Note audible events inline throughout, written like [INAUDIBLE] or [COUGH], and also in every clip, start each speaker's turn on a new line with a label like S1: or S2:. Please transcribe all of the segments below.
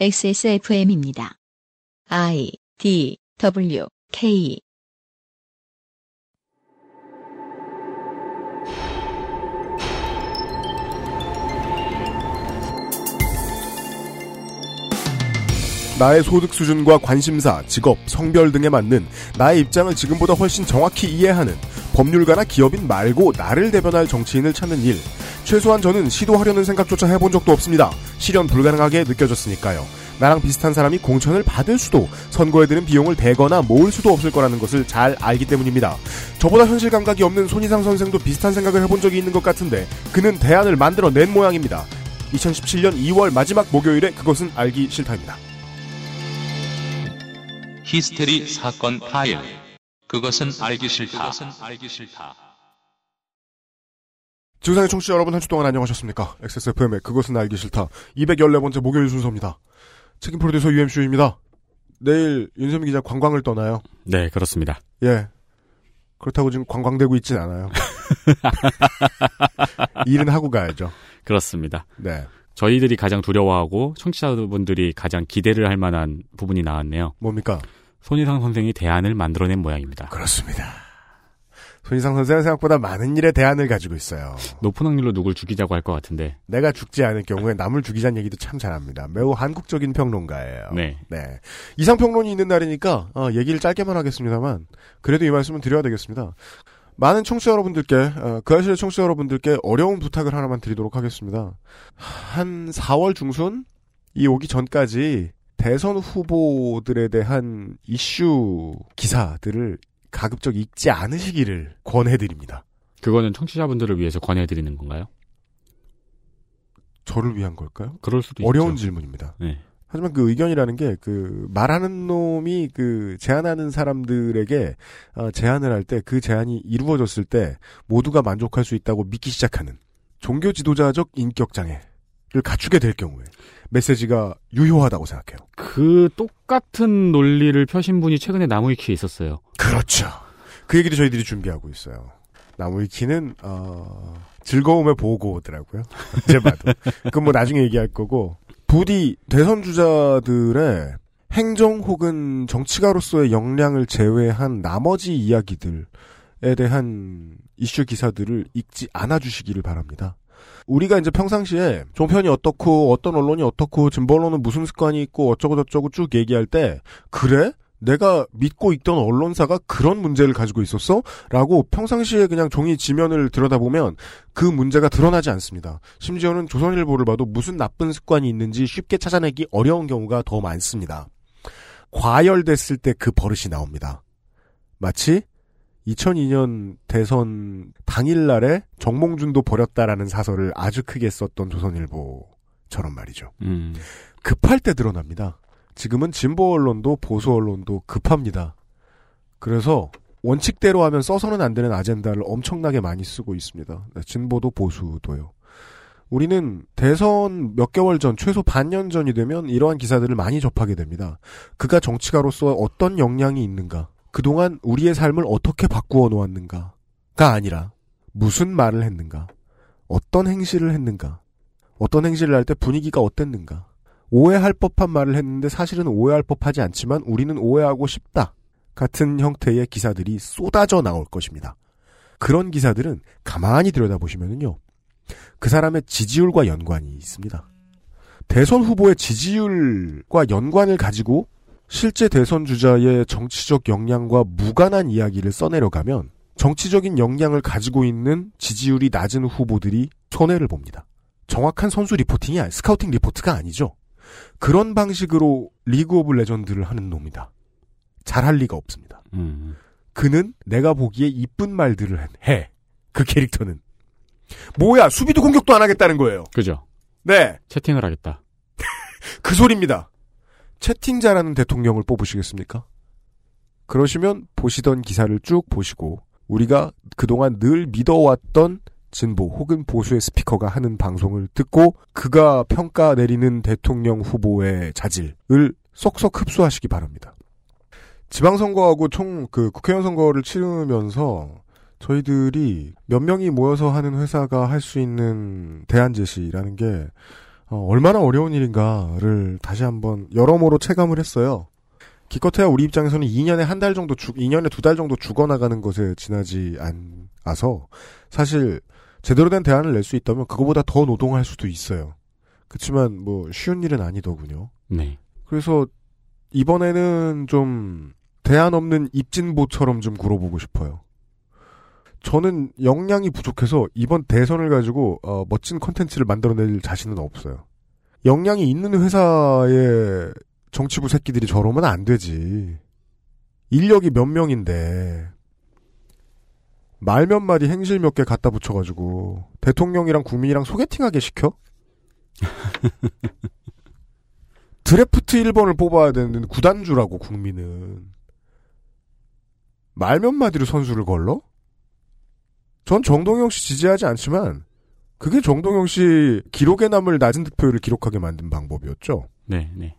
S1: XSFM입니다. I D W K
S2: 나의 소득 수준과 관심사, 직업, 성별 등에 맞는 나의 입장을 지금보다 훨씬 정확히 이해하는 법률가나 기업인 말고 나를 대변할 정치인을 찾는 일. 최소한 저는 시도하려는 생각조차 해본 적도 없습니다. 실현 불가능하게 느껴졌으니까요. 나랑 비슷한 사람이 공천을 받을 수도 선거에 드는 비용을 대거나 모을 수도 없을 거라는 것을 잘 알기 때문입니다. 저보다 현실 감각이 없는 손희상 선생도 비슷한 생각을 해본 적이 있는 것 같은데 그는 대안을 만들어낸 모양입니다. 2017년 2월 마지막 목요일에 그것은 알기 싫다입니다.
S3: 히스테리 사건 파일. 그것은 알기 싫다.
S2: 지구상의 청취자 여러분 한 주 동안 안녕하셨습니까? XSFM의 그것은 알기 싫다. 214번째 목요일 순서입니다. 책임 프로듀서 UMCU입니다. 내일 윤세민 기자 관광을 떠나요.
S4: 네, 그렇습니다.
S2: 예. 그렇다고 지금 관광되고 있진 않아요. [LAUGHS] 일은 하고 가야죠.
S4: 그렇습니다.
S2: 네.
S4: 저희들이 가장 두려워하고 청취자분들이 가장 기대를 할 만한 부분이 나왔네요.
S2: 뭡니까?
S4: 손희상 선생이 대안을 만들어낸 모양입니다.
S2: 그렇습니다. 손희상 선생은 생각보다 많은 일에 대안을 가지고 있어요.
S4: 높은 확률로 누굴 죽이자고 할 것 같은데.
S2: 내가 죽지 않을 경우에 남을 죽이자는 얘기도 참 잘합니다. 매우 한국적인 평론가예요.
S4: 네.
S2: 네. 이상평론이 있는 날이니까 어, 얘기를 짧게만 하겠습니다만 그래도 이 말씀은 드려야 되겠습니다. 많은 청취자 여러분들께 어, 그 아실의 청취자 여러분들께 어려운 부탁을 하나만 드리도록 하겠습니다. 한 4월 중순 이 오기 전까지 대선 후보들에 대한 이슈 기사들을 가급적 읽지 않으시기를 권해드립니다.
S4: 그거는 청취자분들을 위해서 권해드리는 건가요?
S2: 저를 위한 걸까요?
S4: 그럴 수도
S2: 어려운
S4: 있죠.
S2: 질문입니다.
S4: 네.
S2: 하지만 그 의견이라는 게 그 말하는 놈이 그 제안하는 사람들에게 어, 제안을 할 때 그 제안이 이루어졌을 때 모두가 만족할 수 있다고 믿기 시작하는 종교 지도자적 인격 장애 를 갖추게 될 경우에 메시지가 유효하다고 생각해요.
S4: 그 똑같은 논리를 펴신 분이 최근에 나무위키에 있었어요.
S2: 그렇죠. 그 얘기를 저희들이 준비하고 있어요. 나무위키는 어, 즐거움의 보고더라고요. [LAUGHS] 언제 봐도. 그건 뭐 나중에 얘기할 거고 부디 대선 주자들의 행정 혹은 정치가로서의 역량을 제외한 나머지 이야기들에 대한 이슈 기사들을 읽지 않아 주시기를 바랍니다. 우리가 이제 평상시에 종편이 어떻고 어떤 언론이 어떻고 진보 언론은 무슨 습관이 있고 어쩌고 저쩌고 쭉 얘기할 때 그래? 내가 믿고 있던 언론사가 그런 문제를 가지고 있었어? 라고 평상시에 그냥 종이 지면을 들여다보면 그 문제가 드러나지 않습니다. 심지어는 조선일보를 봐도 무슨 나쁜 습관이 있는지 쉽게 찾아내기 어려운 경우가 더 많습니다. 과열됐을 때 그 버릇이 나옵니다. 마치 2002년 대선 당일날에 정몽준도 버렸다라는 사설을 아주 크게 썼던 조선일보처럼 말이죠.
S4: 음.
S2: 급할 때 드러납니다. 지금은 진보 언론도 보수 언론도 급합니다. 그래서 원칙대로 하면 써서는 안 되는 아젠다를 엄청나게 많이 쓰고 있습니다. 네, 진보도 보수도요. 우리는 대선 몇 개월 전, 최소 반년 전이 되면 이러한 기사들을 많이 접하게 됩니다. 그가 정치가로서 어떤 역량이 있는가, 그동안 우리의 삶을 어떻게 바꾸어 놓았는가가 아니라 무슨 말을 했는가, 어떤 행실을 했는가, 어떤 행실을 할 때 분위기가 어땠는가, 오해할 법한 말을 했는데 사실은 오해할 법하지 않지만 우리는 오해하고 싶다. 같은 형태의 기사들이 쏟아져 나올 것입니다. 그런 기사들은 가만히 들여다보시면요. 그 사람의 지지율과 연관이 있습니다. 대선 후보의 지지율과 연관을 가지고 실제 대선 주자의 정치적 역량과 무관한 이야기를 써내려가면 정치적인 역량을 가지고 있는 지지율이 낮은 후보들이 손해를 봅니다. 정확한 선수 reporting이 아니, scouting report가 아니죠. 그런 방식으로 리그 오브 레전드를 하는 놈이다. 잘할 리가 없습니다.
S4: 음.
S2: 그는 내가 보기에 이쁜 말들을 해. 그 캐릭터는. 뭐야, 수비도 공격도 안 하겠다는 거예요.
S4: 그죠.
S2: 네.
S4: 채팅을 하겠다. [LAUGHS]
S2: 그 소리입니다. 채팅자라는 대통령을 뽑으시겠습니까? 그러시면 보시던 기사를 쭉 보시고 우리가 그동안 늘 믿어왔던 진보 혹은 보수의 스피커가 하는 방송을 듣고 그가 평가 내리는 대통령 후보의 자질을 쏙쏙 흡수하시기 바랍니다. 지방선거하고 총 그 국회의원 선거를 치르면서 저희들이 몇 명이 모여서 하는 회사가 할 수 있는 대안 제시라는 게 어, 얼마나 어려운 일인가를 다시 한번 여러모로 체감을 했어요. 기껏해야 우리 입장에서는 2년에 한 달 정도 죽, 2년에 두 달 정도 죽어나가는 것에 지나지 않아서 사실 제대로 된 대안을 낼 수 있다면 그거보다 더 노동할 수도 있어요. 그렇지만 뭐 쉬운 일은 아니더군요.
S4: 네.
S2: 그래서 이번에는 좀 대안 없는 입진보처럼 좀 굴어보고 싶어요. 저는 역량이 부족해서 이번 대선을 가지고 어, 멋진 컨텐츠를 만들어낼 자신은 없어요. 역량이 있는 회사의 정치부 새끼들이 저러면 안 되지. 인력이 몇 명인데 말 몇 마디 행실 몇 개 갖다 붙여가지고 대통령이랑 국민이랑 소개팅하게 시켜? [LAUGHS] 드래프트 1번을 뽑아야 되는 구단주라고 국민은 말 몇 마디로 선수를 걸러? 전 정동영 씨 지지하지 않지만 그게 정동영 씨 기록에 남을 낮은 득표율을 기록하게 만든 방법이었죠.
S4: 네, 네.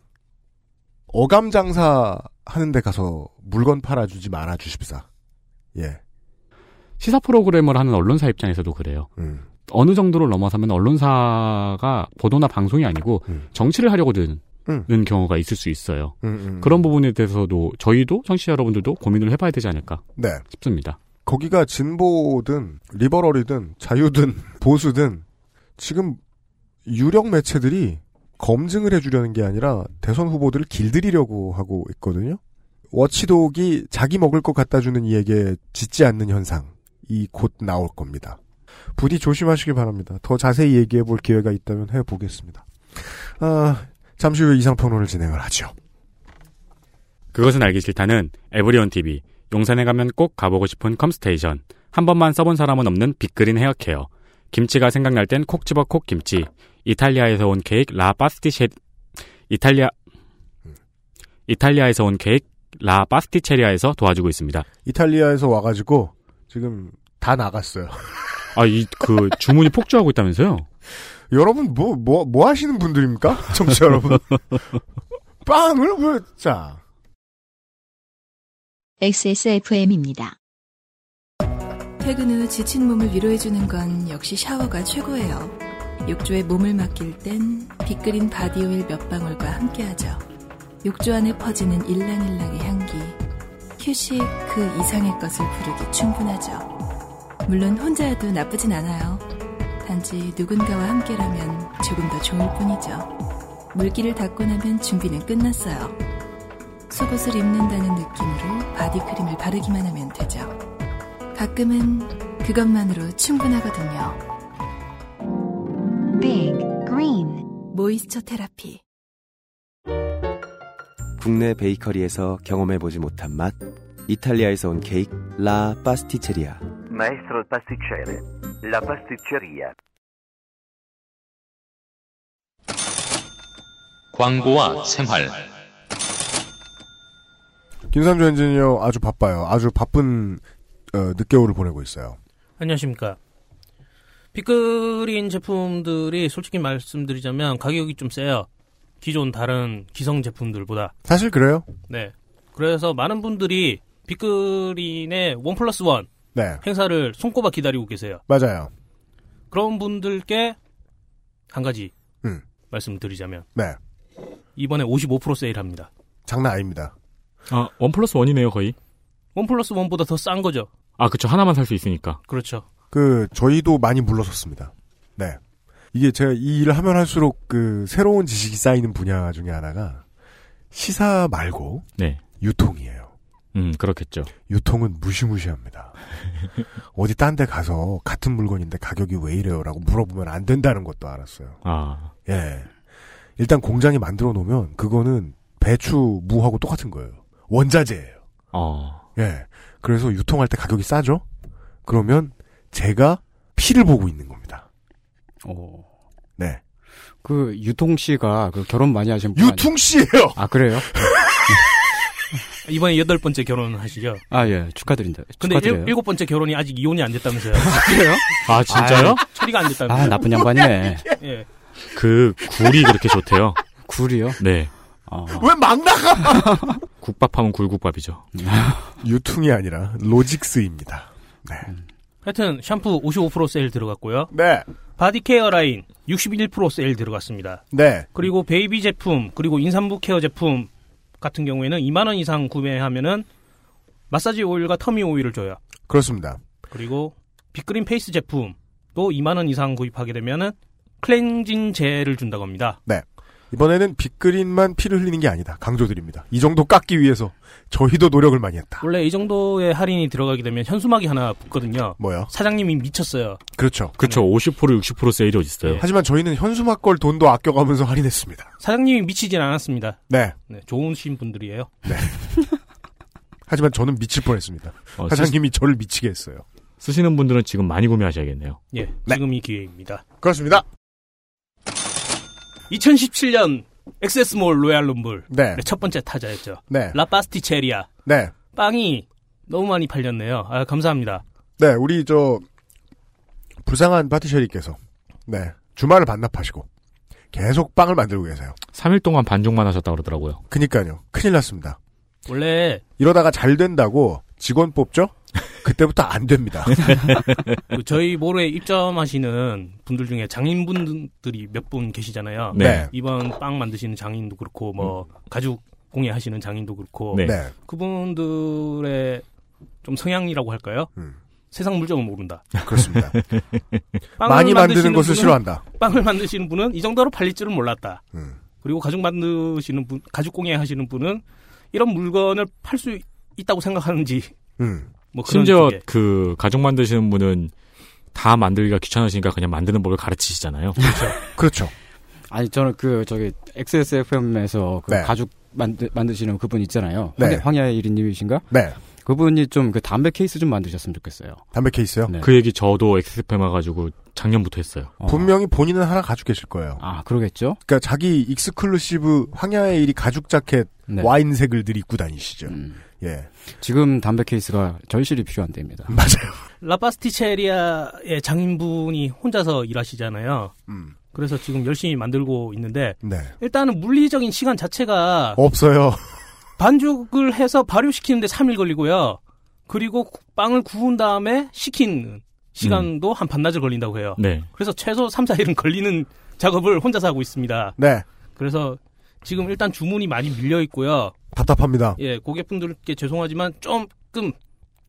S2: 어감 장사 하는데 가서 물건 팔아주지 말아 주십사. 예.
S4: 시사 프로그램을 하는 언론사 입장에서도 그래요.
S2: 음.
S4: 어느 정도를 넘어서면 언론사가 보도나 방송이 아니고
S2: 음.
S4: 정치를 하려고 드는
S2: 음.
S4: 경우가 있을 수 있어요.
S2: 음, 음.
S4: 그런 부분에 대해서도 저희도 청취자 여러분들도 고민을 해봐야 되지 않을까
S2: 네.
S4: 싶습니다.
S2: 거기가 진보든 리버럴이든 자유든 [LAUGHS] 보수든 지금 유력 매체들이 검증을 해주려는 게 아니라 대선 후보들을 길들이려고 하고 있거든요. 워치독이 자기 먹을 것 갖다 주는 이에게 짓지 않는 현상이 곧 나올 겁니다. 부디 조심하시기 바랍니다. 더 자세히 얘기해 볼 기회가 있다면 해 보겠습니다. 아, 잠시 후에 이상평론을 진행을 하죠.
S4: 그것은 알기 싫다는 에브리온 TV, 용산에 가면 꼭 가보고 싶은 컴스테이션, 한 번만 써본 사람은 없는 빅그린 헤어케어, 김치가 생각날 땐 콕 집어 콕 김치, 이탈리아에서 온 케이크 라 파스티체, 이탈리아, 이탈리아에서 온 케이크 라 파스티체리아에서 도와주고 있습니다.
S2: 이탈리아에서 와가지고 지금 다 나갔어요.
S4: 아, 이, 그, 주문이 폭주하고 있다면서요?
S2: 여러분 뭐뭐뭐 하시는 분들입니까? [LAUGHS] 청취자 여러분. 빵을 왜 자.
S1: XSFM입니다.
S5: 퇴근 후 지친 몸을 위로해주는 건 역시 샤워가 최고예요. 욕조에 몸을 맡길 땐 빅그린 바디오일 몇 방울과 함께하죠. 욕조 안에 퍼지는 일랑일랑의 향기. 휴식 그 이상의 것을 부르기 충분하죠. 물론 혼자여도 나쁘진 않아요. 단지 누군가와 함께라면 조금 더 좋을 뿐이죠. 물기를 닦고 나면 준비는 끝났어요. 속옷을 입는다는 느낌으로 바디크림을 바르기만 하면 되죠. 가끔은 그것만으로 충분하거든요.
S1: Big Green
S5: moisture therapy.
S6: 국내 베이커리에서 경험해보지 못한 맛 이탈리아에서 온 케이크 라 파스티체리아
S7: Maestro pasticcere, la pasticceria.
S3: 광고와 생활.
S2: 김삼주 엔지니어 아주 바빠요. 아주 바쁜 어, 늦겨울을 보내고 있어요.
S8: 안녕하십니까. 빅그린 제품들이 솔직히 말씀드리자면 가격이 좀 세요. 기존 다른 기성 제품들보다.
S2: 사실 그래요.
S8: 네. 그래서 많은 분들이 빅그린의 원 플러스 원
S2: 네,
S8: 행사를 손꼽아 기다리고 계세요.
S2: 맞아요.
S8: 그런 분들께 한 가지
S2: 음.
S8: 말씀드리자면
S2: 네,
S8: 이번에 55% 세일합니다.
S2: 장난 아닙니다.
S4: 아, 원 플러스 원이네요, 거의.
S8: 원 플러스 원보다 더 싼 거죠.
S4: 아, 그쵸. 하나만 살 수 있으니까.
S8: 그렇죠.
S2: 그 저희도 많이 물러섰습니다. 네, 이게 제가 이 일을 하면 할수록 그 새로운 지식이 쌓이는 분야 중에 하나가 시사 말고
S4: 네.
S2: 유통이에요.
S4: 음, 그렇겠죠.
S2: 유통은 무시무시합니다. [LAUGHS] 어디 딴 데 가서 같은 물건인데 가격이 왜 이래요 라고 물어보면 안 된다는 것도 알았어요.
S4: 아,
S2: 예. 일단 공장이 만들어 놓으면 그거는 배추, 무하고 똑같은 거예요. 원자재예요.
S4: 어,
S2: 예. 그래서 유통할 때 가격이 싸죠? 그러면 제가 피를 보고 있는 겁니다.
S9: 어,
S2: 네.
S9: 그 유통 씨가 그 결혼 많이 하신 분
S2: 유통 씨예요.
S9: 아 그래요? [LAUGHS]
S8: 이번에 여덟 번째 결혼하시죠.
S9: 아 예 축하드립니다.
S8: 근데
S9: 축하드려요.
S8: 일, 일곱 번째 결혼이 아직 이혼이 안 됐다면서요.
S9: 그래요?
S4: 아, 진짜요?
S8: 처리가 안 됐다면서요.
S9: 아 나쁜 양반이네. [LAUGHS]
S8: 예.
S4: 그, 굴이 그렇게 좋대요.
S9: 굴이요?
S4: 네.
S9: 어,
S2: 왜막 나가? [LAUGHS]
S4: 국밥하면 굴국밥이죠. [LAUGHS]
S2: 유통이 아니라 로직스입니다. 네.
S8: 하여튼 샴푸 55% 세일 들어갔고요.
S2: 네.
S8: body care 라인 61% 세일 들어갔습니다.
S2: 네.
S8: 그리고 베이비 제품 그리고 임산부 care 제품 같은 경우에는 2만 원 이상 구매하면은 마사지 오일과 tummy 오일을 줘요.
S2: 그렇습니다.
S8: 그리고 빅그린 face 제품도 2만 원 이상 구입하게 되면은 클렌징 젤을 준다고 합니다.
S2: 네. 이번에는 빅그린만 피를 흘리는 게 아니다. 강조드립니다. 이 정도 깎기 위해서 저희도 노력을 많이 했다.
S8: 원래 이 정도의 할인이 들어가게 되면 현수막이 하나 붙거든요.
S2: 뭐요?
S8: 사장님이 미쳤어요.
S2: 그렇죠.
S4: 그쵸. 50% 60% 세일이 어딨어요.
S2: 하지만 저희는 현수막 걸 돈도 아껴가면서 할인했습니다.
S8: 사장님이 미치진 않았습니다.
S2: 네.
S8: 네, 좋으신 분들이에요. [LAUGHS]
S2: 하지만 저는 미칠 뻔했습니다.
S4: 어,
S2: 사장님이 저를 미치게 했어요.
S4: 쓰, 시는 분들은 지금 많이 구매하셔야겠네요.
S8: 예,
S2: 네.
S8: 지금 이 기회입니다.
S2: 그렇습니다.
S8: 2017년 XS몰 royal rumble
S2: 네.
S8: 네, 첫 번째 타자였죠.
S2: 네.
S8: 라파스티체리아
S2: 네.
S8: 빵이 너무 많이 팔렸네요. 아, 감사합니다.
S2: 네. 우리 저 불쌍한 파티셔리께서 네. 주말을 반납하시고 계속 빵을 만들고 계세요.
S4: 3일 동안 반죽만 하셨다고 그러더라고요.
S2: 그니까요. 큰일 났습니다.
S8: 원래
S2: 이러다가 잘 된다고 직원 뽑죠? 그때부터 안 됩니다.
S8: 그 저희 몰에 입점하시는 분들 중에 장인분들이 몇 분 계시잖아요.
S2: 네.
S8: 이번 빵 만드시는 장인도 그렇고 뭐 가죽 공예 하시는 장인도 그렇고
S4: 네.
S2: 네.
S8: 그분들의 좀 성향이라고 할까요?
S2: 음,
S8: 세상 물정을 모른다.
S2: 그렇습니다. [LAUGHS]
S8: 빵을
S2: 많이 만드는 것을
S8: 분은-
S2: 싫어한다.
S8: 빵을 만드시는 분은 이 정도로 팔릴 줄은 몰랐다.
S2: 음.
S8: 그리고 가죽 만드시는 분, 가죽 공예 하시는 분은 이런 물건을 팔 수 있다고 생각하는지
S2: 음.
S8: 뭐 그런
S4: 심지어
S8: 쪽에.
S4: 그 가죽 만드시는 분은 다 만들기가 귀찮으시니까 그냥 만드는 법을 가르치시잖아요.
S2: 그렇죠.
S9: 아니 저는 그 저기 XSFM에서 그
S2: 네.
S9: 가죽 만드, 만드시는 그분 있잖아요.
S2: 네.
S9: 황야, 황야의 이리님이신가?
S2: 네.
S9: 그분이 좀 그 담배 케이스 좀 만드셨으면 좋겠어요.
S2: 담배 케이스요?
S9: 네.
S4: 그 얘기 저도 XSFM 와가지고 작년부터 했어요.
S9: 어.
S2: 분명히 본인은 하나 가지고 계실 거예요.
S9: 아 그러겠죠.
S2: 그러니까 자기 exclusive 황야의 이리 가죽 자켓
S9: 네.
S2: 와인색을 늘 입고 다니시죠.
S9: 음.
S2: 예.
S9: 지금 담배 케이스가 절실히 필요한데입니다. [LAUGHS]
S2: 맞아요.
S8: 라파스티체리아의 장인분이 혼자서 일하시잖아요.
S2: 음.
S8: 그래서 지금 열심히 만들고 있는데
S2: 네.
S8: 일단은 물리적인 시간 자체가
S2: 없어요. [LAUGHS]
S8: 반죽을 해서 발효시키는데 3일 걸리고요. 그리고 구- 빵을 구운 다음에 식히는 시간도 한 반나절 걸린다고 해요.
S4: 네.
S8: 그래서 최소 3, 4일은 걸리는 작업을 혼자서 하고 있습니다.
S2: 네.
S8: 그래서 지금 일단 주문이 많이 밀려 있고요.
S2: 답답합니다.
S8: 예, 고객분들께 죄송하지만 조금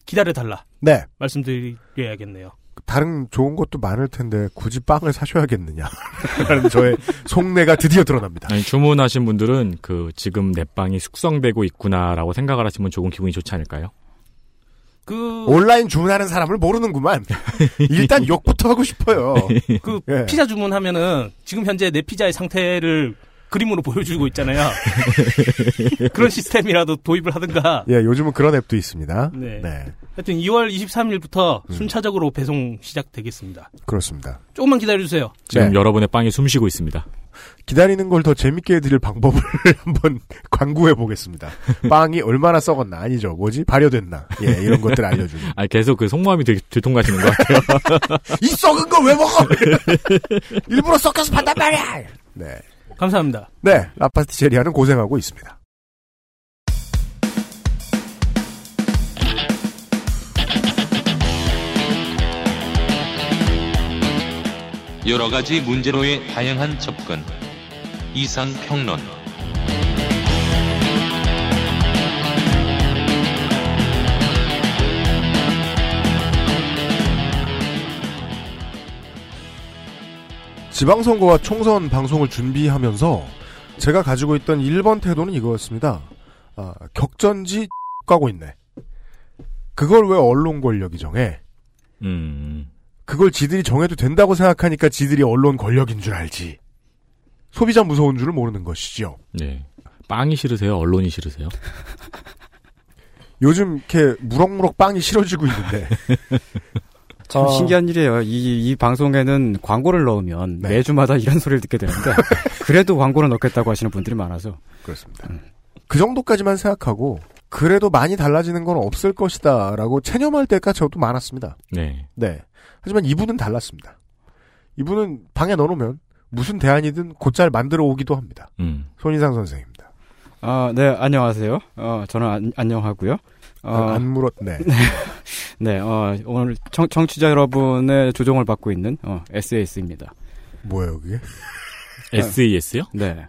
S8: 기다려 달라
S2: 네.
S8: 말씀드려야겠네요.
S2: 다른 좋은 것도 많을 텐데 굳이 빵을 사셔야겠느냐. [LAUGHS] 라는 저의 속내가 드디어 드러납니다.
S4: 아니, 주문하신 분들은 그 지금 내 빵이 숙성되고 있구나라고 생각을 하시면 조금 기분이 좋지 않을까요?
S8: 그,
S2: 온라인 주문하는 사람을 모르는구만. 일단 욕부터 하고 싶어요.
S8: 그
S2: 예.
S8: 피자 주문하면은 지금 현재 내 피자의 상태를 그림으로 보여주고 있잖아요. [LAUGHS] 그런 시스템이라도 도입을 하든가.
S2: 예, 요즘은 그런 앱도 있습니다.
S8: 네.
S2: 네.
S8: 하여튼 2월 23일부터
S2: 음.
S8: 순차적으로 배송 시작되겠습니다.
S2: 그렇습니다.
S8: 조금만 기다려주세요.
S4: 지금
S2: 네.
S4: 여러분의 빵이 숨쉬고 있습니다.
S2: 기다리는 걸 더 재밌게 해드릴 방법을 [LAUGHS] 한번 광고해 보겠습니다. 빵이 얼마나 썩었나 아니죠 뭐지 발효됐나 예 이런 것들 알려주는
S4: 아 계속 그 속마음이 되게 들통나시는 것 같아요. [LAUGHS]
S2: 이 썩은 걸 왜 먹어 일부러 섞어서 판단 말이야 네,
S8: 감사합니다.
S2: 네 라파스티체리아는 고생하고 있습니다
S3: 여러 가지 문제로의 다양한 접근. 이상 평론.
S2: 지방선거와 총선 방송을 준비하면서 제가 가지고 있던 1번 태도는 이거였습니다 아, 격전지 [LAUGHS] 가고 있네 그걸 왜 언론 권력이 정해
S4: 음.
S2: 그걸 지들이 정해도 된다고 생각하니까 지들이 언론 권력인 줄 알지. 소비자 무서운 줄을 모르는 것이죠.
S4: 네. 빵이 싫으세요? 언론이 싫으세요? [LAUGHS]
S2: 요즘 이렇게 무럭무럭 빵이 [LAUGHS] 싫어지고 있는데.
S9: 참
S2: 어,
S9: 신기한 일이에요. 이, 이 방송에는 광고를 넣으면
S2: 네.
S9: 매주마다 이런 소리를 듣게 되는데 [LAUGHS] 그래도 광고를 넣겠다고 하시는 분들이 많아서
S2: 그렇습니다. 그 정도까지만 생각하고 그래도 많이 달라지는 건 없을 것이다라고 체념할 때가 저도 많았습니다.
S4: 네.
S2: 네. 하지만 이분은 달랐습니다. 이분은 방에 넣어놓으면 무슨 대안이든 곧잘 만들어 오기도 합니다.
S4: 음.
S2: 손인상 선생입니다.
S9: 아, 네, 안녕하세요. 어, 저는 안, 안녕하고요. 어,
S2: 안 물었, 네. [LAUGHS]
S9: 네, 어, 오늘 청, 청취자 여러분의 조종을 받고 있는 어, SAS입니다.
S2: 뭐예요, 그게? [LAUGHS]
S4: SES요?
S9: 네.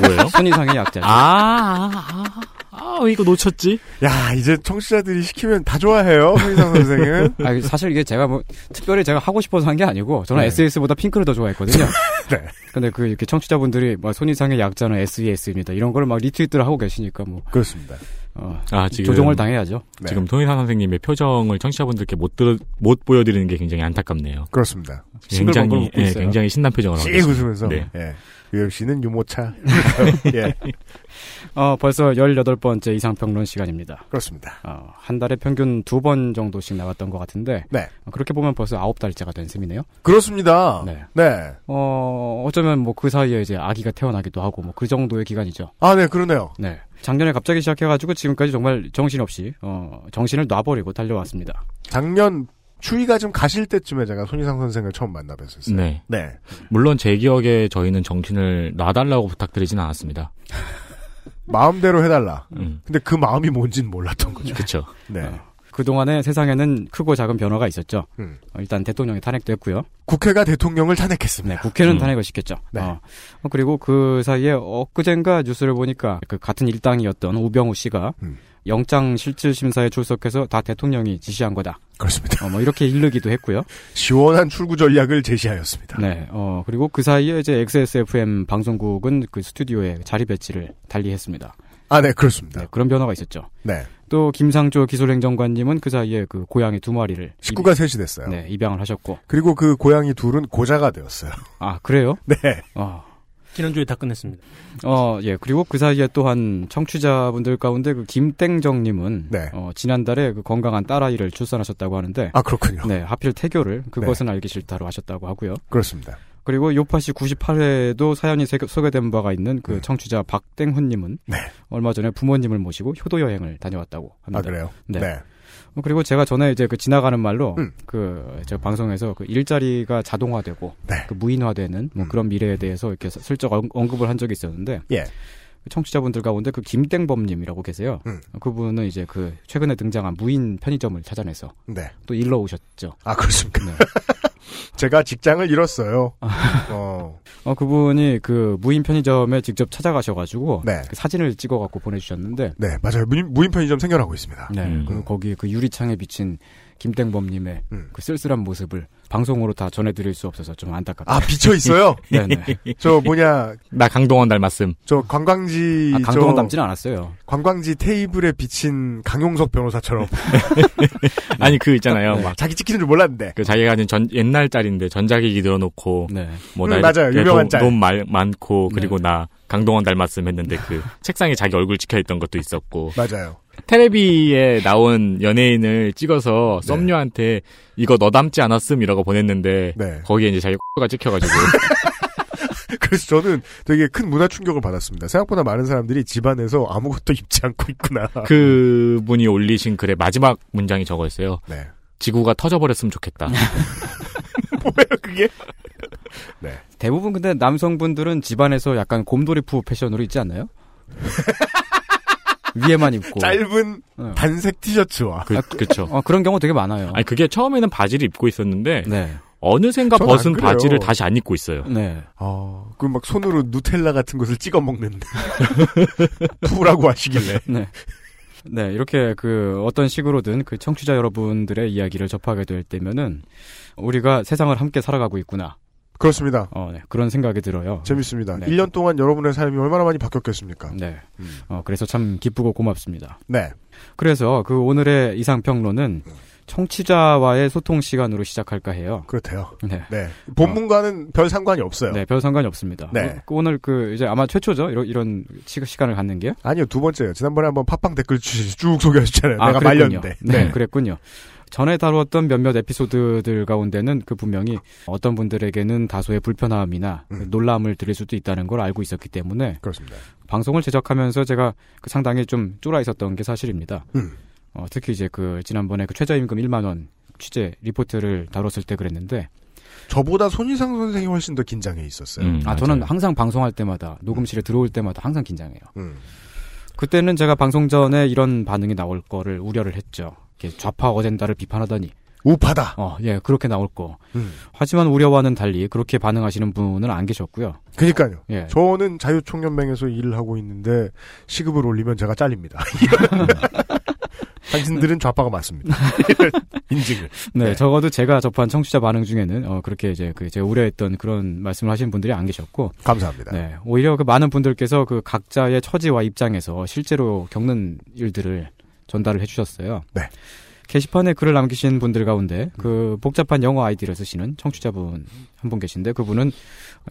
S4: 뭐예요? [LAUGHS]
S9: 손이상의 약자죠.
S4: 아, 아, 아, 아, 이거 놓쳤지?
S2: 야, 이제 청취자들이 시키면 다 좋아해요, 손희상 선생은.
S9: 아, 사실 이게 제가 뭐 특별히 제가 하고 싶어서 한 게 아니고 저는
S2: 네.
S9: SAS보다 핑크를 더 좋아했거든요.
S2: 네.
S9: 근데 그 이렇게 청취자분들이 뭐 손이상의 약자는 SES입니다. 이런 걸 막 리트윗들 을 하고 계시니까 뭐
S2: 그렇습니다.
S9: 어,
S4: 아, 지금.
S9: 조종을 당해야죠.
S2: 네.
S4: 지금 통일사 선생님의 표정을 청취자분들께 못 들, 못 보여드리는 게 굉장히 안타깝네요.
S2: 그렇습니다.
S4: 굉장히, 예,
S9: 있어요.
S4: 굉장히 신난 표정을 하고
S2: 씩
S4: 계십니다.
S2: 웃으면서.
S4: 네.
S2: 예. 씨는 유모차. [LAUGHS] 예.
S9: 어, 벌써 18번째 이상평론 시간입니다.
S2: 그렇습니다.
S9: 어, 한 달에 평균 두 번 정도씩 나왔던 것 같은데
S2: 네.
S9: 어, 그렇게 보면 벌써 아홉 달째가 된 셈이네요.
S2: 그렇습니다.
S9: 네.
S2: 네.
S9: 어, 어쩌면 뭐 그 사이에 이제 아기가 태어나기도 하고 뭐 그 정도의 기간이죠.
S2: 아, 네, 그러네요.
S9: 네. 작년에 갑자기 시작해가지고 지금까지 정말 정신없이, 어, 정신을 놔버리고 달려왔습니다.
S2: 작년 추위가 좀 가실 때쯤에 제가 손희상 선생을 처음 만나 뵀었어요.
S4: 네.
S2: 네.
S4: 물론 제 기억에 저희는 정신을 놔달라고 부탁드리진 않았습니다. [LAUGHS]
S2: 마음대로 해달라.
S4: 음.
S2: 근데 그 마음이 뭔진 몰랐던 거죠.
S4: 그쵸.
S2: 네.
S9: 어, 그동안에 세상에는 크고 작은 변화가 있었죠.
S2: 음.
S9: 어, 일단 대통령이 탄핵됐고요.
S2: 국회가 대통령을 탄핵했습니다.
S9: 네, 국회는
S4: 음.
S9: 탄핵을 시켰죠.
S2: 네.
S9: 어, 어, 그리고 그 사이에 엊그젠가 뉴스를 보니까 그 같은 일당이었던 우병우 씨가
S2: 음.
S9: 영장 실질 심사에 출석해서 다 대통령이 지시한 거다.
S2: 그렇습니다.
S9: 어, 뭐 이렇게 일르기도 했고요.
S2: 시원한 출구 전략을 제시하였습니다.
S9: 네, 어, 그리고 그 사이에 이제 XSFM 방송국은 그 스튜디오에 자리 배치를 달리했습니다.
S2: 아, 네, 그렇습니다.
S9: 네, 그런 변화가 있었죠.
S2: 네.
S9: 또 김상조 기술행정관님은 그 사이에 그 고양이 두 마리를 [LAUGHS]
S2: 식구가 셋이 됐어요.
S9: 입, 네, 입양을 하셨고.
S2: 그리고 그 고양이 둘은 고자가 되었어요. [LAUGHS]
S9: 아, 그래요?
S2: 네.
S9: 어.
S8: 지난주에 다 끝냈습니다.
S9: 어, 예. 그리고 그 사이에 또한 청취자분들 가운데 그 김땡정님은
S2: 네.
S9: 어, 지난달에 그 건강한 딸아이를 출산하셨다고 하는데
S2: 아, 그렇군요.
S9: 네, 하필 태교를 그것은 알기 싫다로 하셨다고 하고요.
S2: 그렇습니다.
S9: 그리고 요파시 98회에도 사연이 세- 소개된 바가 있는 그
S2: 음.
S9: 청취자 박땡훈님은
S2: 네.
S9: 얼마 전에 부모님을 모시고 효도 여행을 다녀왔다고 합니다.
S2: 아, 그래요?
S9: 네.
S2: 네.
S9: 어, 그리고 제가 전에 이제 그 지나가는 말로
S2: 음.
S9: 그 제가 방송에서 그 일자리가 자동화되고
S2: 네.
S9: 그 무인화되는 뭐
S2: 음.
S9: 그런 미래에 대해서 이렇게 슬쩍 언- 언급을 한 적이 있었는데
S2: 예.
S9: 그 청취자분들 가운데 그 김땡범님이라고 계세요.
S2: 음.
S9: 그분은 이제 그 최근에 등장한 무인 편의점을 찾아내서
S2: 네.
S9: 또 일러 오셨죠.
S2: 아, 그렇습니까?
S9: 네. [LAUGHS]
S2: 제가 직장을 잃었어요. [LAUGHS] 어,
S9: 어 그분이 그 무인 편의점에 직접 찾아가셔가지고
S2: 네.
S9: 그 사진을 찍어갖고 보내주셨는데
S2: 네, 맞아요. 무인, 무인 편의점 생겨나고 있습니다.
S9: 네,
S4: 음.
S9: 그 거기 그 유리창에 비친 김땡범님의
S2: 음.
S9: 그 쓸쓸한 모습을 방송으로 다 전해드릴 수 없어서 좀 안타깝다.
S2: 아, 비쳐 있어요?
S9: 네네.
S2: 저 뭐냐,
S4: 나 강동원 닮았음.
S2: 저 관광지,
S9: 아, 강동원
S2: 저
S9: 닮지는 않았어요.
S2: 관광지 테이블에 비친 강용석 변호사처럼 [LAUGHS]
S4: 아니, 그 있잖아요. 막.
S2: 자기 찍히는 줄 몰랐는데.
S4: 그 자기가 가진 전, 옛날 짤인데 전자기기 늘어놓고,
S9: 네.
S4: 뭐,
S2: 음,
S4: 나
S2: 맞아요. 유명한
S4: 돈,
S2: 짤.
S4: 돈 말, 많고,
S9: 네.
S4: 그리고 나 강동원 닮았음 했는데 그 [LAUGHS] 책상에 자기 얼굴 찍혀 있던 것도 있었고,
S2: 맞아요.
S4: 테레비에 나온 연예인을 찍어서
S2: 네.
S4: 썸녀한테 이거 너 닮지 않았음 이라고 보냈는데,
S2: 네.
S4: 거기에 이제 자기 가 찍혀가지고, [LAUGHS]
S2: 그래서 저는 되게 큰 문화 충격을 받았습니다. 생각보다 많은 사람들이 집안에서 아무것도 [LAUGHS] 입지 않고 있구나.
S4: 그 분이 올리신 글의 마지막 문장이 저거였어요.
S2: 네.
S4: 지구가 터져버렸으면 좋겠다. [LAUGHS]
S2: 뭐예요, 그게?
S9: 대부분 근데 남성분들은 집안에서 약간 곰돌이푸 패션으로 있지 않나요? 위에만 입고. [LAUGHS]
S2: 짧은
S9: 네.
S2: 단색 티셔츠와.
S4: 그, 그쵸.
S9: 어, 그런 경우 되게 많아요.
S4: 아니, 그게 처음에는 바지를 입고 있었는데,
S9: 네.
S4: 어느샌가 벗은. 바지를 다시 안 입고 있어요.
S9: 네.
S2: 아, 그막 손으로 누텔라 같은 것을 찍어 먹는. [LAUGHS] 푸라고 하시길래.
S9: 네. 네, 이렇게 그 어떤 식으로든 그 청취자 여러분들의 이야기를 접하게 될 때면은 우리가 세상을 함께 살아가고 있구나.
S2: 그렇습니다.
S9: 어, 네. 그런 생각이 들어요.
S2: 재밌습니다.
S9: 네.
S2: 1년 동안 여러분의 삶이 얼마나 많이 바뀌었겠습니까?
S9: 네.
S2: 음.
S9: 어, 그래서 참 기쁘고 고맙습니다.
S2: 네.
S9: 그래서 그 오늘의 이상평론은 청취자와의 소통 시간으로 시작할까 해요.
S2: 그렇대요.
S9: 네.
S2: 네. 본문과는 별 상관이 없어요.
S9: 네, 별 상관이 없습니다.
S2: 네.
S9: 어, 오늘 그 이제 아마 최초죠. 이런 이런 시- 시간을 갖는 게.
S2: 아니요, 두 번째요. 지난번에 한번 팟빵 댓글 주- 쭉 소개하셨잖아요. 내가
S9: 그랬군요.
S2: 말렸는데.
S9: 네, 그랬군요. 전에 다루었던 몇몇 에피소드들 가운데는 그 분명히 어떤 분들에게는 다소의 불편함이나
S2: 음.
S9: 놀람을 드릴 수도 있다는 걸 알고 있었기 때문에
S2: 그렇습니다.
S9: 방송을 제작하면서 제가 그 상당히 좀 쫄아 있었던 게 사실입니다.
S2: 음.
S9: 어, 특히 이제 그 지난번에 그 최저임금 1만 원 취재 리포트를 다뤘을 때 그랬는데
S2: 저보다 손희상 선생이 훨씬 더 긴장해 있었어요.
S4: 음,
S9: 아 저는
S4: 맞아요.
S9: 항상 방송할 때마다 녹음실에 들어올 때마다 항상 긴장해요.
S2: 음.
S9: 그때는 제가 방송 전에 이런 반응이 나올 거를 우려를 했죠. 이렇게 좌파 어젠다를 비판하더니
S2: 우파다.
S9: 어, 예, 그렇게 나올 거.
S2: 음.
S9: 하지만 우려와는 달리 그렇게 반응하시는 분은 안 계셨고요.
S2: 그니까요.
S9: 예.
S2: 저는 자유총연맹에서 일을 하고 있는데 시급을 올리면 제가 잘립니다. [LAUGHS] 당신들은 좌파가 맞습니다. [LAUGHS] 인증을.
S9: 네,
S2: 네.
S9: 적어도 제가 접한 청취자 반응 중에는 어, 그렇게 이제 그 제가 우려했던 그런 말씀을 하시는 분들이 안 계셨고,
S2: 감사합니다.
S9: 네, 오히려 그 많은 분들께서 그 각자의 처지와 입장에서 실제로 겪는 일들을 전달을 해주셨어요.
S2: 네.
S9: 게시판에 글을 남기신 분들 가운데 그 복잡한 영어 아이디를 쓰시는 청취자분 한 분 계신데 그분은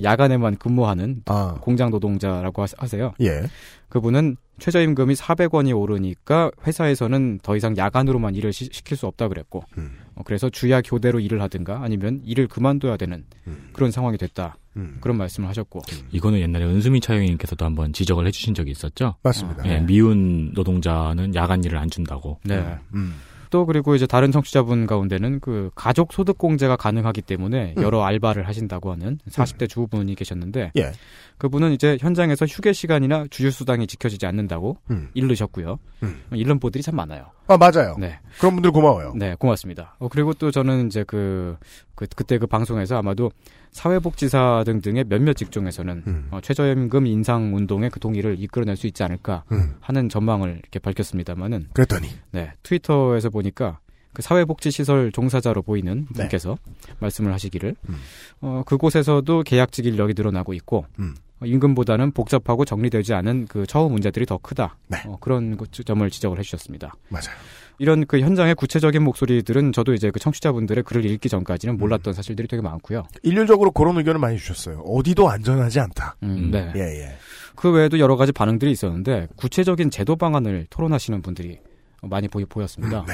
S9: 야간에만 근무하는
S2: 아,
S9: 공장 노동자라고 하- 하세요.
S2: 예.
S9: 그분은 최저임금이 400원이 오르니까 회사에서는 더 이상 야간으로만 일을 시, 킬수 없다 그랬고
S2: 음,
S9: 어, 그래서 주야 교대로 일을 하든가 아니면 일을 그만둬야 되는
S2: 음,
S9: 그런 상황이 됐다
S2: 음.
S9: 그런 말씀을 하셨고
S4: 이거는 옛날에 은수미 차영님께서도 한번 지적을 해주신 적이 있었죠.
S2: 맞습니다.
S4: 예, 미운 노동자는 야간 일을 안 준다고.
S9: 네.
S2: 음.
S9: 또 그리고 이제 다른 청취자분 가운데는 그 가족 소득 공제가 가능하기 때문에
S2: 음.
S9: 여러 알바를 하신다고 하는 40대 주부분이 계셨는데
S2: 예.
S9: 그분은 이제 현장에서 휴게 시간이나 주휴 수당이 지켜지지 않는다고
S2: 음.
S9: 잃으셨고요.
S2: 음.
S9: 잃는 분들이 참 많아요.
S2: 아, 맞아요.
S9: 네.
S2: 그런 분들 고마워요.
S9: 네, 고맙습니다. 어, 그리고 또 저는 이제 그, 그, 그때 그 방송에서 아마도 사회복지사 등등의 몇몇 직종에서는
S2: 음.
S9: 어, 최저임금 인상 운동의 그 동의를 이끌어낼 수 있지 않을까
S2: 음.
S9: 하는 전망을 이렇게 밝혔습니다만은
S2: 그랬더니.
S9: 네, 트위터에서 보니까 그 사회복지시설 종사자로 보이는
S2: 네.
S9: 분께서 말씀을 하시기를
S2: 음.
S9: 어, 그곳에서도 계약직 인력이 늘어나고 있고
S2: 음.
S9: 어, 임금보다는 복잡하고 정리되지 않은 그 처우 문제들이 더 크다.
S2: 네.
S9: 어, 그런 그 점을 지적을 해주셨습니다.
S2: 맞아요.
S9: 이런 그 현장의 구체적인 목소리들은 저도 이제 그 청취자분들의 글을 읽기 전까지는
S2: 음.
S9: 몰랐던 사실들이 되게 많고요.
S2: 일률적으로 그런 의견을 많이 주셨어요. 어디도 안전하지 않다.
S9: 음,
S4: 음.
S9: 네.
S2: 예, 예.
S9: 그 외에도 여러 가지 반응들이 있었는데 구체적인 제도 방안을 토론하시는 분들이 많이 보이, 보였습니다.
S2: 음, 네.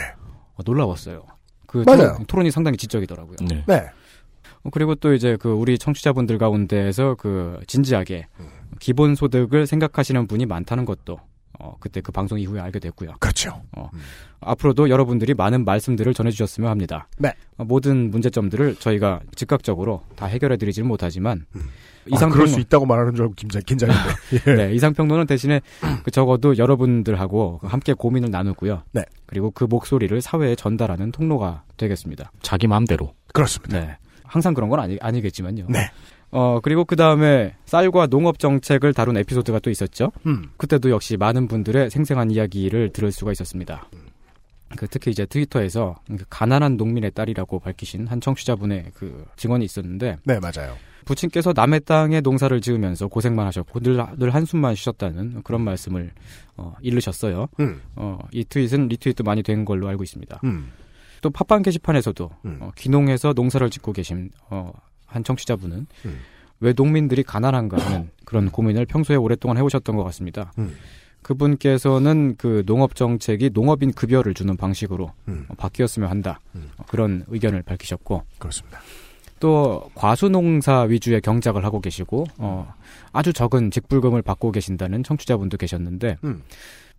S9: 어, 놀라웠어요. 그
S2: 맞아요.
S9: 토론, 토론이 상당히 지적이더라고요.
S4: 네.
S2: 네.
S9: 어, 그리고 또 이제 그 우리 청취자분들 가운데에서 그 진지하게
S2: 음.
S9: 기본 소득을 생각하시는 분이 많다는 것도 어, 그때 그 방송 이후에 알게 됐고요.
S2: 그렇죠.
S9: 앞으로도 여러분들이 많은 말씀들을 전해주셨으면 합니다.
S2: 네.
S9: 어, 모든 문제점들을 저희가 즉각적으로 다 해결해드리지는 못하지만
S2: 음. 아,
S9: 이상
S2: 그럴
S9: 평론-
S2: 수 있다고 말하는 줄 알고 긴장, 긴장인데. 예.
S9: 네, 이상평론은 대신에 그 적어도 여러분들하고 함께 고민을 나누고요.
S2: 네.
S9: 그리고 그 목소리를 사회에 전달하는 통로가 되겠습니다.
S4: 자기 마음대로.
S2: 그렇습니다.
S9: 네. 항상 그런 건 아니, 아니겠지만요.
S2: 네.
S9: 어, 그리고 그 다음에 쌀과 농업 정책을 다룬 에피소드가 또 있었죠.
S2: 음.
S9: 그때도 역시 많은 분들의 생생한 이야기를 들을 수가 있었습니다. 그 특히 이제 트위터에서 그 가난한 농민의 딸이라고 밝히신 한 청취자분의 그 증언이 있었는데
S2: 네, 맞아요.
S9: 부친께서 남의 땅에 농사를 지으면서 고생만 하셨고 늘, 늘 한숨만 쉬셨다는 그런 말씀을 어, 읽으셨어요.
S2: 음.
S9: 어, 이 트윗은 리트윗도 많이 된 걸로 알고 있습니다.
S2: 음.
S9: 또 팟빵 게시판에서도
S2: 음.
S9: 어, 귀농해서 농사를 짓고 계신 어, 한 청취자분은
S2: 음.
S9: 왜 농민들이 가난한가 하는 [LAUGHS] 그런 고민을 평소에 오랫동안 해오셨던 것 같습니다.
S2: 음.
S9: 그분께서는 그 농업 정책이 농업인 급여를 주는 방식으로
S2: 음.
S9: 어, 바뀌었으면 한다
S2: 음.
S9: 어, 그런 의견을 밝히셨고
S2: 그렇습니다.
S9: 또 과수농사 위주의 경작을 하고 계시고 어, 아주 적은 직불금을 받고 계신다는 청취자분도 계셨는데
S2: 음.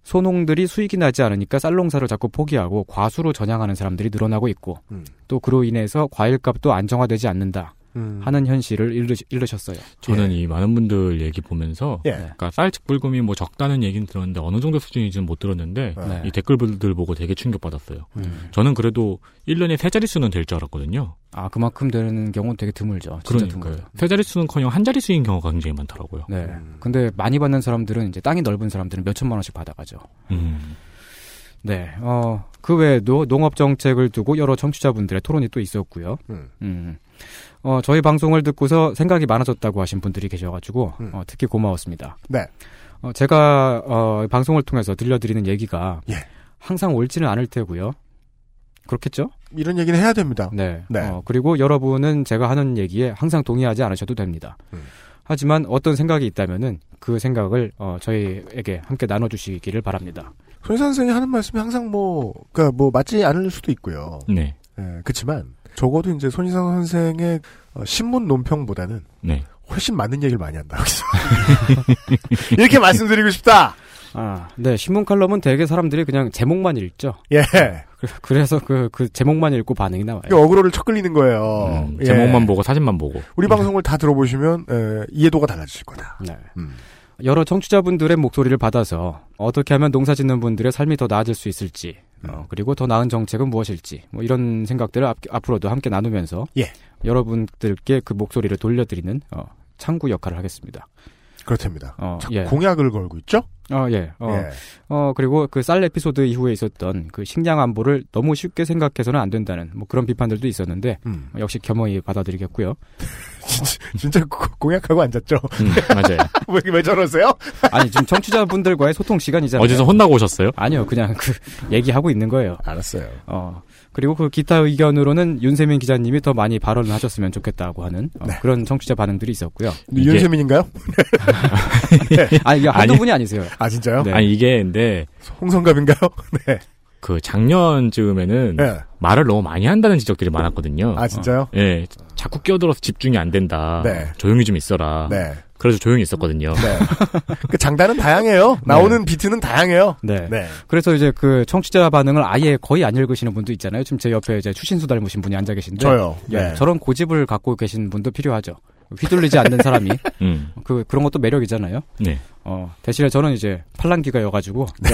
S9: 소농들이 수익이 나지 않으니까 쌀농사를 자꾸 포기하고 과수로 전향하는 사람들이 늘어나고 있고
S2: 음.
S9: 또 그로 인해서 과일값도 안정화되지 않는다
S2: 음.
S9: 하는 현실을 읽으, 읽으셨어요.
S4: 저는 이 많은 분들 얘기 보면서
S2: 예.
S4: 그러니까 쌀 직불금이 뭐 적다는 얘기는 들었는데 어느 정도 수준인지는 못 들었는데
S2: 네.
S4: 이 댓글들 보고 되게 충격받았어요.
S9: 음.
S4: 저는 그래도 1년에 세 자릿수는 될 줄 알았거든요.
S9: 아 그만큼 되는 경우는 되게 드물죠.
S4: 그러니까요.
S9: 드물죠.
S4: 세 자릿수는커녕 한 자릿수인 경우가 굉장히 많더라고요.
S9: 네.
S2: 음.
S9: 근데 많이 받는 사람들은 이제 땅이 넓은 사람들은 몇 천만 원씩 받아가죠.
S4: 음.
S9: 네. 어, 그 외에도 농업 정책을 두고 여러 청취자분들의 토론이 또 있었고요.
S2: 음.
S9: 음. 어, 저희 방송을 듣고서 생각이 많아졌다고 하신 분들이 계셔가지고,
S2: 음.
S9: 어, 특히 고마웠습니다.
S2: 네.
S9: 어, 제가, 어, 방송을 통해서 들려드리는 얘기가,
S2: 예.
S9: 항상 옳지는 않을 테고요. 그렇겠죠?
S2: 이런 얘기는 해야 됩니다.
S9: 네.
S2: 네.
S9: 어, 그리고 여러분은 제가 하는 얘기에 항상 동의하지 않으셔도 됩니다.
S2: 음.
S9: 하지만 어떤 생각이 있다면은 그 생각을 어, 저희에게 함께 나눠주시기를 바랍니다.
S2: 손 선생이 하는 말씀이 항상 뭐, 그니까 뭐, 맞지 않을 수도 있고요.
S4: 네.
S2: 예, 그치만, 적어도 이제 손희상 선생의 어, 신문 논평보다는
S4: 네.
S2: 훨씬 많은 얘기를 많이 한다. 여기서. [LAUGHS] 이렇게 말씀드리고 싶다!
S9: 아, 네. 신문 칼럼은 대개 사람들이 그냥 제목만 읽죠.
S2: 예.
S9: 그- 그래서 그, 그 제목만 읽고 반응이 나와요.
S2: 그 어그로를 쳐 끌리는 거예요.
S4: 음,
S2: 예.
S4: 제목만 보고 사진만 보고.
S2: 우리 방송을 다 들어보시면, 에, 이해도가 달라지실 거다.
S9: 네.
S2: 음.
S9: 여러 청취자분들의 목소리를 받아서 어떻게 하면 농사 짓는 분들의 삶이 더 나아질 수 있을지, 어, 그리고 더 나은 정책은 무엇일지, 뭐 이런 생각들을 앞, 앞으로도 함께 나누면서
S2: 예.
S9: 여러분들께 그 목소리를 돌려드리는 어, 창구 역할을 하겠습니다.
S2: 그렇답니다.
S9: 어, 예.
S2: 공약을 걸고 있죠?
S9: 어, 예. 어,
S2: 예.
S9: 어, 그리고 그 쌀 에피소드 이후에 있었던 그 식량 안보를 너무 쉽게 생각해서는 안 된다는 뭐 그런 비판들도 있었는데
S2: 음.
S9: 역시 겸허히 받아들이겠고요. [LAUGHS]
S2: 진짜 고- 공약하고 앉았죠?
S4: 음, 맞아요. [LAUGHS]
S2: 왜, 왜 저러세요? [LAUGHS]
S9: 아니 지금 청취자분들과의 소통 시간이잖아요.
S4: 어디서 혼나고 오셨어요?
S9: 아니요, 그냥 그 얘기하고 있는 거예요.
S2: 알았어요.
S9: 어 그리고 그 기타 의견으로는 윤세민 기자님이 더 많이 발언을 하셨으면 좋겠다고 하는 어, 그런 청취자 반응들이 있었고요.
S4: 이게-
S2: 윤세민인가요? [LAUGHS]
S9: 아 이게 한두
S4: 아니.
S9: 분이 아니세요.
S2: 아, 진짜요?
S9: 네.
S4: 아니 이게 근데
S2: 홍성갑인가요? [LAUGHS] 네.
S4: 그 작년쯤에는
S2: 네.
S4: 말을 너무 많이 한다는 지적들이 많았거든요.
S2: 아, 진짜요?
S4: 예, 자꾸 끼어들어서 집중이 안 된다.
S2: 네.
S4: 조용히 좀 있어라.
S2: 네.
S4: 그래서 조용히 있었거든요.
S2: 네. 그 장단은 다양해요. [LAUGHS] 나오는 비트는 다양해요.
S9: 네.
S2: 네.
S9: 그래서 이제 그 청취자 반응을 아예 거의 안 읽으시는 분도 있잖아요. 지금 제 옆에 이제 추신수 닮으신 분이 앉아 계신데.
S2: 저요.
S9: 예,
S2: 네.
S9: 저런 고집을 갖고 계신 분도 필요하죠. 휘둘리지 않는 사람이. [LAUGHS]
S4: 음,
S9: 그, 그런 것도 매력이잖아요.
S4: 네.
S9: 어, 대신에 저는 이제 팔랑귀가여가지고. [LAUGHS]
S2: 네.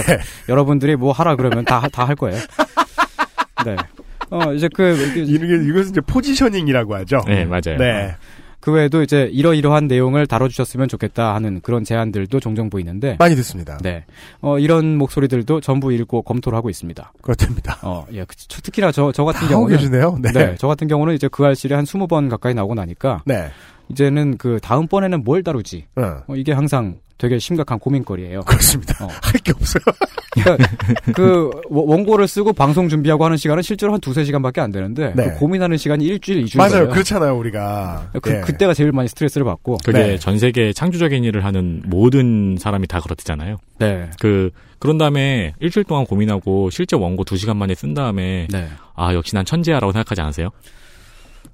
S9: 여러분들이 뭐 하라 그러면 다, 다 할 거예요. 네. 어, 이제 그,
S2: 이게, 이것은 이제 포지셔닝이라고 하죠.
S4: 네, 맞아요.
S2: 네.
S9: 그 외에도 이제 이러이러한 내용을 다뤄주셨으면 좋겠다 하는 그런 제안들도 종종 보이는데.
S2: 많이 듣습니다.
S9: 네. 어, 이런 목소리들도 전부 읽고 검토를 하고 있습니다.
S2: 그렇답니다.
S9: 어, 예. 그- 특히나 저, 저 같은 경우는.
S2: 계시네요. 네.
S9: 네. 저 같은 경우는 이제 그 알실에 한 20번 가까이 나오고 나니까.
S2: 네.
S9: 이제는 그 다음번에는 뭘 다루지.
S2: 어,
S9: 어, 이게 항상 되게 심각한 고민거리예요.
S2: 그렇습니다.
S9: 어. [LAUGHS]
S2: 할게 없어요.
S9: 그러니까 그 원- 원고를 쓰고 방송 준비하고 하는 시간은 실제로 한 두세 시간밖에 안 되는데
S2: 네.
S9: 그 고민하는 시간이 일주일, 이주일
S2: 맞아요.
S9: 걸려요.
S2: 그렇잖아요, 우리가.
S9: 그,
S2: 예.
S9: 그때가 제일 많이 스트레스를 받고.
S4: 그게
S2: 네.
S4: 전 세계 창조적인 일을 하는 모든 사람이 다 그렇대잖아요.
S9: 네.
S4: 그 그런 다음에 일주일 동안 고민하고 실제 원고 두 시간 만에 쓴 다음에
S9: 네.
S4: 아 역시 난 천재야라고 생각하지 않으세요?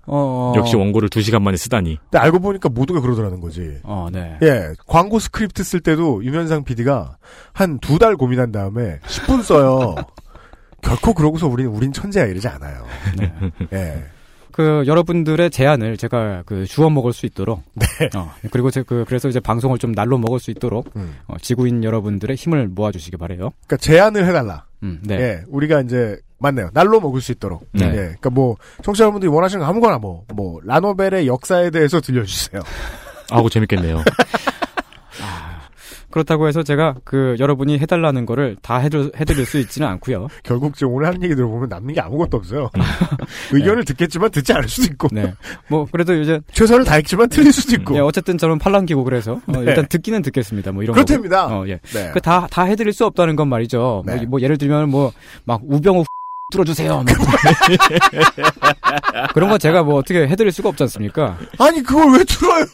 S9: 어, 어.
S4: 역시 원고를 두 시간 만에 쓰다니.
S2: 근데 알고 보니까 모두가 그러더라는 거지.
S9: 어, 네.
S2: 예, 광고 스크립트 쓸 때도 유면상 PD가 한 두 달 고민한 다음에 10분 써요. [LAUGHS] 결코 그러고서 우린 우린 천재야 이러지 않아요.
S9: 네.
S2: 예.
S9: 그 여러분들의 제안을 제가 그 주워 먹을 수 있도록
S2: 네.
S9: 어, 그리고 제 그 그래서 이제 방송을 좀 날로 먹을 수 있도록
S2: 음.
S9: 어, 지구인 여러분들의 힘을 모아주시기 바래요.
S2: 그러니까 제안을 해달라.
S9: 음, 네.
S2: 예, 우리가 이제 맞네요. 날로 먹을 수 있도록.
S9: 네.
S2: 예, 그러니까 뭐 청취자분들이 원하시는 거 아무거나 뭐뭐 라노벨의 역사에 대해서 들려주세요. [LAUGHS]
S4: 아고 재밌겠네요. [LAUGHS]
S9: 그렇다고 해서 제가 그 여러분이 해달라는 거를 다 해드, 해드릴 수 있지는 않고요. [LAUGHS]
S2: 결국 지금 오늘 하는 얘기 들어보면 남는 게 아무것도 없어요. 의견을 듣겠지만 듣지 않을 수도 있고
S9: 네. 뭐 그래도 이제
S2: 최선을 다했지만 틀릴 수도 있고.
S9: 예, 어쨌든 저는 팔랑기고 그래서 어,
S2: 네.
S9: 일단 듣기는 듣겠습니다. 뭐 이런
S2: 그렇답니다.
S9: 거고. 어, 예.
S2: 네.
S9: 그다다 해드릴 수 없다는 건 말이죠.
S2: 네.
S9: 뭐, 뭐 예를 들면 뭐 막 우병우 뚫어주세요. 뭐. [LAUGHS] 그런 거 제가 뭐 어떻게 해드릴 수가 없지 않습니까?
S2: 아니 그걸 왜 틀어요?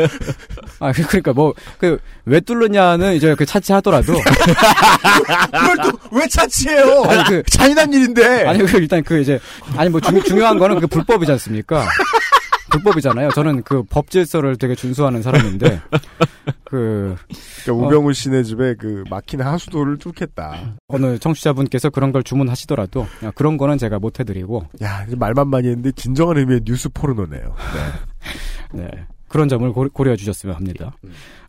S2: [LAUGHS]
S9: 아 그러니까 뭐 그 왜 뚫느냐는 이제 그 차치하더라도
S2: 그걸 또 왜 차치해요? [LAUGHS]
S9: 아니 그
S2: 잔인한 일인데.
S9: 아니 그 일단 그 이제 아니 뭐 중, 중요한 거는 그 불법이지 않습니까? 불법이잖아요. 저는 그 법 질서를 되게 준수하는 사람인데 그
S2: 그러니까 우병우 씨네 집에 그 막힌 하수도를 뚫겠다.
S9: 어느 청취자분께서 그런 걸 주문하시더라도 야, 그런 거는 제가 못 해드리고
S2: 야, 말만 많이 했는데 진정한 의미의 뉴스 포르노네요.
S9: 네. [LAUGHS] 그런 점을 고, 고려해 주셨으면 합니다.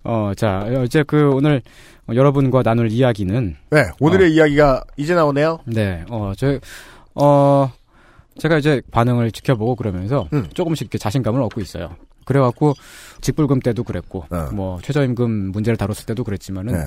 S9: 어, 자, 이제 그 오늘 여러분과 나눌 이야기는
S2: 네, 오늘의 이야기가 이제 나오네요.
S9: 네, 어, 저, 어, 제가 이제 반응을 지켜보고 그러면서
S2: 음.
S9: 조금씩 이렇게 자신감을 얻고 있어요. 그래갖고 직불금 때도 그랬고
S2: 어.
S9: 뭐 최저임금 문제를 다뤘을 때도 그랬지만은
S2: 네,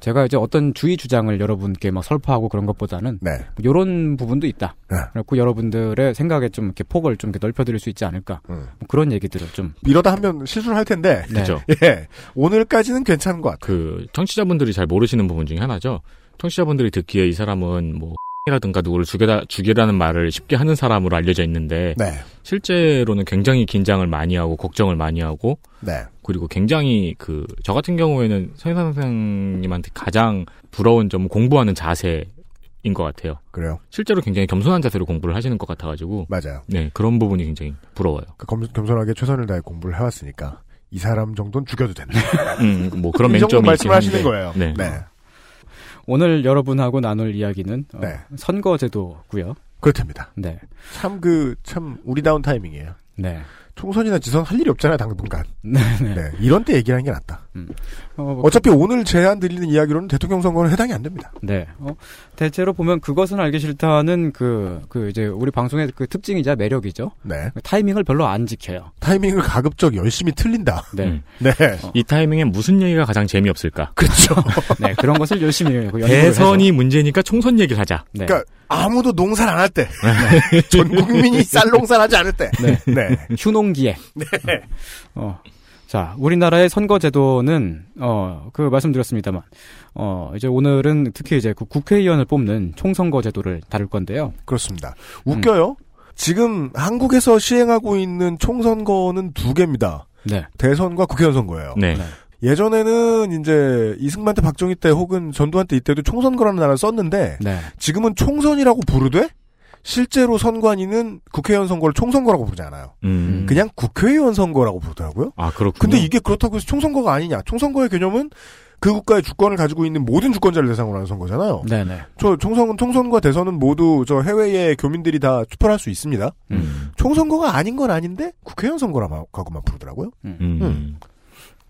S9: 제가 이제 어떤 주의 주장을 여러분께 막 설파하고 그런 것보다는
S2: 네,
S9: 이런 부분도 있다.
S2: 네.
S9: 그래갖고 여러분들의 생각에 좀 이렇게 폭을 좀 이렇게 넓혀드릴 수 있지 않을까.
S2: 음.
S9: 뭐 그런 얘기들을 좀.
S2: 이러다 하면 실수를 할 텐데.
S9: 네.
S4: 그렇죠. [LAUGHS]
S2: 예, 오늘까지는 괜찮은 것 같아요.
S4: 그 청취자분들이 잘 모르시는 부분 중에 하나죠. 청취자분들이 듣기에 이 사람은 뭐 라든가 누구를 죽여라 죽이라는 말을 쉽게 하는 사람으로 알려져 있는데
S2: 네,
S4: 실제로는 굉장히 긴장을 많이 하고 걱정을 많이 하고
S2: 네,
S4: 그리고 굉장히 그 저 같은 경우에는 선생 선생님한테 가장 부러운 점은 공부하는 자세 인 것 같아요.
S2: 그래요.
S4: 실제로 굉장히 겸손한 자세로 공부를 하시는 것 같아가지고
S2: 맞아요.
S4: 네 그런 부분이 굉장히 부러워요.
S2: 그 겸, 겸손하게 최선을 다해 공부를 해왔으니까 이 사람 정도는 죽여도 된다.
S4: 음, 뭐 그런
S2: 이 정도
S4: 맹점이
S2: 말씀을
S4: 있긴
S2: 하시는
S4: 한데.
S2: 거예요.
S4: 네.
S2: 네,
S9: 오늘 여러분하고 나눌 이야기는 어,
S2: 네.
S9: 선거제도고요.
S2: 그렇답니다.
S9: 네,
S2: 참 그 참 우리다운 타이밍이에요.
S9: 네,
S2: 총선이나 지선 할 일이 없잖아요, 당분간.
S9: 네, 네.
S2: 네, 이런 때 얘기하는 게 낫다.
S9: 어, 뭐
S2: 어차피 오늘 제안 드리는 이야기로는 대통령 선거는 해당이 안 됩니다.
S9: 네. 어, 대체로 보면 그것은 알기 싫다는 그, 그 이제 우리 방송의 그 특징이자 매력이죠.
S2: 네.
S9: 타이밍을 별로 안 지켜요.
S2: 타이밍을 가급적 열심히 틀린다.
S9: 네.
S4: 음.
S2: 네.
S4: 이 타이밍에 무슨 얘기가 가장 재미없을까?
S2: 그렇죠. [LAUGHS]
S9: 네. 그런 것을 열심히 해요. 그 연구를 해서.
S4: 대선이 문제니까 총선 얘기를 하자.
S9: 네.
S2: 그러니까 아무도 농사를 안 할 때, 전 국민이 쌀 농사하지 않을 때,
S9: 네.
S2: 네.
S9: 휴농기에. 어. 자, 우리나라의 선거 제도는 어, 그 말씀드렸습니다만 어, 이제 오늘은 특히 이제 그 국회의원을 뽑는 총선거 제도를 다룰 건데요.
S2: 그렇습니다. 웃겨요. 지금 한국에서 시행하고 있는 총선거는 두 개입니다.
S9: 네.
S2: 대선과 국회의원 선거예요.
S4: 네.
S9: 네.
S2: 예전에는 이제 이승만 때 박정희 때 혹은 전두환 때 이때도 총선거라는 단어를 썼는데
S9: 네.
S2: 지금은 총선이라고 부르되 실제로 선관위는 국회의원 선거를 총선거라고 부르지 않아요.
S4: 음.
S2: 그냥 국회의원 선거라고 부르더라고요.
S4: 아, 그렇군요.
S2: 근데 이게 그렇다고 해서 총선거가 아니냐. 총선거의 개념은 그 국가의 주권을 가지고 있는 모든 주권자를 대상으로 하는 선거잖아요.
S9: 네, 네.
S2: 저 총선, 총선과 대선은 모두 저 해외의 교민들이 다 투표를 할수 있습니다.
S4: 음.
S2: 총선거가 아닌 건 아닌데 국회의원 선거라고만 부르더라고요.
S4: 음.
S2: 음.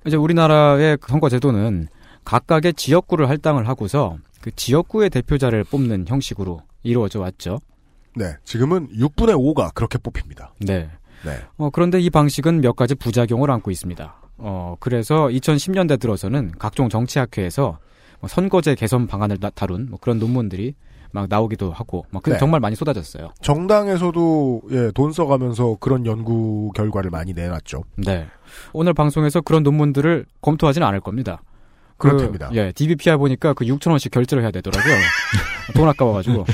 S9: 이제 우리나라의 그 선거 제도는 각각의 지역구를 할당을 하고서 그 지역구의 대표자를 뽑는 형식으로 이루어져 왔죠.
S2: 네, 지금은 6분의 5가 그렇게 뽑힙니다.
S9: 네.
S2: 네.
S9: 어, 그런데 이 방식은 몇 가지 부작용을 안고 있습니다. 어, 그래서 2010년대 들어서는 각종 정치학회에서 뭐 선거제 개선 방안을 다, 다룬 뭐 그런 논문들이 막 나오기도 하고, 막 그-
S2: 네.
S9: 정말 많이 쏟아졌어요.
S2: 정당에서도 예, 돈 써가면서 그런 연구 결과를 많이 내놨죠.
S9: 네. 오늘 방송에서 그런 논문들을 검토하지는 않을 겁니다. 그,
S2: 그렇답니다.
S9: 예, DBPR 보니까 그 6천 원씩 결제를 해야 되더라고요. [LAUGHS] 돈 아까워가지고.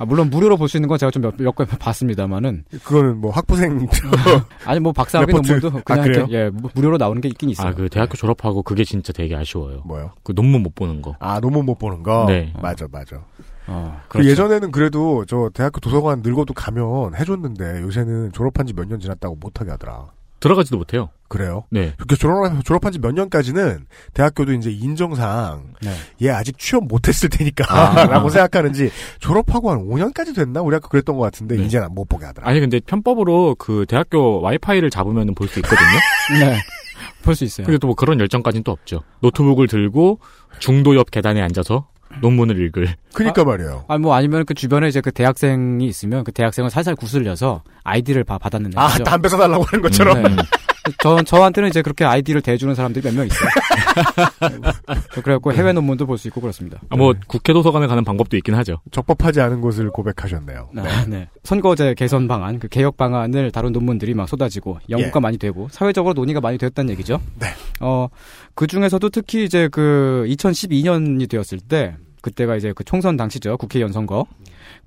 S9: 아, 물론 무료로 볼 수 있는 건 제가 좀 몇, 몇건 봤습니다만은.
S2: 그거는 뭐 학부생 [LAUGHS]
S9: 아니, 뭐 박사학위. 논문도 그냥
S2: 아, 그래요?
S9: 이렇게, 예, 무- 무료로 나오는 게 있긴 있어요.
S4: 아, 그 대학교 졸업하고 그게 진짜 되게 아쉬워요.
S2: 뭐요?
S4: 그 논문 못 보는 거.
S2: 아 논문 못 보는 거.
S4: 네.
S2: 맞아, 맞아.
S9: 어,
S2: 그
S9: 그렇죠.
S2: 예전에는 그래도 저 대학교 도서관 늙어도 가면 해줬는데 요새는 졸업한 지 몇 년 지났다고 못하게 하더라.
S4: 들어가지도 못해요.
S2: 그래요?
S4: 네.
S2: 그렇게 졸업, 졸업한 지 몇 년까지는 대학교도 이제 인정상
S9: 네.
S2: 얘 아직 취업 못했을 테니까
S4: 아. [LAUGHS]
S2: 라고 생각하는지 졸업하고 한 5년까지 됐나? 우리 학교 그랬던 것 같은데
S4: 네.
S2: 이제는 못 보게 하더라.
S4: 아니 근데 편법으로 그 대학교 와이파이를 잡으면 볼 수 있거든요. [LAUGHS]
S9: 네. 볼 수 있어요.
S4: 근데 또 뭐 그런 열정까지는 또 없죠. 노트북을 들고 중도 옆 계단에 앉아서 논문을 읽을.
S2: 그니까 말이에요.
S9: 아, 뭐 아니면 그 주변에 이제 그 대학생이 있으면 그 대학생을 살살 구슬려서 아이디를 바, 받았는
S2: 아. 담배 사달라고 하는 것처럼.
S9: 네. 저, 저한테는 이제 그렇게 아이디를 대주는 사람들이 몇 명 있어요. [LAUGHS] 그래갖고 해외 논문도 볼 수 있고 그렇습니다.
S4: 아, 뭐 국회 도서관에 가는 방법도 있긴 하죠.
S2: 적법하지 않은 것을 고백하셨네요.
S9: 아, 네. 선거제 개선 방안, 그 개혁 방안을 다룬 논문들이 막 쏟아지고 연구가
S2: 예.
S9: 많이 되고 사회적으로 논의가 많이 되었다는 얘기죠.
S2: 네.
S9: 어, 그 중에서도 특히 이제 그 2012년이 되었을 때 그때가 이제 그 총선 당시죠. 국회의원 선거.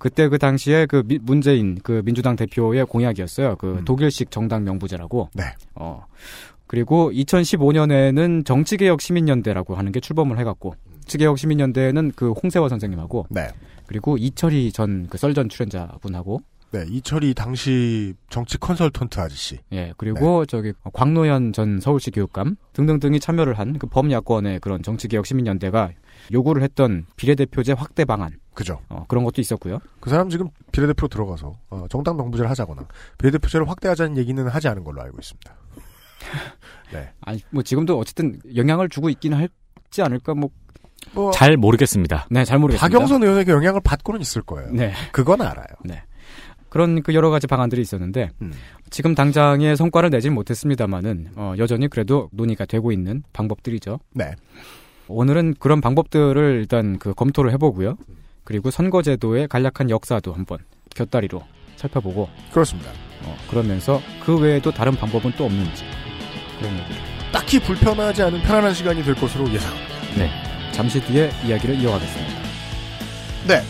S9: 그때 그 당시에 그 미- 문재인 그 민주당 대표의 공약이었어요. 그
S2: 음.
S9: 독일식 정당 명부제라고.
S2: 네.
S9: 어. 그리고 2015년에는 정치개혁 시민연대라고 하는 게 출범을 해갖고 정치개혁 시민연대는 그 홍세화 선생님하고
S2: 네.
S9: 그리고 이철희 전 그 썰전 출연자분하고
S2: 네, 이철이 당시 정치 컨설턴트 아저씨.
S9: 예 그리고
S2: 네.
S9: 저기 광노현 전 서울시 교육감 등등등이 참여를 한 그 범야권의 그런 정치개혁 시민연대가 요구를 했던 비례대표제 확대 방안
S2: 그죠.
S9: 어, 그런 것도 있었고요.
S2: 그 사람 지금 비례대표 들어가서 어, 정당 명부제를 하자거나 비례대표제를 확대하자는 얘기는 하지 않은 걸로 알고 있습니다. [LAUGHS]
S9: 아니 뭐 지금도 어쨌든 영향을 주고 있기는 할지 않을까 뭐
S2: 뭐
S4: 잘 모르겠습니다.
S9: 네, 잘 모르겠습니다.
S2: 박영선 의원에게 영향을 받고는 있을 거예요.
S9: 네.
S2: 그건 알아요.
S9: 그런 그 여러 가지 방안들이 있었는데
S2: 음.
S9: 지금 당장의 성과를 내진 못했습니다만은 어, 여전히 그래도 논의가 되고 있는 방법들이죠.
S2: 네.
S9: 오늘은 그런 방법들을 일단 그 검토를 해보고요. 그리고 선거제도의 간략한 역사도 한번 곁다리로 살펴보고
S2: 그렇습니다.
S9: 어, 그러면서 그 외에도 다른 방법은 또 없는지 그런 얘기를
S2: 딱히 불편하지 않은 편안한 시간이 될 것으로 예상합니다.
S9: 잠시 뒤에 이야기를 이어가겠습니다.
S2: 네.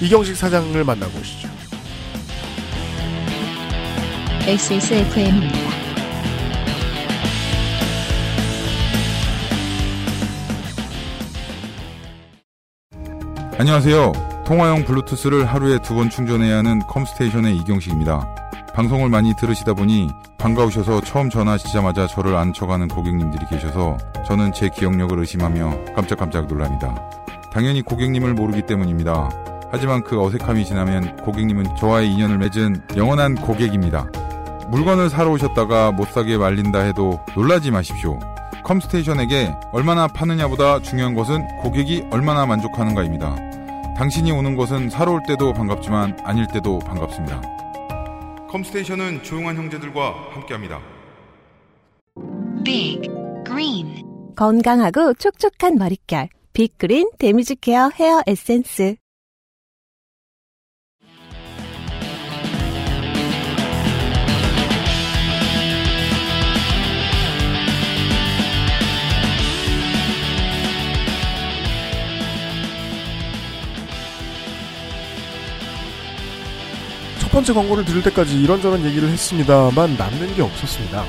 S2: 이경식 사장을 만나보시죠.
S1: XSFM입니다.
S10: 안녕하세요. 통화용 블루투스를 하루에 두 번 충전해야 하는 컴스테이션의 이경식입니다. 방송을 많이 들으시다 보니 반가우셔서 처음 전화하시자마자 저를 안쳐가는 고객님들이 계셔서 저는 제 기억력을 의심하며 깜짝깜짝 놀랍니다. 당연히 고객님을 모르기 때문입니다. 하지만 그 어색함이 지나면 고객님은 저와의 인연을 맺은 영원한 고객입니다. 물건을 사러 오셨다가 못 사게 말린다 해도 놀라지 마십시오. 컴스테이션에게 얼마나 파느냐보다 중요한 것은 고객이 얼마나 만족하는가입니다. 당신이 오는 것은 사러 올 때도 반갑지만 아닐 때도 반갑습니다. 컴스테이션은 조용한 형제들과 함께합니다.
S1: Big Green
S11: 건강하고 촉촉한 머릿결. 빅그린 damage care 헤어 에센스.
S2: 첫 번째 광고를 들을 때까지 이런저런 얘기를 했습니다만 남는 게 없었습니다.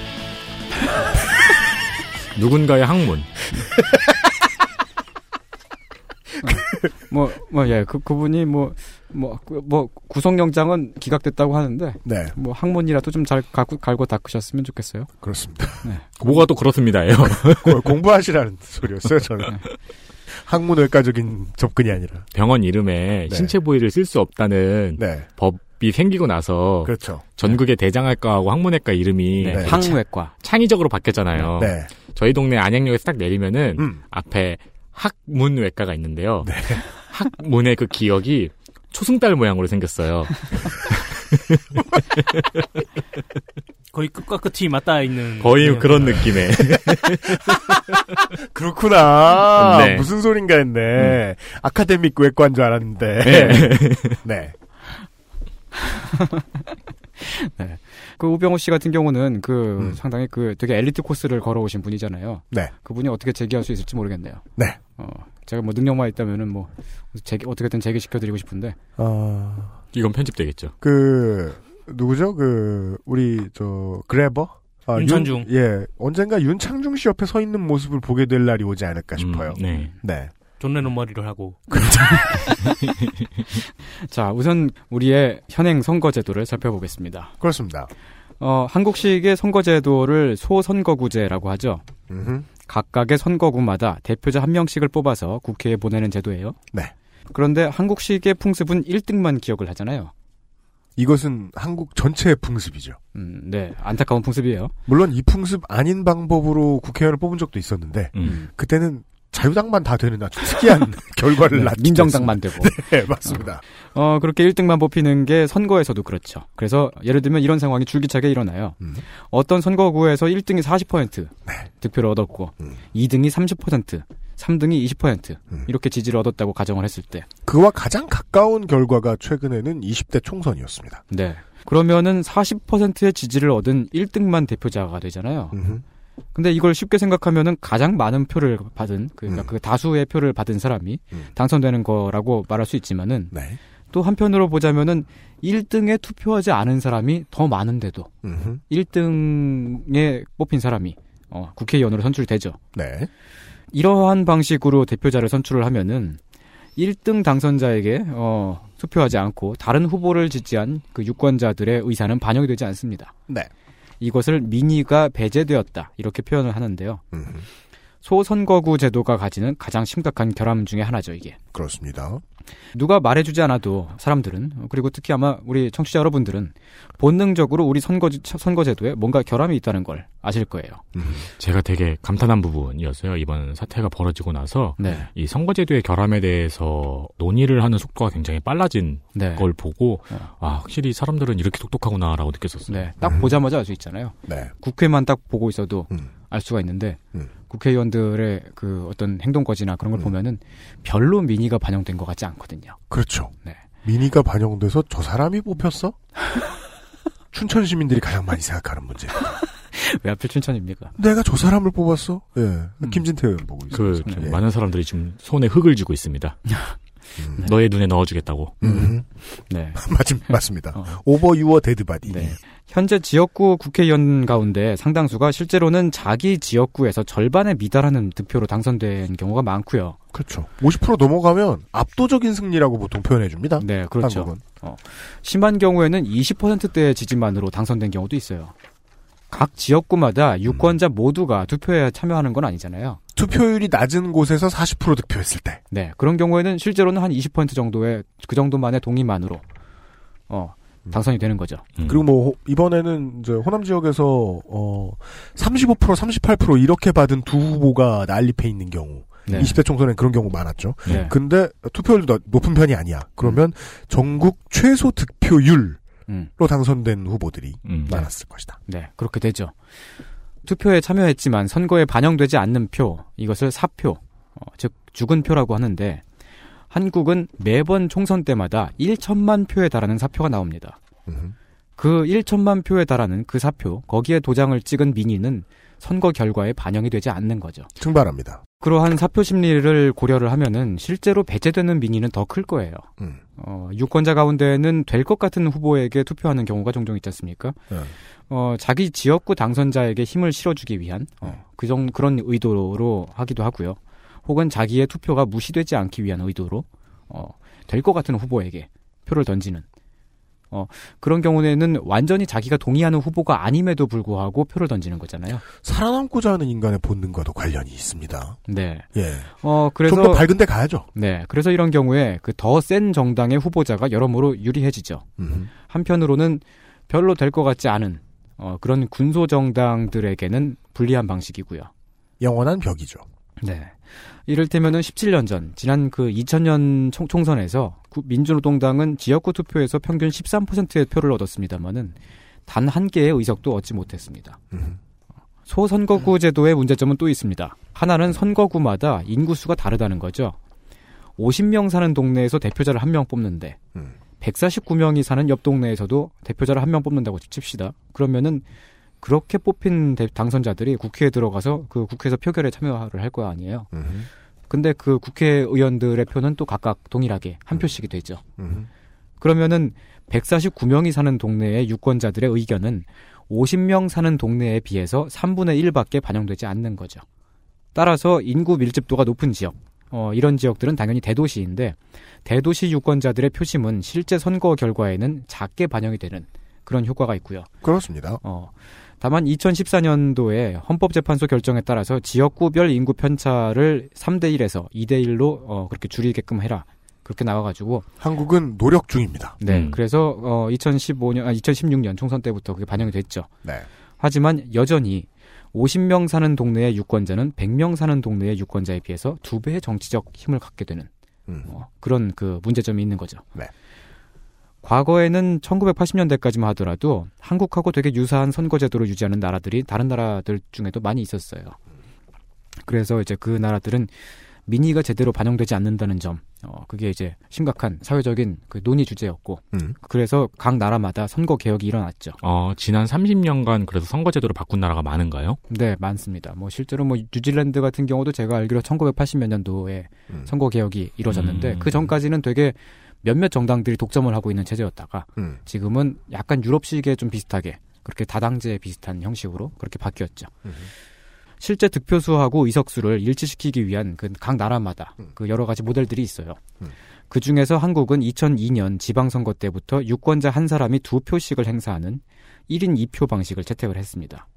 S4: 누군가의 학문.
S9: 뭐, 뭐, 예, 그, 그분이 뭐, 뭐, 그, 뭐, 구속영장은 기각됐다고 하는데,
S2: 네.
S9: 뭐, 학문이라도 좀 잘 갈고, 갈고 닦으셨으면 좋겠어요.
S2: 그렇습니다.
S4: 뭐가 또 그렇습니다예요.
S2: 그걸 공부하시라는 소리였어요, 저는. 학문외과적인 접근이 아니라.
S4: 병원 이름에
S2: 네.
S4: 신체 부위를 쓸 수 없다는
S2: 네.
S4: 법 이 생기고 나서
S2: 그렇죠.
S4: 전국의 대장학과하고 학문외과 이름이
S9: 네,
S2: 네.
S9: 항외과.
S4: 창의적으로 바뀌었잖아요.
S2: 네.
S4: 저희 동네 안양역에서 딱 내리면은
S2: 음.
S4: 앞에 학문외과가 있는데요.
S2: 네. [LAUGHS]
S4: 학문의 그 기억이 초승달 모양으로 생겼어요. [LAUGHS]
S8: 거의 끝과 끝이 맞닿아 있는.
S4: 거의
S8: 네.
S4: 그런 느낌의. [LAUGHS]
S2: 그렇구나.
S4: 네.
S2: 무슨 소린가 했네. 아카데믹 외과인 줄 알았는데.
S4: 네.
S2: 네. [LAUGHS]
S9: 그 우병우 씨 같은 경우는 그
S2: 음.
S9: 상당히 그 되게 엘리트 코스를 걸어오신 분이잖아요.
S2: 네.
S9: 그분이 어떻게 재기할 수 있을지 모르겠네요.
S2: 네.
S9: 어, 제가 뭐 능력만 있다면은 뭐 재기, 어떻게든 재기시켜드리고 싶은데.
S2: 어,
S4: 이건 편집되겠죠.
S2: 그, 누구죠? 그, 우리, 저, 그래버? 아,
S8: 윤찬중.
S2: 윤- 예. 언젠가 윤창중 씨 옆에 서 있는 모습을 보게 될 날이 오지 않을까 싶어요.
S4: 음, 네.
S2: 네.
S8: 존 레논 머리를 하고. [LAUGHS]
S9: 자, 우선 우리의 현행 선거제도를 살펴보겠습니다.
S2: 그렇습니다.
S9: 어, 한국식의 선거제도를 소선거구제라고 하죠.
S2: 음흠.
S9: 각각의 선거구마다 대표자 한 명씩을 뽑아서 국회에 보내는 제도예요.
S2: 네.
S9: 그런데 한국식의 풍습은 1등만 기억을 하잖아요.
S2: 이것은 한국 전체의 풍습이죠.
S9: 음, 네. 안타까운 풍습이에요.
S2: 물론 이 풍습 아닌 방법으로 국회의원을 뽑은 적도 있었는데,
S4: 음.
S2: 그때는 자유당만 다 되는 아주 특이한 [LAUGHS] [LAUGHS] 결과를
S9: 네,
S2: 낳게
S9: 민정당만 되고. [LAUGHS]
S2: 네, 맞습니다.
S9: 어, 그렇게 1등만 뽑히는 게 선거에서도 그렇죠. 그래서 예를 들면 이런 상황이 줄기차게 일어나요.
S2: 음.
S9: 어떤 선거구에서 1등이 40% 득표를 얻었고,
S2: 음.
S9: 2등이 30%, 3등이 20%
S2: 음.
S9: 이렇게 지지를 얻었다고 가정을 했을 때,
S2: 그와 가장 가까운 결과가 최근에는 20대 총선이었습니다.
S9: 네. 그러면은 40%의 지지를 얻은 1등만 대표자가 되잖아요.
S2: 음흠.
S9: 근데 이걸 쉽게 생각하면은 가장 많은 표를 받은, 그러니까
S2: 음.
S9: 그 다수의 표를 받은 사람이
S2: 음.
S9: 당선되는 거라고 말할 수 있지만은
S2: 네.
S9: 또 한편으로 보자면은 1등에 투표하지 않은 사람이 더 많은데도
S2: 음흠.
S9: 1등에 뽑힌 사람이 어, 국회의원으로 선출되죠.
S2: 네.
S9: 이러한 방식으로 대표자를 선출을 하면은 1등 당선자에게 어, 투표하지 않고 다른 후보를 지지한 그 유권자들의 의사는 반영이 되지 않습니다.
S2: 네.
S9: 이것을 민의가 배제되었다 이렇게 표현을 하는데요.
S2: 음흠.
S9: 소선거구 제도가 가지는 가장 심각한 결함 중에 하나죠 이게.
S2: 그렇습니다.
S9: 누가 말해주지 않아도 사람들은 그리고 특히 아마 우리 청취자 여러분들은 본능적으로 우리 선거 선거제도에 뭔가 결함이 있다는 걸 아실 거예요.
S4: 제가 되게 감탄한 부분이었어요. 이번 사태가 벌어지고 나서
S9: 네,
S4: 이 선거제도의 결함에 대해서 논의를 하는 속도가 굉장히 빨라진
S9: 네,
S4: 걸 보고
S9: 네.
S4: 아 확실히 사람들은 이렇게 똑똑하구나라고 느꼈었어요.
S9: 네. 딱 보자마자 알 수 있잖아요.
S2: 네.
S9: 국회만 딱 보고 있어도
S2: 음.
S9: 알 수가 있는데
S2: 음.
S9: 국회의원들의 그 어떤 행동거지나 그런 걸
S2: 음.
S9: 보면은 별로 민의가 반영된 것 같지 않거든요.
S2: 그렇죠.
S9: 네.
S2: 민의가 반영돼서 저 사람이 뽑혔어? [LAUGHS] 춘천 시민들이 가장 많이 생각하는 문제. [LAUGHS]
S9: 왜 하필 춘천입니까?
S2: 내가 저 사람을 뽑았어? 예.
S9: 음.
S2: 김진태 의원 보고
S4: 그
S2: 있습니다. 예.
S4: 많은 사람들이 지금 손에 흙을 쥐고 있습니다.
S2: 음.
S4: 너의 눈에 넣어주겠다고.
S2: 음.
S9: 네. [LAUGHS]
S2: 맞, 맞습니다.
S9: 어.
S2: over your dead body.
S9: 네. 현재 지역구 국회의원 가운데 상당수가 실제로는 자기 지역구에서 절반에 미달하는 득표로 당선된 경우가 많고요.
S2: 그렇죠. 50% 넘어가면 압도적인 승리라고 보통 표현해 줍니다.
S9: 네, 그렇죠.
S2: 한국은.
S9: 심한 경우에는 20%대의 지지만으로 당선된 경우도 있어요. 각 지역구마다 유권자 모두가 투표에 참여하는 건 아니잖아요.
S2: 투표율이 낮은 곳에서 40% 득표했을 때.
S9: 네, 그런 경우에는 실제로는 한 20% 정도의 그 정도만의 동의만으로 어 당선이 되는 거죠.
S2: 그리고 뭐 호- 이번에는 이제 호남 지역에서 어 35% 38% 이렇게 받은 두 후보가 난립해 있는 경우
S9: 네.
S2: 20대 총선엔 그런 경우 많았죠.
S9: 네.
S2: 근데 투표율도 더 높은 편이 아니야. 그러면 전국 최소 득표율로
S9: 음.
S2: 당선된 후보들이
S12: 음.
S2: 많았을 것이다.
S9: 네, 그렇게 되죠. 투표에 참여했지만 선거에 반영되지 않는 표, 이것을 사표, 어, 즉 죽은 표라고 하는데 한국은 매번 총선 때마다 1천만 표에 달하는 사표가 나옵니다. 그 1천만 표에 달하는 그 사표, 거기에 도장을 찍은 민의는 선거 결과에 반영이 되지 않는 거죠.
S2: 증발합니다.
S9: 그러한 사표 심리를 고려를 하면은 실제로 배제되는 민의는 더 클 거예요.
S2: 음.
S9: 어, 유권자 가운데는 될 것 같은 후보에게 투표하는 경우가 종종 있지 않습니까?
S2: 네.
S9: 어, 자기 지역구 당선자에게 힘을 실어주기 위한 어, 그 정, 그런 의도로 하기도 하고요. 혹은 자기의 투표가 무시되지 않기 위한 의도로 어, 될 것 같은 후보에게 표를 던지는 어, 그런 경우에는 완전히 자기가 동의하는 후보가 아님에도 불구하고 표를 던지는 거잖아요.
S2: 살아남고자 하는 인간의 본능과도 관련이 있습니다.
S9: 네.
S2: 예.
S9: 어, 그래서
S2: 좀 더 밝은 데 가야죠.
S9: 네. 그래서 이런 경우에 그 더 센 정당의 후보자가 여러모로 유리해지죠.
S2: 음.
S9: 한편으로는 별로 될 것 같지 않은 어, 그런 군소 정당들에게는 불리한 방식이고요.
S2: 영원한 벽이죠.
S9: 네. 이를테면은 17년 전 지난 그 2000년 총, 총선에서 구- 민주노동당은 지역구 투표에서 평균 13%의 표를 얻었습니다만은 단한 개의 의석도 얻지 못했습니다. 소선거구 제도의 문제점은 또 있습니다. 하나는 선거구마다 인구수가 다르다는 거죠. 50명 사는 동네에서 대표자를 한 명 뽑는데 149명이 사는 옆 동네에서도 대표자를 한 명 뽑는다고 칩시다. 그러면은 그렇게 뽑힌 대- 당선자들이 국회에 들어가서 그 국회에서 표결에 참여를 할 거 아니에요. 근데 그 국회의원들의 표는 또 각각 동일하게 한 표씩이 되죠. 그러면은 149명이 사는 동네의 유권자들의 의견은 50명 사는 동네에 비해서 3분의 1밖에 반영되지 않는 거죠. 따라서 인구 밀집도가 높은 지역, 어, 이런 지역들은 당연히 대도시인데 대도시 유권자들의 표심은 실제 선거 결과에는 작게 반영이 되는 그런 효과가 있고요.
S2: 그렇습니다.
S9: 어, 다만 2014년도에 헌법재판소 결정에 따라서 지역구별 인구 편차를 3대 1에서 2대 1로 어, 그렇게 줄이게끔 해라. 그렇게 나와가지고
S2: 한국은 노력 중입니다.
S9: 네,
S2: 음.
S9: 그래서 어, 2015년, 아, 2016년 총선 때부터 그게 반영이 됐죠.
S2: 네.
S9: 하지만 여전히 50명 사는 동네의 유권자는 100명 사는 동네의 유권자에 비해서 두 배의 정치적 힘을 갖게 되는 어, 그런 그 문제점이 있는 거죠.
S2: 네.
S9: 과거에는 1980년대까지만 하더라도 한국하고 되게 유사한 선거제도를 유지하는 나라들이 다른 나라들 중에도 많이 있었어요. 그래서 이제 그 나라들은 민의가 제대로 반영되지 않는다는 점, 어, 그게 이제 심각한 사회적인 그 논의 주제였고,
S2: 음.
S9: 그래서 각 나라마다 선거 개혁이 일어났죠.
S12: 어, 지난 30년간 그래서 선거제도를 바꾼 나라가 많은가요?
S9: 네, 많습니다. 뭐 실제로 뭐 뉴질랜드 같은 경우도 제가 알기로 1980몇 년도에
S2: 음.
S9: 선거 개혁이 이루어졌는데
S12: 음.
S9: 그 전까지는 되게 몇몇 정당들이 독점을 하고 있는 체제였다가
S2: 음.
S9: 지금은 약간 유럽식에 좀 비슷하게 그렇게 다당제 비슷한 형식으로 그렇게 바뀌었죠. 실제 득표수하고 의석수를 일치시키기 위한 그 각 나라마다 그 여러 가지 모델들이 있어요. 그 중에서 한국은 2002년 지방선거 때부터 유권자 한 사람이 두 표씩을 행사하는 1인 2표 방식을 채택을 했습니다.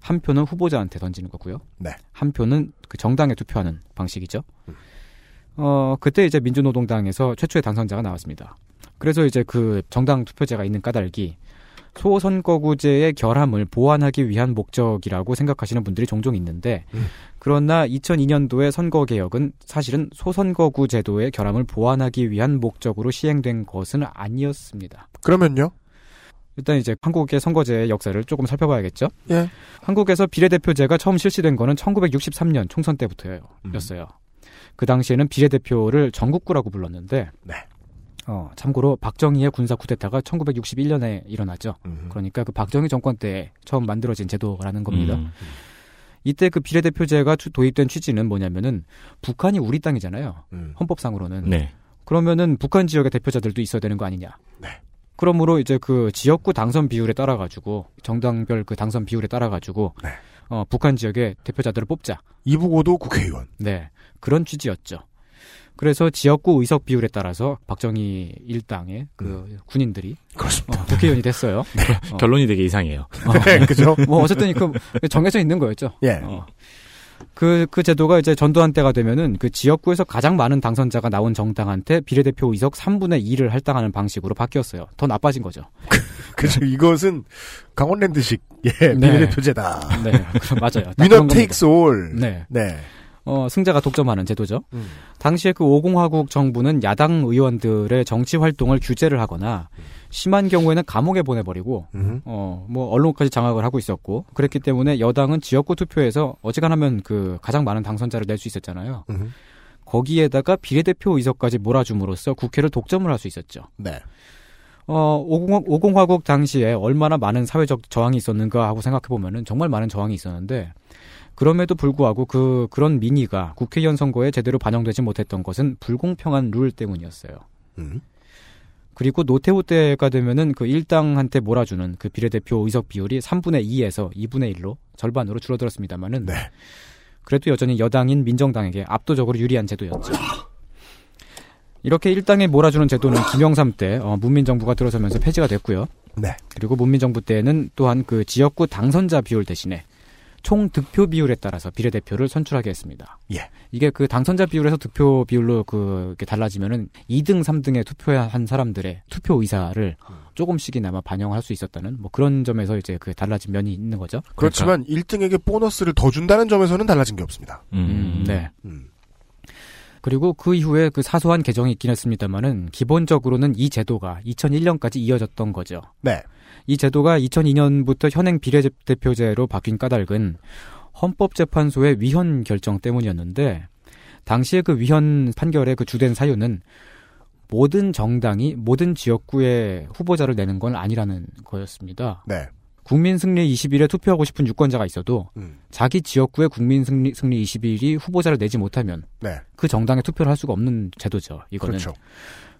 S9: 한 표는 후보자한테 던지는 거고요.
S2: 네.
S9: 한 표는 그 정당에 투표하는 방식이죠. 어, 그때 이제 민주노동당에서 최초의 당선자가 나왔습니다. 그래서 이제 그 정당 투표제가 있는 까닭이 소선거구제의 결함을 보완하기 위한 목적이라고 생각하시는 분들이 종종 있는데 그러나 2002년도의 선거 개혁은 사실은 소선거구 제도의 결함을 보완하기 위한 목적으로 시행된 것은 아니었습니다.
S2: 그러면요?
S9: 일단 이제 한국의 선거제의 역사를 조금 살펴봐야겠죠.
S2: 예.
S9: 한국에서 비례대표제가 처음 실시된 거는 1963년 총선 때부터였어요. 그 당시에는 비례대표를 전국구라고 불렀는데
S2: 네.
S9: 어, 참고로 박정희의 군사 쿠데타가 1961년에 일어나죠. 그러니까 그 박정희 정권 때 처음 만들어진 제도라는 겁니다.
S12: 음.
S9: 이때 그 비례대표제가 추- 도입된 취지는 뭐냐면은 북한이 우리 땅이잖아요. 헌법상으로는.
S12: 네.
S9: 그러면은 북한 지역의 대표자들도 있어야 되는 거 아니냐.
S2: 네.
S9: 그러므로 이제 그 지역구 당선 비율에 따라 가지고 정당별 그 당선 비율에 따라 가지고
S2: 네.
S9: 어, 북한 지역의 대표자들을 뽑자.
S2: 이북고도 국회의원.
S9: 네. 그런 취지였죠. 그래서 지역구 의석 비율에 따라서 박정희 일당의 그 군인들이
S2: 그렇습니다.
S9: 어, 국회의원이 됐어요. [LAUGHS] 어.
S12: 결론이 되게 이상해요. [LAUGHS]
S9: 어,
S2: 네, 그죠?
S9: 뭐 어쨌든 그 정해져 있는 거였죠.
S2: 예.
S9: 어. 그, 그 제도가 이제 전두환 때가 되면은 그 지역구에서 가장 많은 당선자가 나온 정당한테 비례대표 의석 3분의 2를 할당하는 방식으로 바뀌었어요. 더 나빠진 거죠. [LAUGHS]
S2: 그죠. 이것은 강원랜드식, 예,
S9: 네.
S2: 비례대표제다.
S9: 네, 맞아요. 딱
S2: 위너 테이크스 올.
S9: 네.
S2: 네.
S9: 어, 승자가 독점하는 제도죠.
S2: 음.
S9: 당시에 그 오공화국 정부는 야당 의원들의 정치 활동을 규제를 하거나 심한 경우에는 감옥에 보내버리고
S2: 음.
S9: 어, 뭐 언론까지 장악을 하고 있었고 그랬기 때문에 여당은 지역구 투표에서 어지간하면 그 가장 많은 당선자를 낼 수 있었잖아요.
S2: 음.
S9: 거기에다가 비례대표 의석까지 몰아줌으로써 국회를 독점을 할 수 있었죠.
S2: 네.
S9: 어, 오공, 오공화국 당시에 얼마나 많은 사회적 저항이 있었는가 하고 생각해 보면은 정말 많은 저항이 있었는데 그럼에도 불구하고 그 그런 민의가 국회의원 선거에 제대로 반영되지 못했던 것은 불공평한 룰 때문이었어요.
S2: 음.
S9: 그리고 노태우 때가 되면은 그 일당한테 몰아주는 그 비례대표 의석 비율이 3분의 2에서 2분의 1로 절반으로 줄어들었습니다만은
S2: 네.
S9: 그래도 여전히 여당인 민정당에게 압도적으로 유리한 제도였죠. 이렇게 일당에 몰아주는 제도는 김영삼 때 어, 문민정부가 들어서면서 폐지가 됐고요.
S2: 네.
S9: 그리고 문민정부 때는 또한 그 지역구 당선자 비율 대신에 총 득표 비율에 따라서 비례대표를 선출하게 했습니다.
S2: 예.
S9: 이게 그 당선자 비율에서 득표 비율로 그 이렇게 달라지면은 2등, 3등에 투표한 사람들의 투표 의사를 조금씩이나마 반영할 수 있었다는 뭐 그런 점에서 이제 그 달라진 면이 있는 거죠.
S2: 그렇지만 1등에게 보너스를 더 준다는 점에서는 달라진 게 없습니다.
S9: 음, 네.
S2: 음.
S9: 그리고 그 이후에 그 사소한 개정이 있긴 했습니다만은 기본적으로는 이 제도가 2001년까지 이어졌던 거죠.
S2: 네.
S9: 이 제도가 2002년부터 현행 비례대표제로 바뀐 까닭은 헌법재판소의 위헌 결정 때문이었는데 당시에 그 위헌 판결의 그 주된 사유는 모든 정당이 모든 지역구에 후보자를 내는 건 아니라는 거였습니다.
S2: 네.
S9: 국민 승리 20일에 투표하고 싶은 유권자가 있어도
S2: 음.
S9: 자기 지역구에 국민 승리, 승리 20일이 후보자를 내지 못하면
S2: 네.
S9: 그 정당에 투표를 할 수가 없는 제도죠. 이거는.
S2: 그렇죠.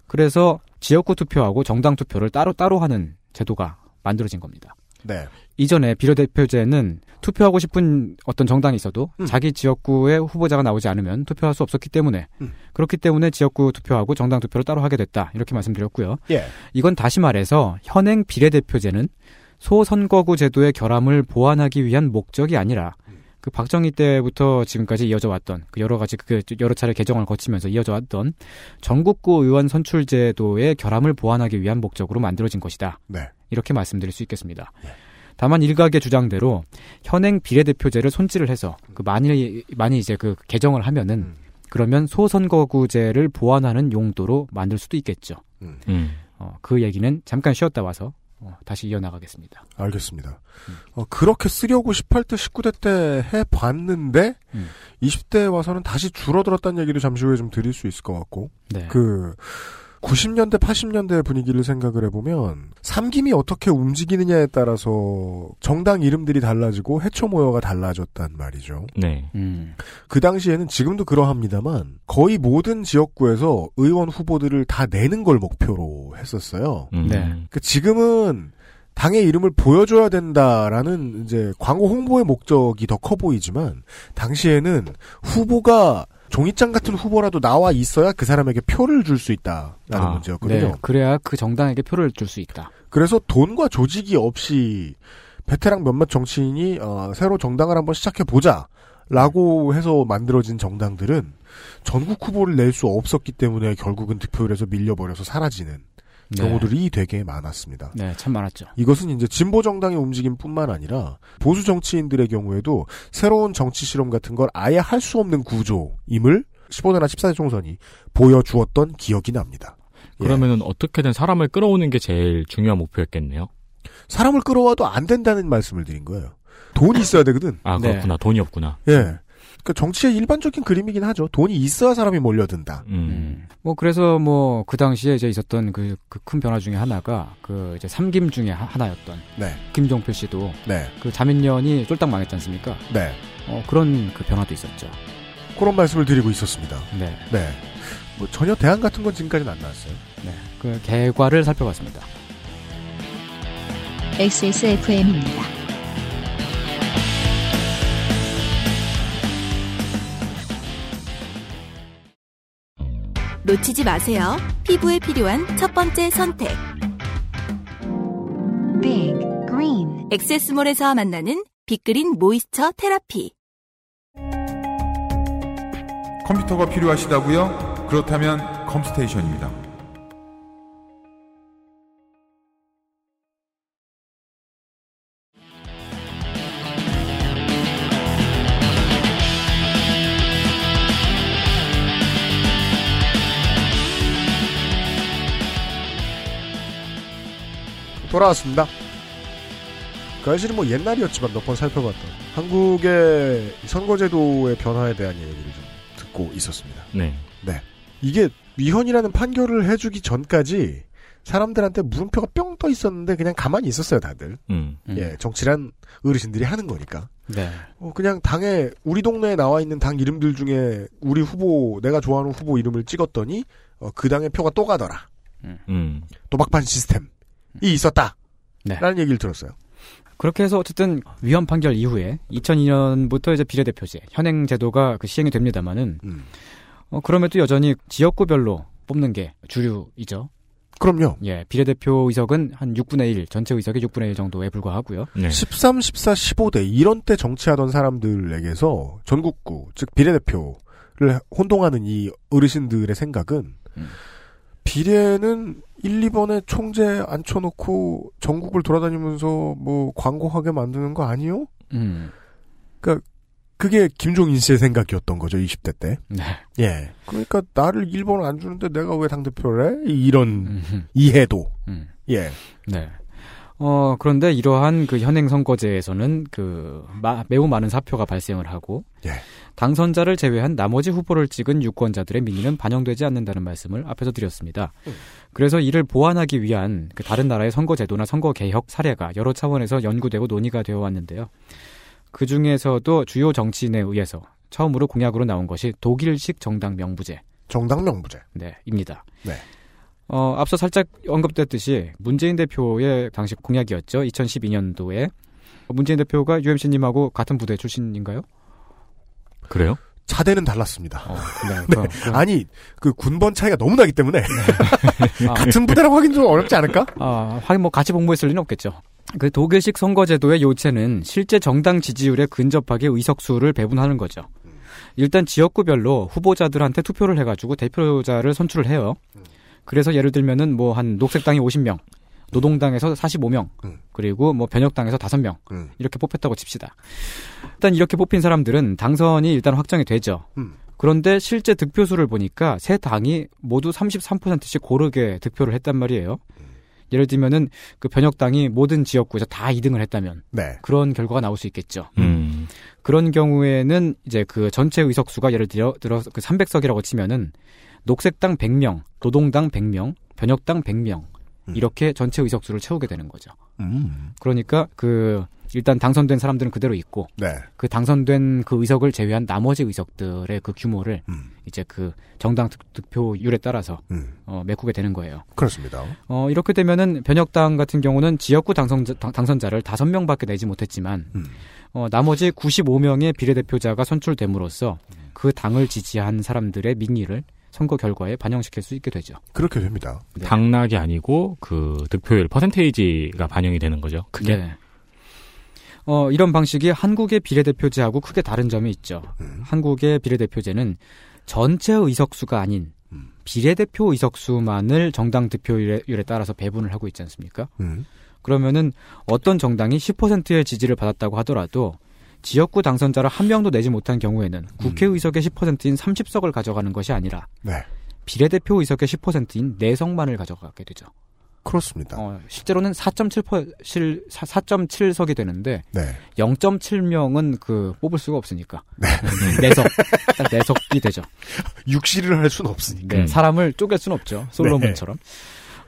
S9: 그래서 지역구 투표하고 정당 투표를 따로 따로 하는 제도가 만들어진 겁니다.
S2: 네.
S9: 이전에 비례대표제는 투표하고 싶은 어떤 정당이 있어도 자기 지역구에 후보자가 나오지 않으면 투표할 수 없었기 때문에
S2: 음.
S9: 그렇기 때문에 지역구 투표하고 정당 투표를 따로 하게 됐다 이렇게 말씀드렸고요.
S2: 예.
S9: 이건 다시 말해서 현행 비례대표제는 소선거구 제도의 결함을 보완하기 위한 목적이 아니라 그 박정희 때부터 지금까지 이어져 왔던 그 여러 가지 그 여러 차례 개정을 거치면서 이어져 왔던 전국구 의원 선출 제도의 결함을 보완하기 위한 목적으로 만들어진 것이다.
S2: 네.
S9: 이렇게 말씀드릴 수 있겠습니다. 다만 일각의 주장대로 현행 비례대표제를 손질을 해서 그 많이 많이 이제 그 개정을 하면은 그러면 소선거구제를 보완하는 용도로 만들 수도 있겠죠.
S12: 음.
S9: 어, 그 얘기는 잠깐 쉬었다 와서 어, 다시 이어나가겠습니다.
S2: 알겠습니다. 어, 그렇게 쓰려고 18대, 19대 때 해봤는데,
S9: 음.
S2: 20대에 와서는 다시 줄어들었다는 얘기도 잠시 후에 좀 드릴 수 있을 것 같고,
S9: 네.
S2: 그, 90년대, 80년대 분위기를 생각을 해보면, 삼김이 어떻게 움직이느냐에 따라서 정당 이름들이 달라지고 해초 모여가 달라졌단 말이죠.
S12: 네.
S9: 음.
S2: 그 당시에는 지금도 그러합니다만, 거의 모든 지역구에서 의원 후보들을 다 내는 걸 목표로 했었어요.
S12: 음.
S9: 네.
S2: 그 지금은 당의 이름을 보여줘야 된다라는 이제 광고 홍보의 목적이 더 커 보이지만 당시에는 후보가 종이장 같은 후보라도 나와 있어야 그 사람에게 표를 줄 수 있다라는
S12: 아,
S2: 문제였거든요.
S9: 네, 그래야 그 정당에게 표를 줄 수 있다.
S2: 그래서 돈과 조직이 없이 베테랑 몇몇 정치인이 어, 새로 정당을 한번 시작해 보자 라고 해서 만들어진 정당들은 전국 후보를 낼 수 없었기 때문에 결국은 득표율에서 밀려버려서 사라지는
S9: 네.
S2: 경우들이 되게 많았습니다.
S9: 네, 참 많았죠.
S2: 이것은 이제 진보 정당의 움직임뿐만 아니라 보수 정치인들의 경우에도 새로운 정치 실험 같은 걸 아예 할 수 없는 구조임을 15대나 14대 총선이 보여주었던 기억이 납니다. 예.
S12: 그러면은 어떻게든 사람을 끌어오는 게 제일 중요한 목표였겠네요.
S2: 사람을 끌어와도 안 된다는 말씀을 드린 거예요. 돈이 있어야 되거든.
S12: 아
S9: 네.
S12: 그렇구나. 돈이 없구나.
S2: 예. 그러니까 정치의 일반적인 그림이긴 하죠. 돈이 있어야 사람이 몰려든다.
S12: 음.
S9: 음. 뭐 그래서 뭐 그 당시에 이제 있었던 그 큰 변화 중에 하나가 그 이제 삼김 중에 하- 하나였던
S2: 네.
S9: 김종필 씨도
S2: 네.
S9: 그 자민련이 쫄딱 망했지 않습니까?
S2: 네.
S9: 어, 그런 그 변화도 있었죠.
S2: 그런 말씀을 드리고 있었습니다.
S9: 네.
S2: 네. 뭐 전혀 대안 같은 건 지금까지는 안 나왔어요.
S9: 네. 그 결과를 살펴봤습니다.
S1: XSFM입니다.
S5: 놓치지 마세요. 피부에 필요한 첫 번째 선택.
S1: Big Green
S5: 엑세스몰에서 만나는 빅그린 모이스처 테라피.
S10: 컴퓨터가 필요하시다고요? 그렇다면 컴스테이션입니다.
S2: 돌아왔습니다. 그 사실은 뭐 옛날이었지만 몇 번 살펴봤던 한국의 선거제도의 변화에 대한 얘기를 좀 듣고 있었습니다.
S12: 네.
S2: 네. 이게 위헌이라는 판결을 해주기 전까지 사람들한테 물음표가 뿅 떠 있었는데 그냥 가만히 있었어요, 다들.
S12: 음.
S2: 예, 정치란 어르신들이 하는 거니까.
S9: 네.
S2: 어, 그냥 당에 우리 동네에 나와 있는 당 이름들 중에 우리 후보 내가 좋아하는 후보 이름을 찍었더니 어, 그 당의 표가 또 가더라.
S12: 음.
S2: 도박판 시스템이 있었다.
S9: 네.
S2: 라는 얘기를 들었어요.
S9: 그렇게 해서 어쨌든 위헌 판결 이후에 2002년부터 이제 비례대표제 현행 제도가 그 시행이 됩니다만은
S2: 음.
S9: 어, 그럼에도 여전히 지역구별로 뽑는 게 주류이죠.
S2: 그럼요.
S9: 예, 비례대표 의석은 한 6분의 1, 전체 의석의 6분의 1 정도에 불과하고요.
S12: 네.
S2: 13, 14, 15대 이런 때 정치하던 사람들에게서 전국구 즉 비례대표를 혼동하는 이 어르신들의 생각은
S9: 음.
S2: 비례는 1, 2번에 총재 앉혀놓고 전국을 돌아다니면서 뭐 광고하게 만드는 거 아니요?
S9: 음.
S2: 그러니까 그게 김종인 씨의 생각이었던 거죠 20대 때.
S9: 네.
S2: 예. 그러니까 나를 1번을 안 주는데 내가 왜 당 대표를 해? 이런 이해도.
S9: 음.
S2: 예.
S9: 네. 어, 그런데 이러한 그 현행 선거제에서는 그 마- 매우 많은 사표가 발생을 하고
S2: 예.
S9: 당선자를 제외한 나머지 후보를 찍은 유권자들의 민의는 반영되지 않는다는 말씀을 앞에서 드렸습니다. 그래서 이를 보완하기 위한 그 다른 나라의 선거제도나 선거 개혁 사례가 여러 차원에서 연구되고 논의가 되어 왔는데요. 그 중에서도 주요 정치인에 의해서 처음으로 공약으로 나온 것이 독일식 정당 명부제.
S2: 정당 명부제.
S9: 네, 입니다.
S2: 네.
S9: 어, 앞서 살짝 언급됐듯이 문재인 대표의 당시 공약이었죠. 2012년도에 문재인 대표가 UMC님하고 같은 부대 출신인가요?
S12: 그래요?
S2: 차대는 달랐습니다. [LAUGHS]
S9: 네,
S2: 네. 아니 그 군번 차이가 너무 나기 때문에 [LAUGHS]
S9: 아.
S2: 같은 부대라고 하긴 좀 어렵지 않을까?
S9: 아, 하긴 뭐 같이 복무했을 리는 없겠죠. 그 독일식 선거제도의 요체는 실제 정당 지지율에 근접하게 의석수를 배분하는 거죠. 일단 지역구별로 후보자들한테 투표를 해가지고 대표자를 선출을 해요. 그래서 예를 들면은 뭐 한 녹색당이 50명, 노동당에서 45명, 그리고 뭐 변혁당에서 5명
S2: 음.
S9: 이렇게 뽑혔다고 칩시다. 일단 이렇게 뽑힌 사람들은 당선이 일단 확정이 되죠.
S2: 음.
S9: 그런데 실제 득표수를 보니까 세 당이 모두 33%씩 고르게 득표를 했단 말이에요. 예를 들면은 그 변혁당이 모든 지역구에서 다 2등을 했다면
S2: 네.
S9: 그런 결과가 나올 수 있겠죠.
S12: 음.
S9: 그런 경우에는 이제 그 전체 의석수가 예를 들어 들어 그 300석이라고 치면은 녹색당 100명, 노동당 100명, 변혁당 100명 이렇게 전체 의석수를 채우게 되는 거죠.
S2: 음.
S9: 그러니까 그 일단 당선된 사람들은 그대로 있고
S2: 네.
S9: 그 당선된 그 의석을 제외한 나머지 의석들의 그 규모를
S2: 음.
S9: 이제 그 정당 득- 득표율에 따라서
S2: 음.
S9: 어, 메꾸게 되는 거예요.
S2: 그렇습니다.
S9: 어, 이렇게 되면은 변혁당 같은 경우는 지역구 당선자, 당, 당선자를 다섯 명밖에 내지 못했지만
S2: 음.
S9: 어, 나머지 95명의 비례대표자가 선출됨으로써 그 당을 지지한 사람들의 민의를 선거 결과에 반영시킬 수 있게 되죠.
S2: 그렇게 됩니다.
S12: 당락이 아니고 그 득표율 퍼센테이지가 반영이 되는 거죠. 크게.
S9: 네. 어, 이런 방식이 한국의 비례대표제하고 크게 다른 점이 있죠.
S2: 음.
S9: 한국의 비례대표제는 전체 의석수가 아닌
S2: 음.
S9: 비례대표 의석수만을 정당 득표율에 율에 따라서 배분을 하고 있지 않습니까?
S2: 음.
S9: 그러면은 어떤 정당이 10%의 지지를 받았다고 하더라도 지역구 당선자를 한 명도 내지 못한 경우에는 국회의석의 10%인 30석을 가져가는 것이 아니라
S2: 네.
S9: 비례대표 의석의 10%인 4석만을 가져가게 되죠.
S2: 그렇습니다.
S9: 어, 실제로는 4.7% 4.7석이 되는데
S2: 네.
S9: 0.7명은 그 뽑을 수가 없으니까 네 4석 딱 4석이 되죠. [LAUGHS]
S2: 육시를 할 수는 없으니까.
S9: 네, 사람을 쪼갤 수는 없죠. 솔로몬처럼.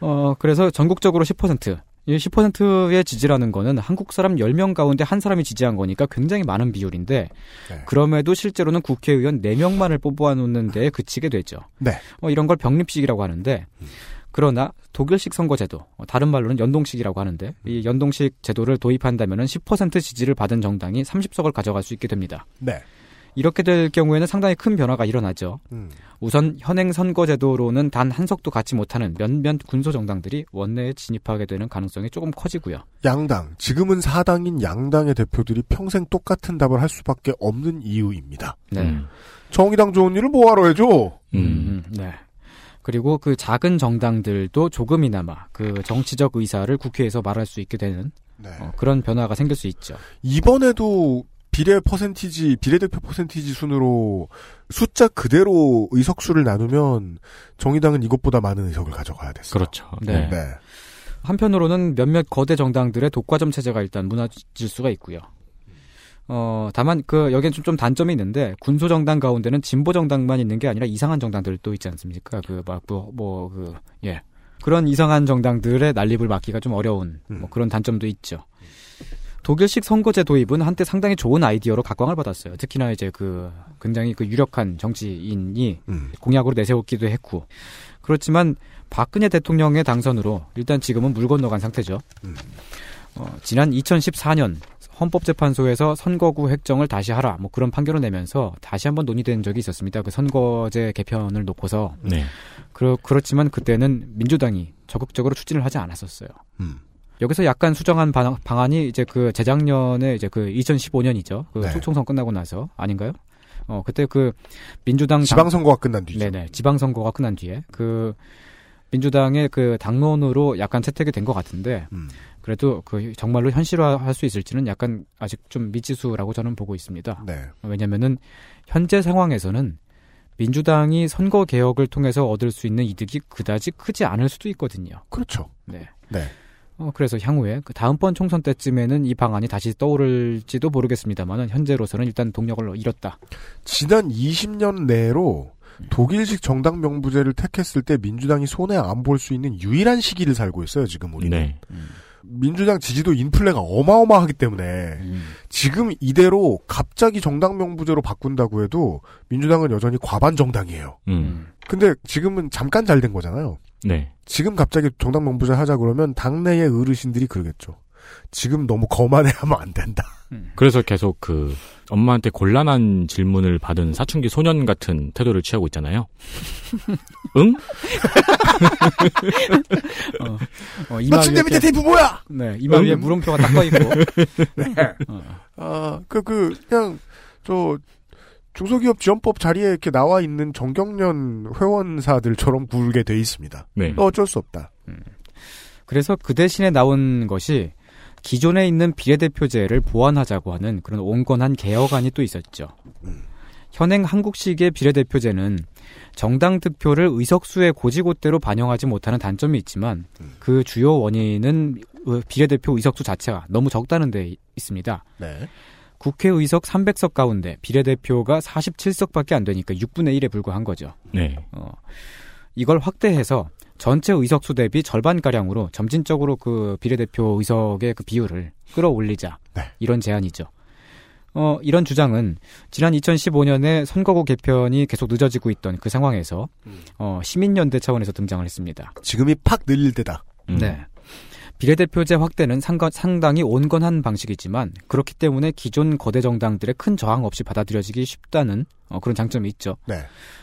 S9: 어, 그래서 전국적으로 10%. 이 10%의 지지라는 거는 한국 사람 10명 가운데 한 사람이 지지한 거니까 굉장히 많은 비율인데
S2: 네.
S9: 그럼에도 실제로는 국회의원 4명만을 뽑아 놓는 데에 그치게 되죠.
S2: 네.
S9: 어, 이런 걸 병립식이라고 하는데 그러나 독일식 선거제도, 어, 다른 말로는 연동식이라고 하는데 이 연동식 제도를 도입한다면은 10% 지지를 받은 정당이 30석을 가져갈 수 있게 됩니다.
S2: 네.
S9: 이렇게 될 경우에는 상당히 큰 변화가 일어나죠.
S2: 음.
S9: 우선 현행 선거제도로는 단 한 석도 갖지 못하는 몇몇 군소 정당들이 원내에 진입하게 되는 가능성이 조금 커지고요.
S2: 양당, 지금은 사당인 양당의 대표들이 평생 똑같은 답을 할 수밖에 없는 이유입니다.
S9: 네.
S2: 정의당 좋은 일을 뭐하러 해줘?
S9: 음, 네. 그리고 그 작은 정당들도 조금이나마 그 정치적 의사를 국회에서 말할 수 있게 되는
S2: 네.
S9: 어, 그런 변화가 생길 수 있죠.
S2: 이번에도 비례 퍼센티지, 비례대표 퍼센티지 순으로 숫자 그대로 의석수를 나누면 정의당은 이것보다 많은 의석을 가져가야 됐어요.
S12: 그렇죠.
S9: 네. 한편으로는 몇몇 거대 정당들의 독과점 체제가 일단 무너질 수가 있고요. 어, 다만 그 여기엔 좀, 좀 단점이 있는데 군소 정당 가운데는 진보 정당만 있는 게 아니라 이상한 정당들도 있지 않습니까? 그막뭐뭐그 예. 그런 이상한 정당들의 난립을 막기가 좀 어려운 뭐 그런 단점도 있죠. 독일식 선거제 도입은 한때 상당히 좋은 아이디어로 각광을 받았어요. 특히나 이제 그 굉장히 그 유력한 정치인이 공약으로 내세웠기도 했고 그렇지만 박근혜 대통령의 당선으로 일단 지금은 물 건너간 상태죠. 어, 지난 2014년 헌법재판소에서 선거구 획정을 다시 하라 뭐 그런 판결을 내면서 다시 한번 논의된 적이 있었습니다. 그 선거제 개편을 놓고서
S12: 네.
S9: 그렇, 그렇지만 그때는 민주당이 적극적으로 추진을 하지 않았었어요. 여기서 약간 수정한 방, 방안이 이제 그 재작년에 이제 그 2015년이죠. 그
S2: 네.
S9: 총선 끝나고 나서 아닌가요? 어 그때 그 민주당 당-
S2: 지방선거가 끝난 뒤죠.
S9: 네네 지방선거가 끝난 뒤에 그 민주당의 그 당론으로 약간 채택이 된 것 같은데
S2: 음.
S9: 그래도 그 정말로 현실화할 수 있을지는 약간 아직 좀 미지수라고 저는 보고 있습니다.
S2: 네.
S9: 왜냐면은 현재 상황에서는 민주당이 선거 개혁을 통해서 얻을 수 있는 이득이 그다지 크지 않을 수도 있거든요.
S2: 그렇죠.
S9: 네.
S2: 네.
S9: 어, 그래서 향후에 그 다음번 총선 때쯤에는 이 방안이 다시 떠오를지도 모르겠습니다만은 현재로서는 일단 동력을 잃었다.
S2: 지난 20년 내로 독일식 정당 명부제를 택했을 때 민주당이 손해 안 볼 수 있는 유일한 시기를 살고 있어요, 지금 우리는.
S12: 네.
S2: 민주당 지지도 인플레가 어마어마하기 때문에
S9: 음.
S2: 지금 이대로 갑자기 정당 명부제로 바꾼다고 해도 민주당은 여전히 과반 정당이에요.
S12: 음.
S2: 근데 지금은 잠깐 잘 된 거잖아요.
S12: 네.
S2: 지금 갑자기 정당 명부제 하자 그러면 당내의 어르신들이 그러겠죠. 지금 너무 거만해하면 안 된다.
S12: 그래서 계속 그 엄마한테 곤란한 질문을 받은 사춘기 소년 같은 태도를 취하고 있잖아요. [LAUGHS] 응? [LAUGHS]
S9: 어, 어,
S2: 너 침대 밑에 테이프 뭐야?
S9: 네, 이마 위에
S2: 음.
S9: 물음표가 딱 떠 있고. [LAUGHS]
S2: 네. 아, 그, 그, 그냥, 저, 중소기업 지원법 자리에 이렇게 나와 있는 정경련 회원사들처럼 굴게 돼 있습니다.
S12: 네.
S2: 어쩔 수 없다.
S9: 그래서 그 대신에 나온 것이 기존에 있는 비례대표제를 보완하자고 하는 그런 온건한 개혁안이 또 있었죠. 현행 한국식의 비례대표제는 정당 득표를 의석수의 고지고대로 반영하지 못하는 단점이 있지만 그 주요 원인은 의- 비례대표 의석수 자체가 너무 적다는 데 있습니다.
S2: 네.
S9: 국회 의석 300석 가운데 비례대표가 47석밖에 안 되니까 6분의 1에 불과한 거죠.
S12: 네.
S9: 어, 이걸 확대해서 전체 의석수 대비 절반가량으로 점진적으로 그 비례대표 의석의 그 비율을 끌어올리자. 이런 제안이죠. 어, 이런 주장은 지난 2015년에 선거구 개편이 계속 늦어지고 있던 그 상황에서 어, 시민연대 차원에서 등장을 했습니다.
S2: 지금이 팍 늘릴 때다.
S9: 네. 비례대표제 확대는 상가- 상당히 온건한 방식이지만 그렇기 때문에 기존 거대 정당들의 큰 저항 없이 받아들여지기 쉽다는 어, 그런 장점이 있죠.
S2: 네.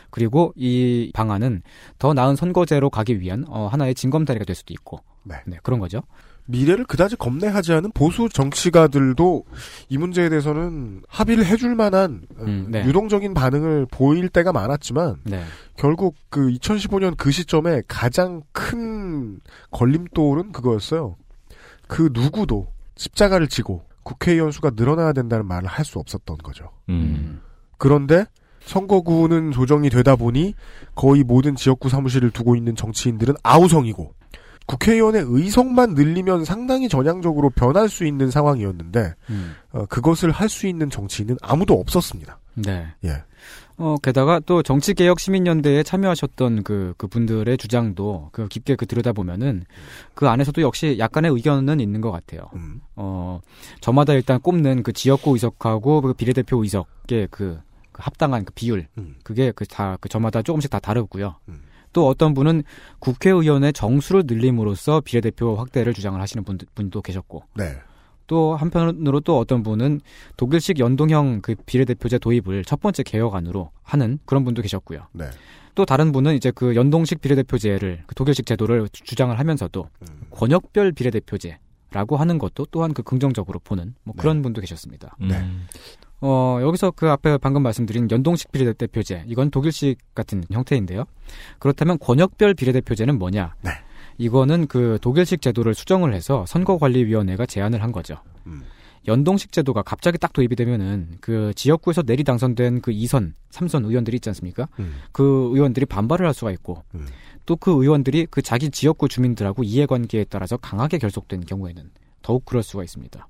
S9: 그리고 이 방안은 더 나은 선거제로 가기 위한 어, 하나의 징검다리가 될 수도 있고
S2: 네.
S9: 그런 거죠.
S2: 미래를 그다지 겁내하지 않은 보수 정치가들도 이 문제에 대해서는 합의를 해줄 만한 어,
S9: 네.
S2: 유동적인 반응을 보일 때가 많았지만
S9: 네.
S2: 결국 그 2015년 그 시점에 가장 큰 걸림돌은 그거였어요. 그 누구도 십자가를 지고 국회의원 수가 늘어나야 된다는 말을 할 수 없었던 거죠.
S12: 음.
S2: 그런데 선거구는 조정이 되다 보니 거의 모든 지역구 사무실을 두고 있는 정치인들은 아우성이고 국회의원의 의석만 늘리면 상당히 전향적으로 변할 수 있는 상황이었는데
S9: 음.
S2: 어, 그것을 할 수 있는 정치인은 아무도 없었습니다.
S9: 네.
S2: 예.
S9: 어, 게다가 또 정치개혁 시민연대에 참여하셨던 그, 그 분들의 주장도 그 깊게 그 들여다보면은 그 안에서도 역시 약간의 의견은 있는 것 같아요.
S2: 음.
S9: 어, 저마다 일단 꼽는 그 지역구 의석하고 그 비례대표 의석의 그, 그 합당한 그 비율.
S2: 음.
S9: 그게 그 다, 그 저마다 조금씩 다 다르고요. 또 어떤 분은 국회의원의 정수를 늘림으로써 비례대표 확대를 주장을 하시는 분, 분도 계셨고.
S2: 네.
S9: 또 한편으로 또 어떤 분은 독일식 연동형 그 비례대표제 도입을 첫 번째 개혁안으로 하는 그런 분도 계셨고요.
S2: 네.
S9: 또 다른 분은 이제 그 연동식 비례대표제를 그 독일식 제도를 주- 주장을 하면서도
S2: 음.
S9: 권역별 비례대표제 라고 하는 것도 또한 그 긍정적으로 보는 뭐 그런 분도 계셨습니다.
S2: 네.
S12: 음.
S9: 어, 여기서 그 앞에 방금 말씀드린 연동식 비례대표제, 이건 독일식 같은 형태인데요. 그렇다면 권역별 비례대표제는 뭐냐?
S2: 네.
S9: 이거는 그 독일식 제도를 수정을 해서 선거관리위원회가 제안을 한 거죠.
S2: 음.
S9: 연동식 제도가 갑자기 딱 도입이 되면은 그 지역구에서 내리 당선된 그 2선, 3선 의원들이 있지 않습니까?
S2: 음.
S9: 그 의원들이 반발을 할 수가 있고
S2: 음.
S9: 또그 의원들이 그 자기 지역구 주민들하고 이해관계에 따라서 강하게 결속된 경우에는 더욱 그럴 수가 있습니다.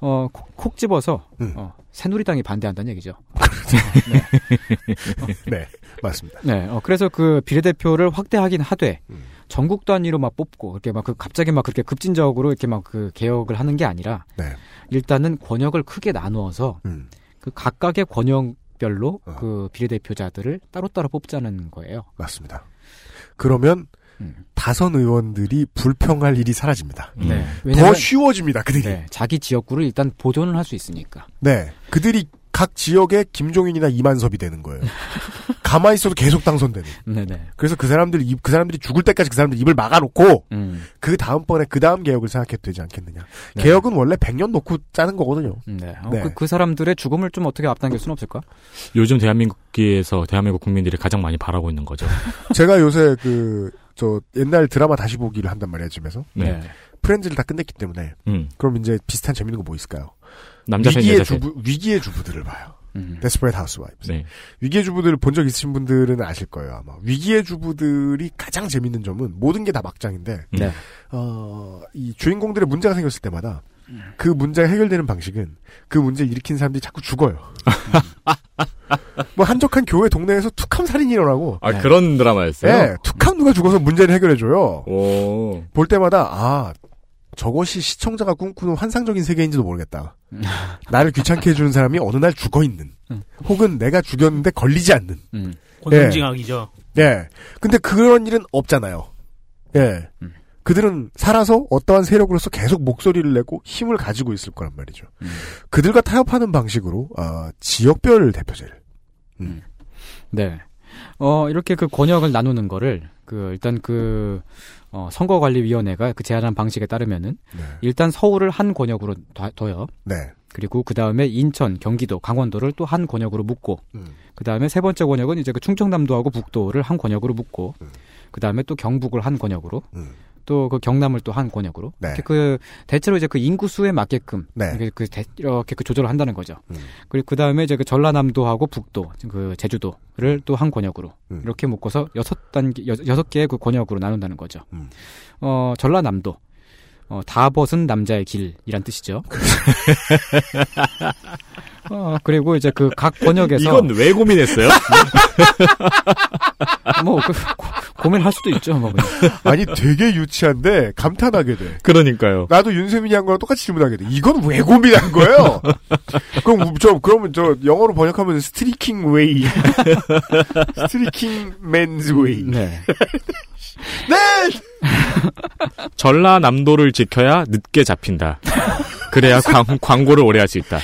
S9: 어, 콕, 콕 집어서
S2: 음.
S9: 어, 새누리당이 반대한다는 얘기죠. [LAUGHS]
S2: 네, 맞습니다.
S9: 네, 어, 그래서 그 비례대표를 확대하긴 하되
S2: 음.
S9: 전국 단위로 막 뽑고 이렇게 막 그 갑자기 막 그렇게 급진적으로 이렇게 막 그 개혁을 하는 게 아니라
S2: 네.
S9: 일단은 권역을 크게 나누어서
S2: 음.
S9: 그 각각의 권역별로
S2: 어.
S9: 그 비례대표자들을 따로따로 뽑자는 거예요.
S2: 맞습니다. 그러면
S9: 음.
S2: 다선 의원들이 불평할 일이 사라집니다.
S9: 네.
S2: 더
S9: 왜냐면
S2: 쉬워집니다. 그들이.
S9: 네, 자기 지역구를 일단 보존을 할 수 있으니까.
S2: 네. 그들이 각 지역의 김종인이나 이만섭이 되는 거예요. [LAUGHS] 가만히 있어도 계속 당선되는.
S9: 네네.
S2: 그래서 그 사람들 입, 그 사람들이 죽을 때까지 그 사람들 입을 막아놓고
S9: 음.
S2: 그 다음번에 그 다음 개혁을 생각해도 되지 않겠느냐.
S9: 네.
S2: 개혁은 원래 100년 놓고 짜는 거거든요.
S9: 네. 어,
S2: 네.
S9: 그, 그 사람들의 죽음을 좀 어떻게 앞당길 수는 없을까?
S12: 요즘 대한민국에서 대한민국 국민들이 가장 많이 바라고 있는 거죠. [LAUGHS]
S2: 제가 요새 그, 저, 옛날 드라마 다시 보기를 한단 말이에요, 집에서.
S12: 네.
S2: 프렌즈를 다 끝냈기 때문에.
S12: 음.
S2: 그럼 이제 비슷한 재밌는 거 뭐 있을까요?
S12: 남자 셋,
S2: 위기의
S12: 여자 셋.
S2: 주부, 위기의 주부들을 봐요.
S9: 음.
S2: Desperate Housewives.
S12: 네.
S2: 위기의 주부들 본적 있으신 분들은 아실 거예요, 아마. 위기의 주부들이 가장 재밌는 점은 모든 게 다 막장인데,
S9: 네.
S2: 어, 이 주인공들의 문제가 생겼을 때마다 그 문제가 해결되는 방식은 그 문제 를 일으킨 사람들이 자꾸 죽어요. [LAUGHS] [LAUGHS] 뭐 한적한 교회 동네에서 툭함 살인이 일어나고,
S12: 아, 그런 드라마였어요?
S2: 예, 툭함 누가 죽어서 문제를 해결해 줘요.
S12: 오.
S2: 볼 때마다, 아, 저것이 시청자가 꿈꾸는 환상적인 세계인지도 모르겠다. [LAUGHS] 나를 귀찮게 해주는 사람이 어느 날 죽어 있는.
S9: 음.
S2: 혹은 내가 죽였는데 걸리지 않는.
S9: 음.
S8: 권선징악이죠.
S2: 예. 근데 그런 일은 없잖아요. 예.
S9: 음.
S2: 그들은 살아서 어떠한 세력으로서 계속 목소리를 내고 힘을 가지고 있을 거란 말이죠.
S9: 음.
S2: 그들과 타협하는 방식으로 어, 지역별 대표제를.
S9: 네. 어, 이렇게 그 권역을 나누는 거를, 그, 일단 그, 어, 선거관리위원회가 그 제안한 방식에 따르면은,
S2: 네.
S9: 일단 서울을 한 권역으로 둬- 둬요.
S2: 네.
S9: 그리고 그 다음에 인천, 경기도, 강원도를 또 한 권역으로 묶고,
S2: 음.
S9: 그 다음에 세 번째 권역은 이제 그 충청남도하고 북도를 한 권역으로 묶고,
S2: 음.
S9: 그 다음에 또 경북을 한 권역으로,
S2: 음.
S9: 또 그 경남을 또 한 권역으로,
S2: 네.
S9: 그 대체로 이제 그 인구수에 맞게끔
S2: 네.
S9: 이렇게 그 대- 이렇게 그 조절을 한다는 거죠.
S2: 음.
S9: 그리고 그 다음에 이제 그 전라남도하고 북도, 그 제주도를 또 한 권역으로
S2: 음.
S9: 이렇게 묶어서 여섯 단계 여- 여섯 개의 그 권역으로 나눈다는 거죠.
S2: 음.
S9: 어 전라남도. 어, 다 벗은 남자의 길이란 뜻이죠. [LAUGHS] 어, 그리고 이제 그각 권역에서
S12: 이건 왜 고민했어요? [LAUGHS]
S9: 뭐 그, 고, 고민할 수도 있죠. 뭐.
S2: 아니 되게 유치한데 감탄하게 돼.
S12: 그러니까요.
S2: 나도 윤세민이 한 거랑 똑같이 질문하게 돼. 이건 왜 고민한 거예요? [LAUGHS] 그럼 저 그러면 저 영어로 번역하면 streaking way, [LAUGHS] streaking man's way.
S9: 네.
S2: 네.
S12: 전라남도를 지켜야 늦게 잡힌다. 그래야 광, 광고를 오래 할 수 있다.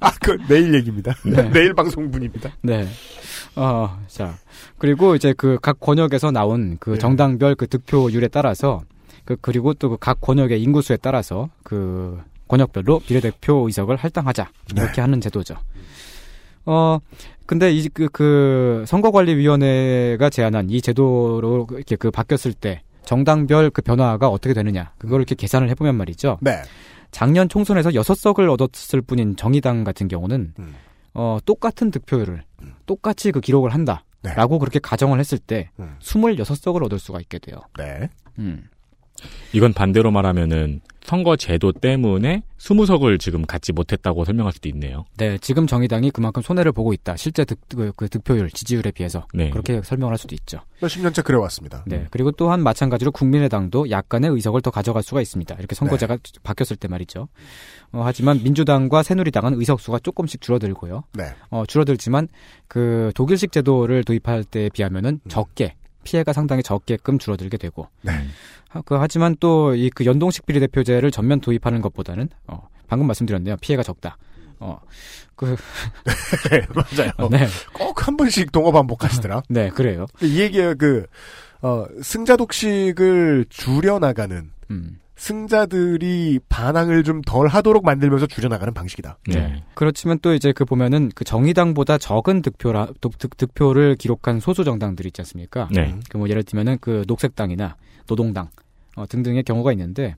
S2: 아, 그 내일 얘기입니다. [LAUGHS]
S9: 네.
S2: 내일 방송분입니다.
S9: 네. 어, 자. 그리고 이제 그 각 권역에서 나온 그
S2: 네.
S9: 정당별 그 득표율에 따라서 그 그리고 또 그 각 권역의 인구수에 따라서 그 권역별로 비례대표 의석을 할당하자.
S2: 네.
S9: 이렇게 하는 제도죠. 어, 근데 이그 그 선거관리위원회가 제안한 이 제도로 이렇게 그 바뀌었을 때 정당별 그 변화가 어떻게 되느냐. 그걸 이렇게 계산을 해보면 말이죠.
S2: 네.
S9: 작년 총선에서 여섯 석을 얻었을 뿐인 정의당 같은 경우는
S2: 음.
S9: 어, 똑같은 득표율을 똑같이 그 기록을
S2: 네.
S9: 한다라고 그렇게 가정을 했을 때
S2: 음.
S9: 26석을 얻을 수가 있게 돼요.
S2: 네.
S9: 음.
S12: 이건 반대로 말하면은 선거 제도 때문에 20석을 지금 갖지 못했다고 설명할 수도 있네요.
S9: 네, 지금 정의당이 그만큼 손해를 보고 있다. 실제 득, 그, 그 득표율, 지지율에 비해서
S12: 네.
S9: 그렇게 설명을 할 수도 있죠.
S2: 몇십 년째 그래왔습니다.
S9: 네, 그리고 또한 마찬가지로 국민의당도 약간의 의석을 더 가져갈 수가 있습니다. 이렇게 선거제가
S2: 네.
S9: 바뀌었을 때 말이죠. 어, 하지만 민주당과 새누리당은 의석 수가 조금씩 줄어들고요.
S2: 네.
S9: 어, 줄어들지만 그 독일식 제도를 도입할 때에 비하면은 적게 피해가 상당히 적게끔 줄어들게 되고.
S2: 네.
S9: 하- 그 하지만 또 이 그 연동식 비례대표제를 전면 도입하는 것보다는 어, 방금 말씀드렸네요. 피해가 적다. 어, 그
S2: 네, [LAUGHS] 맞아요.
S9: 네.
S2: 꼭 한 번씩 동어 반복하시더라.
S9: 네, 그래요.
S2: 이 얘기가 그, 어, 승자 독식을 줄여나가는,
S9: 음.
S2: 승자들이 반항을 좀 덜 하도록 만들면서 줄여나가는 방식이다.
S12: 네.
S9: 그렇지만 또 이제 그 보면은 그 정의당보다 적은 득표라 득, 득, 득표를 기록한 소수 정당들이 있지 않습니까?
S12: 네.
S9: 그 뭐 예를 들면은 그 녹색당이나 노동당 어, 등등의 경우가 있는데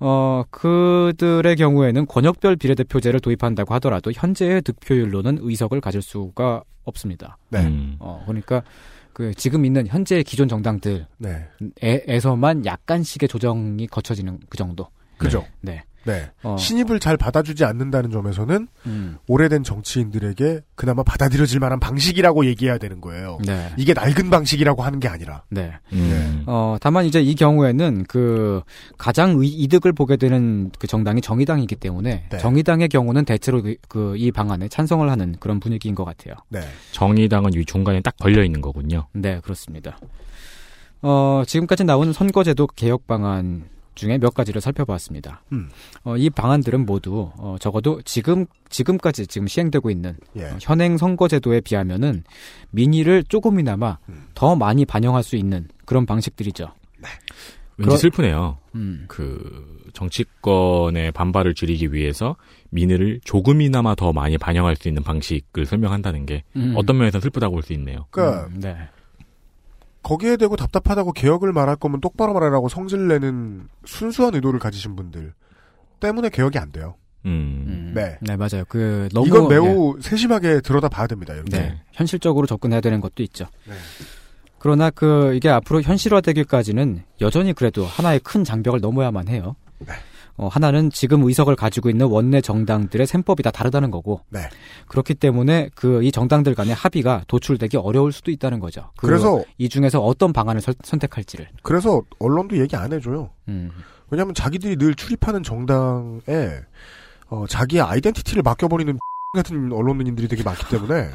S9: 어 그들의 경우에는 권역별 비례대표제를 도입한다고 하더라도 현재의 득표율로는 의석을 가질 수가 없습니다.
S2: 네.
S12: 음.
S9: 어 그러니까 그 지금 있는 현재 기존 정당들에서만
S2: 네.
S9: 약간씩의 조정이 거쳐지는 그 정도.
S2: 그죠?
S9: 네.
S2: 네.
S9: 어.
S2: 신입을 잘 받아주지 않는다는 점에서는
S9: 음.
S2: 오래된 정치인들에게 그나마 받아들여질 만한 방식이라고 얘기해야 되는 거예요.
S9: 네.
S2: 이게 낡은 방식이라고 하는 게 아니라.
S9: 네.
S12: 음.
S9: 어, 다만 이제 이 경우에는 그 가장 의- 이득을 보게 되는 그 정당이 정의당이기 때문에
S2: 네.
S9: 정의당의 경우는 대체로 그 이 방안에 찬성을 하는 그런 분위기인 것 같아요.
S2: 네.
S12: 정의당은 이 중간에 딱 걸려 있는 거군요.
S9: 네, 그렇습니다. 어, 지금까지 나온 선거제도 개혁 방안 중에 몇 가지를 살펴봤습니다.
S2: 음.
S9: 어, 이 방안들은 모두 어, 적어도 지금 지금까지 지금 시행되고 있는
S2: 예.
S9: 어, 현행 선거제도에 비하면은 민의를 조금이나마
S2: 음.
S9: 더 많이 반영할 수 있는 그런 방식들이죠.
S12: 왠지
S9: 그러-
S12: 슬프네요.
S9: 음.
S12: 그 정치권의 반발을 줄이기 위해서 민의를 조금이나마 더 많이 반영할 수 있는 방식을 설명한다는 게
S9: 음.
S12: 어떤 면에서 슬프다고 볼 수 있네요.
S2: 그러니까
S9: 음, 네.
S2: 거기에 대고 답답하다고 개혁을 말할 거면 똑바로 말하라고 성질 내는 순수한 의도를 가지신 분들 때문에 개혁이 안 돼요.
S12: 음.
S9: 음.
S2: 네.
S9: 네, 맞아요. 그 너무
S2: 이건 매우 세심하게 들여다 봐야 됩니다. 이렇게.
S9: 네, 현실적으로 접근해야 되는 것도 있죠.
S2: 네.
S9: 그러나 그 이게 앞으로 현실화되기까지는 여전히 그래도 하나의 큰 장벽을 넘어야만 해요.
S2: 네.
S9: 어, 하나는 지금 의석을 가지고 있는 원내 정당들의 셈법이 다 다르다는 거고
S2: 네.
S9: 그렇기 때문에 그 이 정당들 간의 합의가 도출되기 어려울 수도 있다는 거죠. 그
S2: 그래서
S9: 이 중에서 어떤 방안을 설- 선택할지를.
S2: 그래서 언론도 얘기 안 해줘요.
S9: 음.
S2: 왜냐하면 자기들이 늘 출입하는 정당에 어, 자기의 아이덴티티를 맡겨버리는 [LAUGHS] 같은 언론인들이 되게 많기 때문에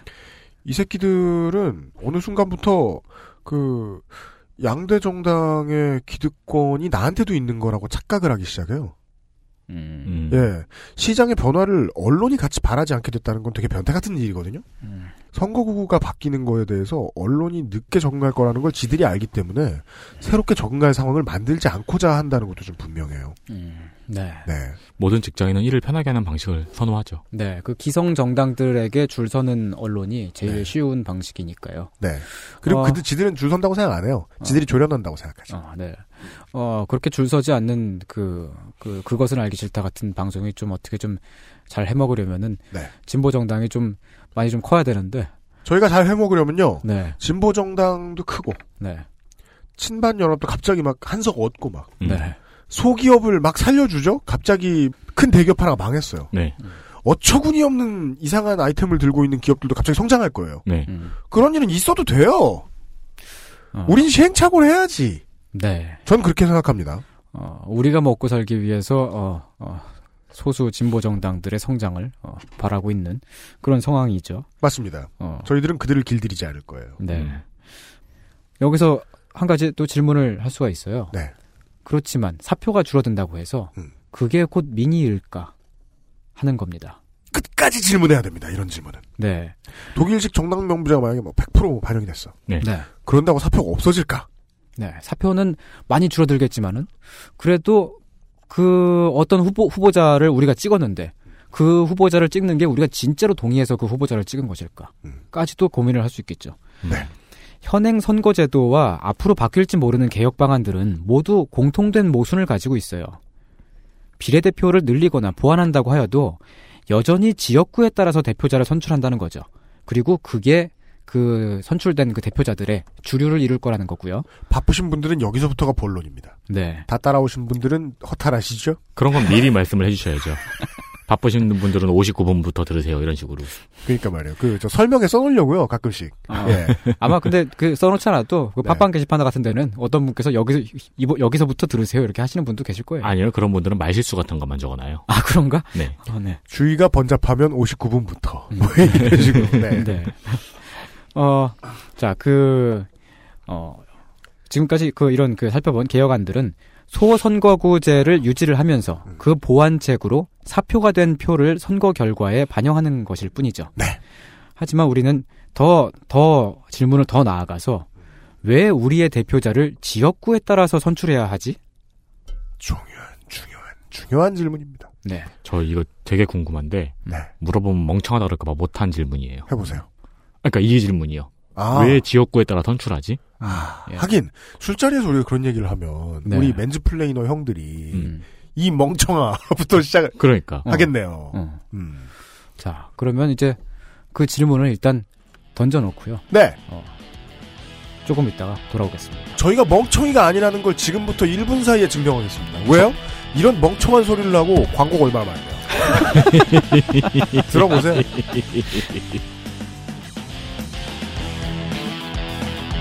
S2: [LAUGHS] 이 새끼들은 어느 순간부터 그 양대 정당의 기득권이 나한테도 있는 거라고 착각을 하기 시작해요.
S9: 음.
S12: 음.
S2: 예. 시장의 변화를 언론이 같이 바라지 않게 됐다는 건 되게 변태 같은 일이거든요.
S9: 음.
S2: 선거구가 바뀌는 거에 대해서 언론이 늦게 적응할 거라는 걸 지들이 알기 때문에 새롭게 적응할 상황을 만들지 않고자 한다는 것도 좀 분명해요.
S9: 음. 네.
S2: 네.
S12: 모든 직장인은 일을 편하게 하는 방식을 선호하죠.
S9: 네, 그 기성 정당들에게 줄 서는 언론이 제일
S2: 네.
S9: 쉬운 방식이니까요.
S2: 네. 그리고
S9: 어.
S2: 그들 지들은 줄 선다고 생각 안 해요. 지들이 조련한다고 생각하죠.
S9: 어, 네. 어, 그렇게 줄 서지 않는 그, 그, 그것은 알기 싫다 같은 방송이 좀 어떻게 좀 잘 해먹으려면은.
S2: 네.
S9: 진보 정당이 좀 많이 좀 커야 되는데.
S2: 저희가 잘 해먹으려면요.
S9: 네.
S2: 진보 정당도 크고
S9: 네.
S2: 친반 연합도 갑자기 막 한석 얻고 막
S12: 음.
S9: 네.
S2: 소기업을 막 살려주죠. 갑자기 큰 대기업 하나가 망했어요.
S12: 네.
S2: 어처구니 없는 이상한 아이템을 들고 있는 기업들도 갑자기 성장할 거예요.
S12: 네.
S9: 음.
S2: 그런 일은 있어도 돼요.
S9: 어,
S2: 우린 시행착오를 해야지.
S9: 네.
S2: 전 그렇게 생각합니다.
S9: 어, 우리가 먹고 살기 위해서, 어, 어, 소수 진보 정당들의 성장을, 어, 바라고 있는 그런 상황이죠.
S2: 맞습니다.
S9: 어,
S2: 저희들은 그들을 길들이지 않을 거예요.
S9: 네.
S12: 음.
S9: 여기서 한 가지 또 질문을 할 수가 있어요.
S2: 네.
S9: 그렇지만 사표가 줄어든다고 해서
S2: 음.
S9: 그게 곧 민의일까 하는 겁니다.
S2: 끝까지 질문해야 됩니다. 이런 질문은.
S9: 네.
S2: 독일식 정당 명부제가 만약에 뭐 100% 반영이 됐어.
S12: 네.
S9: 네.
S2: 그런다고 사표가 없어질까?
S9: 네. 사표는 많이 줄어들겠지만은 그래도 그 어떤 후보 후보자를 우리가 찍었는데 그 후보자를 찍는 게 우리가 진짜로 동의해서 그 후보자를 찍은 것일까?까지도 고민을 할 수 있겠죠.
S2: 네.
S9: 현행 선거제도와 앞으로 바뀔지 모르는 개혁 방안들은 모두 공통된 모순을 가지고 있어요. 비례대표를 늘리거나 보완한다고 하여도 여전히 지역구에 따라서 대표자를 선출한다는 거죠. 그리고 그게 그 선출된 그 대표자들의 주류를 이룰 거라는 거고요.
S2: 바쁘신 분들은 여기서부터가 본론입니다.
S9: 네.
S2: 다 따라오신 분들은 허탈하시죠?
S12: 그런 건 미리 말씀을 해주셔야죠. 바쁘신 분들은 59분부터 들으세요. 이런 식으로.
S2: 그러니까 말이에요. 그 저 설명에 써놓으려고요. 가끔씩.
S9: 아.
S2: 예. [LAUGHS]
S9: 아마 근데 그 써놓지 않아도 그
S2: 네.
S9: 팟빵 게시판 같은 데는 어떤 분께서 여기서 이보- 여기서부터 들으세요 이렇게 하시는 분도 계실 거예요.
S12: 아니요. 그런 분들은 말실수 같은 것만 적어놔요.
S9: 아, 그런가?
S12: 네.
S9: 아, 네.
S2: 주의가 번잡하면 59분부터.
S9: 음.
S2: 뭐 이런 식으로. 네. [LAUGHS]
S9: 네. 어, 자, 그, 어, 지금까지 그 이런 그 살펴본 개혁안들은 소선거구제를 유지를 하면서 그 보완책으로 사표가 된 표를 선거 결과에 반영하는 것일 뿐이죠.
S2: 네.
S9: 하지만 우리는 더, 더 질문을 더 나아가서 왜 우리의 대표자를 지역구에 따라서 선출해야 하지?
S2: 중요한, 중요한, 중요한 질문입니다.
S9: 네.
S12: 저 이거 되게 궁금한데
S2: 네.
S12: 물어보면 멍청하다 그럴까봐 못한 질문이에요.
S2: 해보세요.
S12: 그러니까 이 질문이요.
S2: 아.
S12: 왜 지역구에 따라 선출하지?
S2: 아,
S9: 예.
S2: 하긴 술자리에서 우리가 그런 얘기를 하면
S9: 네.
S2: 우리 맨즈 플레이너 형들이
S9: 음.
S2: 이 멍청아부터 시작을
S12: 그러니까.
S2: 하겠네요.
S9: 어.
S2: 음.
S9: 자, 그러면 이제 그 질문을 일단 던져놓고요.
S2: 네.
S9: 조금 있다가 돌아오겠습니다.
S2: 저희가 멍청이가 아니라는 걸 지금부터 1분 사이에 증명하겠습니다. 왜요? 이런 멍청한 소리를 하고 광고가 얼마나 많아요. [LAUGHS] 들어보세요.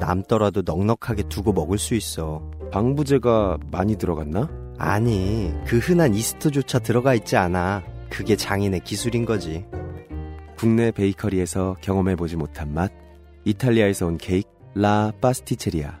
S13: 남더라도 넉넉하게 두고 먹을 수 있어.
S6: 방부제가 많이 들어갔나?
S13: 아니, 그 흔한 이스트조차 들어가 있지 않아. 그게 장인의 기술인 거지.
S6: 국내 베이커리에서 경험해보지 못한 맛. 이탈리아에서 온 케이크 라 파스티체리아.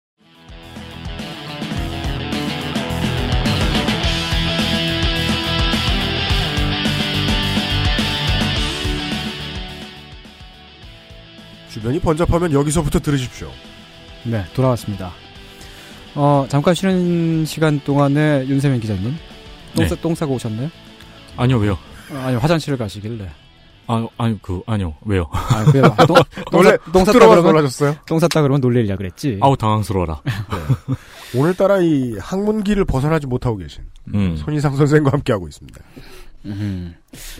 S2: 주변이 번잡하면 여기서부터 들으십시오.
S9: 네, 돌아왔습니다. 어, 잠깐 쉬는 시간 동안에 윤세민 기자님. 똥,
S12: 네.
S9: 싸, 똥 싸고 오셨나요?
S12: 아니요, 왜요?
S9: 어, 아니, 화장실을 가시길래.
S12: 아, 아니, 그, 아니요, 왜요?
S9: 아, 그래요? 아, 똥, [LAUGHS] 똥,
S2: 원래
S9: 싸- 똥 쌌다 그러면,
S2: 놀라셨어요?
S9: 똥 쌌다 그러면 놀리려 그랬지.
S12: 아우, 당황스러워라.
S2: 오늘따라 이 학문기를 벗어나지 못하고 계신
S12: 음.
S2: 손희상 선생과 함께 하고 있습니다.
S9: 음.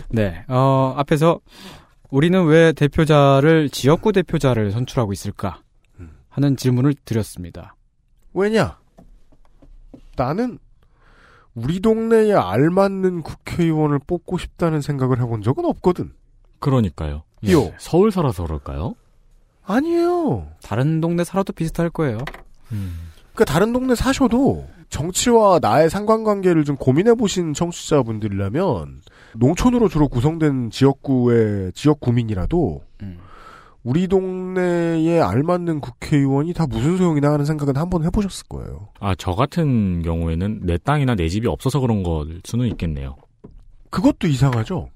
S9: 네, 어, 앞에서 우리는 왜 대표자를 지역구 대표자를 선출하고 있을까 하는 질문을 드렸습니다.
S2: 왜냐? 나는 우리 동네에 알맞는 국회의원을 뽑고 싶다는 생각을 해본 적은 없거든.
S12: 그러니까요.
S2: 요.
S12: 서울 살아서 그럴까요?
S2: 아니에요.
S9: 다른 동네 살아도 비슷할 거예요.
S2: 그러니까 다른 동네 사셔도 정치와 나의 상관관계를 좀 고민해 보신 청취자분들이라면 농촌으로 주로 구성된 지역구의 지역 구민이라도 우리 동네에 알맞는 국회의원이 다 무슨 소용이나 하는 생각은 한번 해보셨을 거예요.
S12: 아, 저 같은 경우에는 내 땅이나 내 집이 없어서 그런 걸 수는 있겠네요.
S2: 그것도 이상하죠.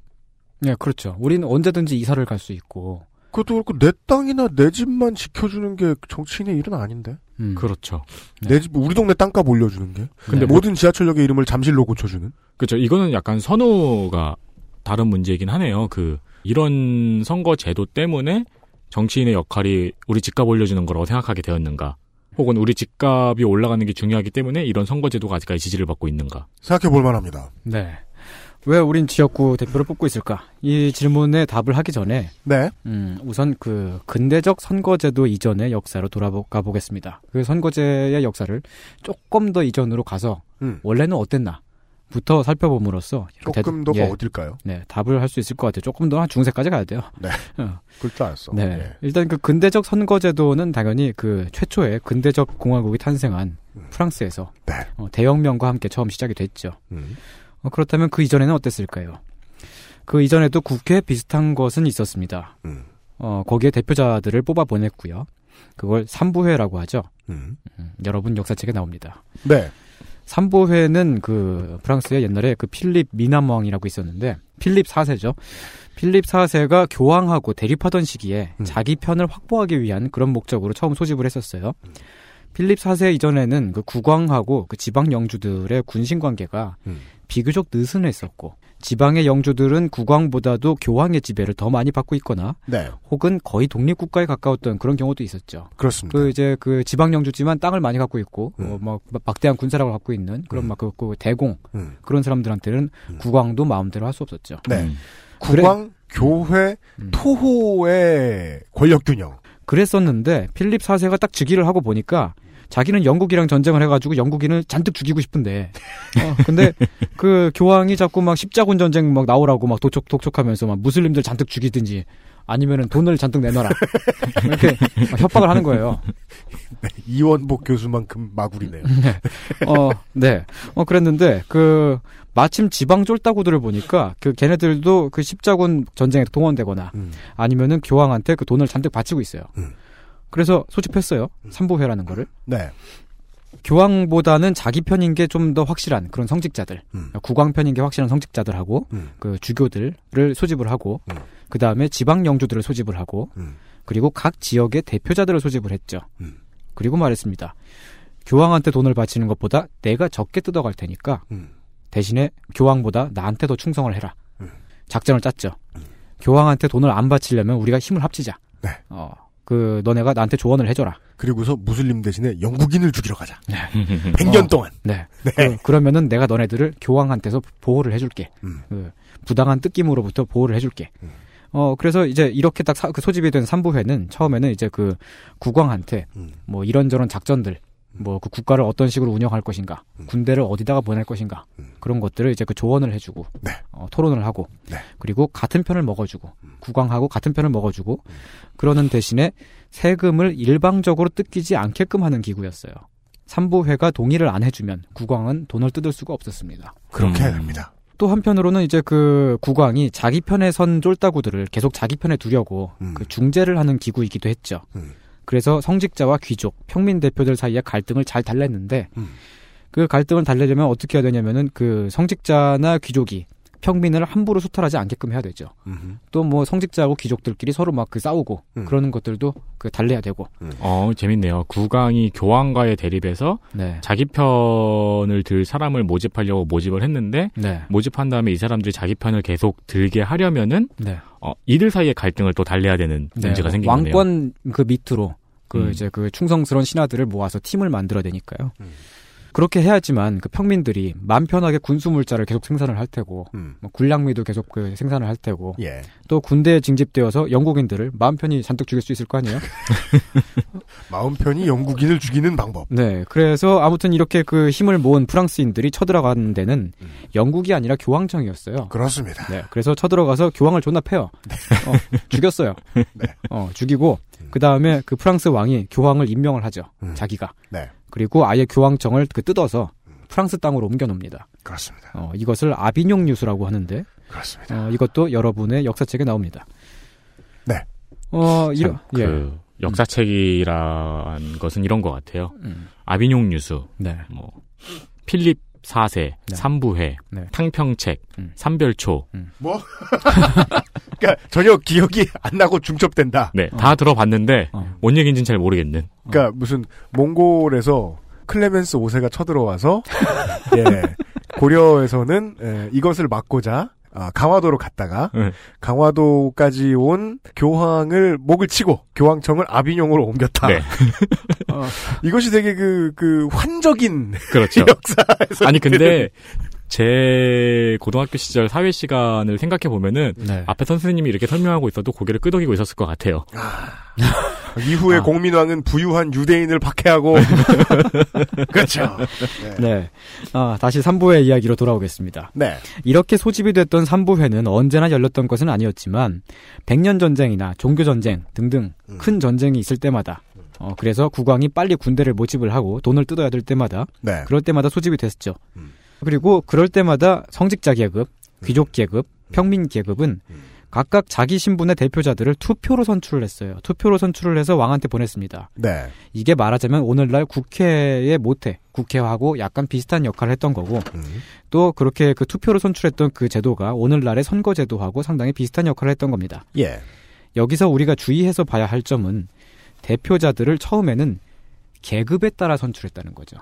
S9: 네, 그렇죠. 우리는 언제든지 이사를 갈 수 있고.
S2: 그것도 그렇고 내 땅이나 내 집만 지켜주는 게 정치인의 일은 아닌데.
S12: 그렇죠.
S2: 내집 우리 동네 땅값 올려주는 게.
S12: 근데
S2: 모든 지하철역의 이름을 잠실로 고쳐주는.
S12: 그렇죠. 이거는 약간 선호가 다른 문제이긴 하네요. 그 이런 선거 제도 때문에 정치인의 역할이 우리 집값 올려주는 거라고 생각하게 되었는가? 혹은 우리 집값이 올라가는 게 중요하기 때문에 이런 선거 제도가 아직까지 지지를 받고 있는가?
S2: 생각해 볼 만합니다.
S9: 네. 왜 우린 지역구 대표를 뽑고 있을까? 이 질문에 답을 하기 전에
S2: 네.
S9: 음, 우선 그 근대적 선거제도 이전의 역사로 돌아가 보겠습니다. 그 선거제의 역사를 조금 더 이전으로 가서
S2: 음.
S9: 원래는 어땠나 부터 살펴봄으로써
S2: 조금
S9: 대-
S2: 더가 어딜까요?
S9: 네, 답을 할 수 있을 것 같아요. 조금 더 한 중세까지 가야 돼요.
S2: 네. [LAUGHS]
S9: 어.
S2: 그럴 줄 알았어.
S9: 네.
S2: 예.
S9: 일단 그 근대적 선거제도는 당연히 그 최초의 근대적 공화국이 탄생한 프랑스에서 어, 대혁명과 함께 처음 시작이 됐죠.
S2: 음.
S9: 어, 그렇다면 그 이전에는 어땠을까요? 그 이전에도 국회 비슷한 것은 있었습니다.
S2: 음.
S9: 어, 거기에 대표자들을 뽑아 보냈고요. 그걸 삼부회라고 하죠.
S2: 음.
S9: 음, 여러분 역사책에 나옵니다.
S2: 네.
S9: 삼부회는 그 프랑스에 옛날에 그 필립 미남왕이라고 있었는데 필립 4세죠. 필립 4세가 교황하고 대립하던 시기에 자기 편을 확보하기 위한 그런 목적으로 처음 소집을 했었어요. 필립 4세 이전에는 그 국왕하고 그 지방 영주들의 군신 관계가 비교적 느슨했었고 지방의 영주들은 국왕보다도 교황의 지배를 더 많이 받고 있거나
S2: 네.
S9: 혹은 거의 독립 국가에 가까웠던 그런 경우도 있었죠.
S2: 그렇습니다.
S9: 그 이제 그 지방 영주지만 땅을 많이 갖고 있고 어, 막 막대한 군사력을 갖고 있는 그런 막그 대공
S2: 음.
S9: 그런 사람들한테는 국왕도 마음대로 할 수 없었죠.
S2: 네. 국왕, 교회,
S9: 음.
S2: 토호의 권력 균형.
S9: 그랬었는데 필립 4세가 딱 즉위를 하고 보니까 자기는 영국이랑 전쟁을 해가지고 영국인을 잔뜩 죽이고 싶은데 어, 근데 [LAUGHS] 그 교황이 자꾸 막 십자군 전쟁 막 나오라고 막 독촉 독촉하면서 막 무슬림들 잔뜩 죽이든지 아니면은 돈을 잔뜩 내놔라 이렇게 막 협박을 하는 거예요.
S2: 네, [LAUGHS] 이원복 교수만큼 마구리네요.
S9: 네. [LAUGHS] 어, 네. 어, 그랬는데, 그, 마침 지방 쫄따구들을 보니까, 그, 걔네들도 그 십자군 전쟁에 동원되거나,
S2: 음.
S9: 아니면은 교황한테 그 돈을 잔뜩 바치고 있어요. 그래서 소집했어요. 삼보회라는 거를.
S2: 네.
S9: 교황보다는 자기 편인 게 좀 더 확실한 그런 성직자들, 국왕 편인 게 확실한 성직자들하고,
S2: 음.
S9: 그 주교들을 소집을 하고, 그 다음에 지방 영주들을 소집을 하고,
S2: 음.
S9: 그리고 각 지역의 대표자들을 소집을 했죠. 그리고 말했습니다. 교황한테 돈을 바치는 것보다 내가 적게 뜯어갈 테니까
S2: 음.
S9: 대신에 교황보다 나한테 더 충성을 해라. 작전을 짰죠. 교황한테 돈을 안 바치려면 우리가 힘을 합치자.
S2: 네.
S9: 어, 그 너네가 나한테 조언을 해줘라.
S2: 그리고서 무슬림 대신에 영국인을 죽이러 가자. [LAUGHS] 100년
S9: 어,
S2: 동안.
S9: 네.
S2: 네.
S9: 그, 러면은 내가 너네들을 교황한테서 보호를 해줄게.
S2: 음.
S9: 그 부당한 뜯김으로부터 보호를 해줄게. 어 그래서 이제 이렇게 딱 사- 그 소집이 된 삼부회는 처음에는 이제 그 국왕한테
S2: 음.
S9: 뭐 이런저런 작전들 뭐 그 국가를 어떤 식으로 운영할 것인가
S2: 음.
S9: 군대를 어디다가 보낼 것인가 그런 것들을 이제 그 조언을 해주고
S2: 네.
S9: 어, 토론을 하고 그리고 같은 편을 먹어주고 국왕하고 같은 편을 먹어주고 그러는 대신에 세금을 일방적으로 뜯기지 않게끔 하는 기구였어요. 삼부회가 동의를 안 해주면 국왕은 돈을 뜯을 수가 없었습니다.
S2: 그렇게 해야 됩니다.
S9: 또 한편으로는 이제 그 국왕이 자기 편에 선 쫄따구들을 계속 자기 편에 두려고 그 중재를 하는 기구이기도 했죠. 그래서 성직자와 귀족, 평민 대표들 사이에 갈등을 잘 달랬는데 그 갈등을 달래려면 어떻게 해야 되냐면은 그 성직자나 귀족이 평민을 함부로 수탈하지 않게끔 해야 되죠. 또 뭐 성직자하고 귀족들끼리 서로 막 그 싸우고 그러는 것들도 그 달래야 되고.
S12: 어, 재밌네요. 국왕이 교황과의 대립에서
S9: 네.
S12: 자기 편을 들 사람을 모집하려고 모집을 했는데
S9: 네.
S12: 모집한 다음에 이 사람들이 자기 편을 계속 들게 하려면은
S9: 네.
S12: 어, 이들 사이의 갈등을 또 달래야 되는
S9: 네,
S12: 문제가 생기네요.
S9: 왕권 그 밑으로 그
S12: 음.
S9: 이제 그 충성스러운 신하들을 모아서 팀을 만들어야 되니까요.
S2: 음.
S9: 그렇게 해야지만 그 평민들이 맘 편하게 군수 물자를 계속 생산을 할 테고 뭐 군량미도 계속 그 생산을 할 테고
S2: 음. 예.
S9: 또 군대에 징집되어서 영국인들을 마음 편히 잔뜩 죽일 수 있을 거 아니에요? [LAUGHS]
S2: 마음 편히 영국인을 죽이는 방법.
S9: 네. 그래서 아무튼 이렇게 그 힘을 모은 프랑스인들이 쳐들어가는 데는 영국이 아니라 교황청이었어요.
S2: 음. 그렇습니다.
S9: 네. 그래서 쳐들어가서 교황을 존나 패요. 어, 죽였어요. 어, 죽이고 그 다음에 그 프랑스 왕이 교황을 임명을 하죠. 자기가.
S2: 네.
S9: 그리고 아예 교황청을 그 뜯어서 프랑스 땅으로 옮겨 놓습니다.
S2: 그렇습니다.
S9: 어, 이것을 아비뇽 유수라고 하는데
S2: 그렇습니다.
S9: 어, 이것도 여러분의 역사책에 나옵니다.
S2: 네.
S9: 어, 이런
S12: 참, 그
S9: 예.
S12: 역사책이란 것은 이런 것 같아요.
S9: 음.
S12: 아비뇽 유수,
S9: 네.
S12: 뭐 필립 4세, 삼부회,
S9: 네. 음.
S12: 탕평책, 삼별초.
S2: 뭐? [LAUGHS] 그러니까 전혀 기억이 안 나고 중첩된다.
S12: 네, 다 들어봤는데
S9: 어.
S12: 뭔 얘기인지는 잘 모르겠는.
S2: 그러니까 무슨 몽골에서 클레멘스 5세가 쳐들어와서 [LAUGHS] 예, 고려에서는 예, 이것을 막고자 아, 강화도로 갔다가
S12: 네.
S2: 강화도까지 온 교황을 목을 치고 교황청을 아비뇽으로 옮겼다.
S12: 네.
S2: 어, [LAUGHS] 이것이 되게 그, 그, 환적인
S12: 그렇죠. [LAUGHS]
S2: 역사에서.
S12: 아니 근데 제 고등학교 시절 사회 시간을 생각해 보면은
S9: 네.
S12: 앞에 선생님이 이렇게 설명하고 있어도 고개를 끄덕이고 있었을 것 같아요. [LAUGHS]
S2: 이후에 공민왕은 부유한 유대인을 박해하고 [LAUGHS] 그렇죠.
S9: 네. 아, 다시 3부의 이야기로 돌아오겠습니다.
S2: 네.
S9: 이렇게 소집이 됐던 3부회는 언제나 열렸던 것은 아니었지만 백년 전쟁이나 종교 전쟁 등등
S2: 음.
S9: 큰 전쟁이 있을 때마다 어, 그래서 국왕이 빨리 군대를 모집을 하고 돈을 뜯어야 될 때마다
S2: 네.
S9: 그럴 때마다 소집이 됐죠.
S2: 음.
S9: 그리고 그럴 때마다 성직자 계급, 귀족 계급, 평민 계급은
S2: 음.
S9: 각각 자기 신분의 대표자들을 투표로 선출을 했어요. 투표로 선출을 해서 왕한테 보냈습니다.
S2: 네.
S9: 이게 말하자면 오늘날 국회의 모태, 국회하고 약간 비슷한 역할을 했던 거고,
S2: 음.
S9: 또 그렇게 그 투표로 선출했던 그 제도가 오늘날의 선거제도하고 상당히 비슷한 역할을 했던 겁니다.
S2: 예.
S9: 여기서 우리가 주의해서 봐야 할 점은 대표자들을 처음에는 계급에 따라 선출했다는 거죠.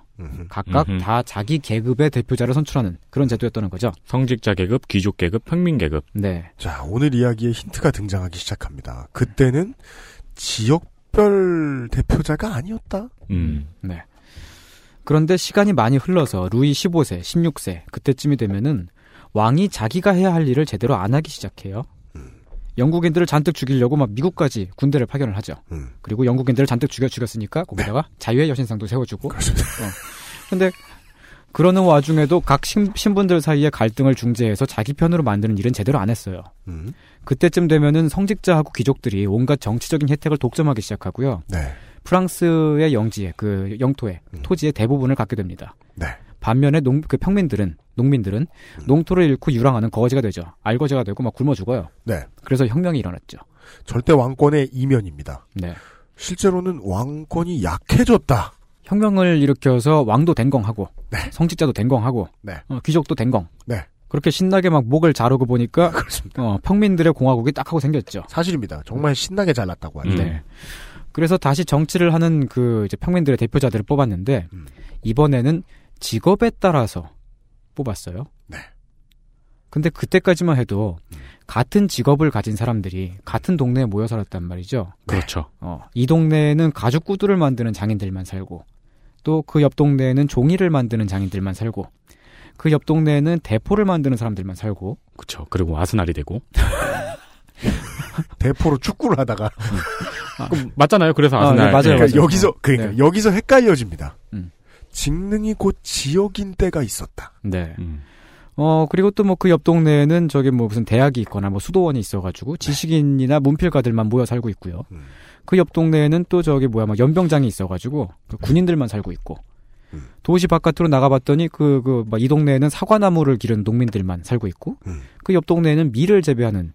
S9: 각각
S12: 음흠.
S9: 다 자기 계급의 대표자를 선출하는 그런 제도였다는 거죠.
S12: 성직자 계급, 귀족 계급, 평민 계급.
S9: 네.
S2: 자, 오늘 이야기에 힌트가 등장하기 시작합니다. 그때는 지역별 대표자가 아니었다.
S12: 음.
S9: 네. 그런데 시간이 많이 흘러서 루이 15세, 16세 그때쯤이 되면은 왕이 자기가 해야 할 일을 제대로 안 하기 시작해요. 영국인들을 잔뜩 죽이려고 막 미국까지 군대를 파견을 하죠.
S2: 음.
S9: 그리고 영국인들을 잔뜩 죽여 죽였으니까 거기다가 자유의 여신상도 세워주고. 어. 근데 그러는 와중에도 각 신, 신분들 사이에 갈등을 중재해서 자기 편으로 만드는 일은 제대로 안 했어요.
S2: 음.
S9: 그때쯤 되면은 성직자하고 귀족들이 온갖 정치적인 혜택을 독점하기 시작하고요.
S2: 네.
S9: 프랑스의 영지에 그 영토에 토지의 대부분을 갖게 됩니다.
S2: 네.
S9: 반면에 농, 그 평민들은 농민들은 농토를 잃고 유랑하는 거지가 되죠. 알거지가 되고 막 굶어 죽어요.
S2: 네.
S9: 그래서 혁명이 일어났죠.
S2: 절대 왕권의 이면입니다.
S9: 네.
S2: 실제로는 왕권이 약해졌다.
S9: 혁명을 일으켜서 왕도 된공하고 성직자도 된공하고
S2: 네.
S9: 어, 귀족도 된공.
S2: 네.
S9: 그렇게 신나게 막 목을 자르고 보니까 어, 평민들의 공화국이 딱 하고 생겼죠.
S2: 사실입니다. 정말 신나게 잘났다고 하죠.
S9: 네. 그래서 다시 정치를 하는 그 이제 평민들의 대표자들을 뽑았는데
S2: 음.
S9: 이번에는 직업에 따라서 뽑았어요.
S2: 네.
S9: 근데 그때까지만 해도 같은 직업을 가진 사람들이 같은 동네에 모여 살았단 말이죠.
S12: 그렇죠.
S9: 어, 이 동네에는 가죽 구두를 만드는 장인들만 살고 또 그 옆 동네에는 종이를 만드는 장인들만 살고 그 옆 동네에는 대포를 만드는 사람들만 살고
S12: 그렇죠. 그리고 아스날이 되고 [LAUGHS]
S2: 대포로 축구를 하다가
S12: 그럼 맞잖아요. 그래서
S9: 아,
S12: 아스날.
S9: 네, 맞아요,
S2: 그러니까
S9: 맞아요.
S2: 여기서
S9: 어,
S2: 그러니까
S9: 네.
S2: 여기서 헷갈려집니다.
S9: 음.
S2: 직능이 곧 지역인 때가 있었다.
S9: 네.
S12: 음.
S9: 어, 그리고 또 뭐 그 옆 동네에는 저기 뭐 무슨 대학이 있거나 뭐 수도원이 있어가지고 지식인이나 문필가들만 모여 살고 있고요.
S2: 음.
S9: 그옆 동네에는 또 저기 뭐야 막 연병장이 있어가지고 그 군인들만 살고 있고
S2: 음.
S9: 도시 바깥으로 나가봤더니 그그이 동네에는 사과나무를 기른 농민들만 살고 있고
S2: 음.
S9: 그옆 동네에는 밀을 재배하는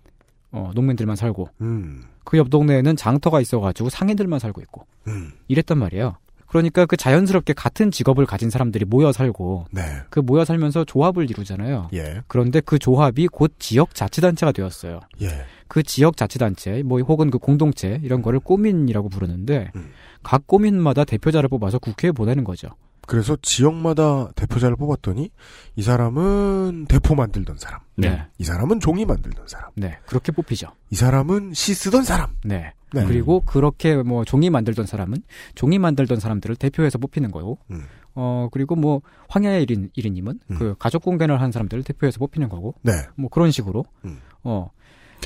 S9: 어, 농민들만 살고
S2: 음.
S9: 그옆 동네에는 장터가 있어가지고 상인들만 살고 있고
S2: 음.
S9: 이랬단 말이에요. 그러니까 그 자연스럽게 같은 직업을 가진 사람들이 모여 살고
S2: 네.
S9: 그 모여 살면서 조합을 이루잖아요.
S2: 예.
S9: 그런데 그 조합이 곧 지역 자치단체가 되었어요.
S2: 예.
S9: 그 지역 자치단체, 뭐 혹은 그 공동체 이런 거를 꼬민이라고 부르는데
S2: 음.
S9: 각 꼬민마다 대표자를 뽑아서 국회에 보내는 거죠.
S2: 그래서 지역마다 대표자를 뽑았더니 이 사람은 대포 만들던 사람.
S9: 네.
S2: 이 사람은 종이 만들던 사람.
S9: 네, 그렇게 뽑히죠.
S2: 이 사람은 시 쓰던 사람.
S9: 네.
S2: 네.
S9: 그리고 그렇게 뭐 종이 만들던 사람은 종이 만들던 사람들을 대표해서 뽑히는 거고,
S2: 음.
S9: 어 그리고 뭐 황야의 1인 1인님은
S2: 음.
S9: 그 가족 공개를 한 사람들을 대표해서 뽑히는 거고,
S2: 네.
S9: 뭐 그런 식으로,
S2: 음.
S9: 어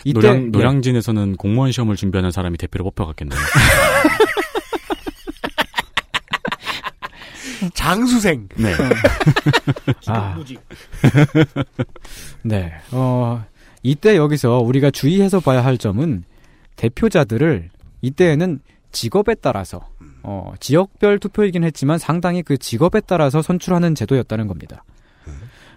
S9: 이때
S12: 노량,
S9: 예.
S12: 노량진에서는 공무원 시험을 준비하는 사람이 대표로 뽑혀갔겠네요. [LAUGHS]
S2: 장수생.
S12: 네. [LAUGHS]
S9: 아. 네. 어, 이때 여기서 우리가 주의해서 봐야 할 점은 대표자들을 이때에는 직업에 따라서 어, 지역별 투표이긴 했지만 상당히 그 직업에 따라서 선출하는 제도였다는 겁니다.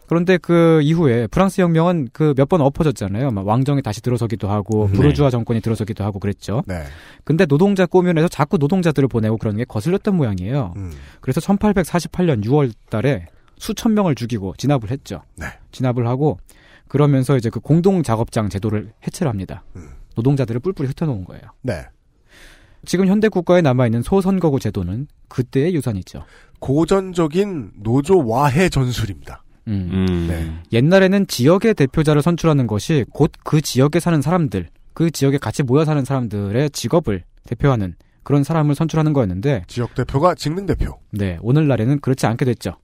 S9: 그런데 그 이후에 프랑스 혁명은 그 몇 번 엎어졌잖아요. 막 왕정이 다시 들어서기도 하고
S12: 네.
S9: 부르주아 정권이 들어서기도 하고 그랬죠.
S2: 네.
S9: 근데 노동자 꼬면에서 자꾸 노동자들을 보내고 그러는 게 거슬렸던 모양이에요.
S2: 음.
S9: 그래서 1848년 6월 달에 수천 명을 죽이고 진압을 했죠.
S2: 네.
S9: 진압을 하고 그러면서 이제 그 공동 작업장 제도를 해체를 합니다.
S2: 음.
S9: 노동자들을 뿔뿔이 흩어놓은 거예요.
S2: 네.
S9: 지금 현대 국가에 남아있는 소선거구 제도는 그때의 유산이죠.
S2: 고전적인 노조 와해 전술입니다.
S9: 음.
S12: 음.
S2: 네.
S9: 옛날에는 지역의 대표자를 선출하는 것이 곧 그 지역에 사는 사람들, 그 지역에 같이 모여 사는 사람들의 직업을 대표하는 그런 사람을 선출하는 거였는데,
S2: 지역 대표가 직능 대표.
S9: 네, 오늘날에는 그렇지 않게 됐죠.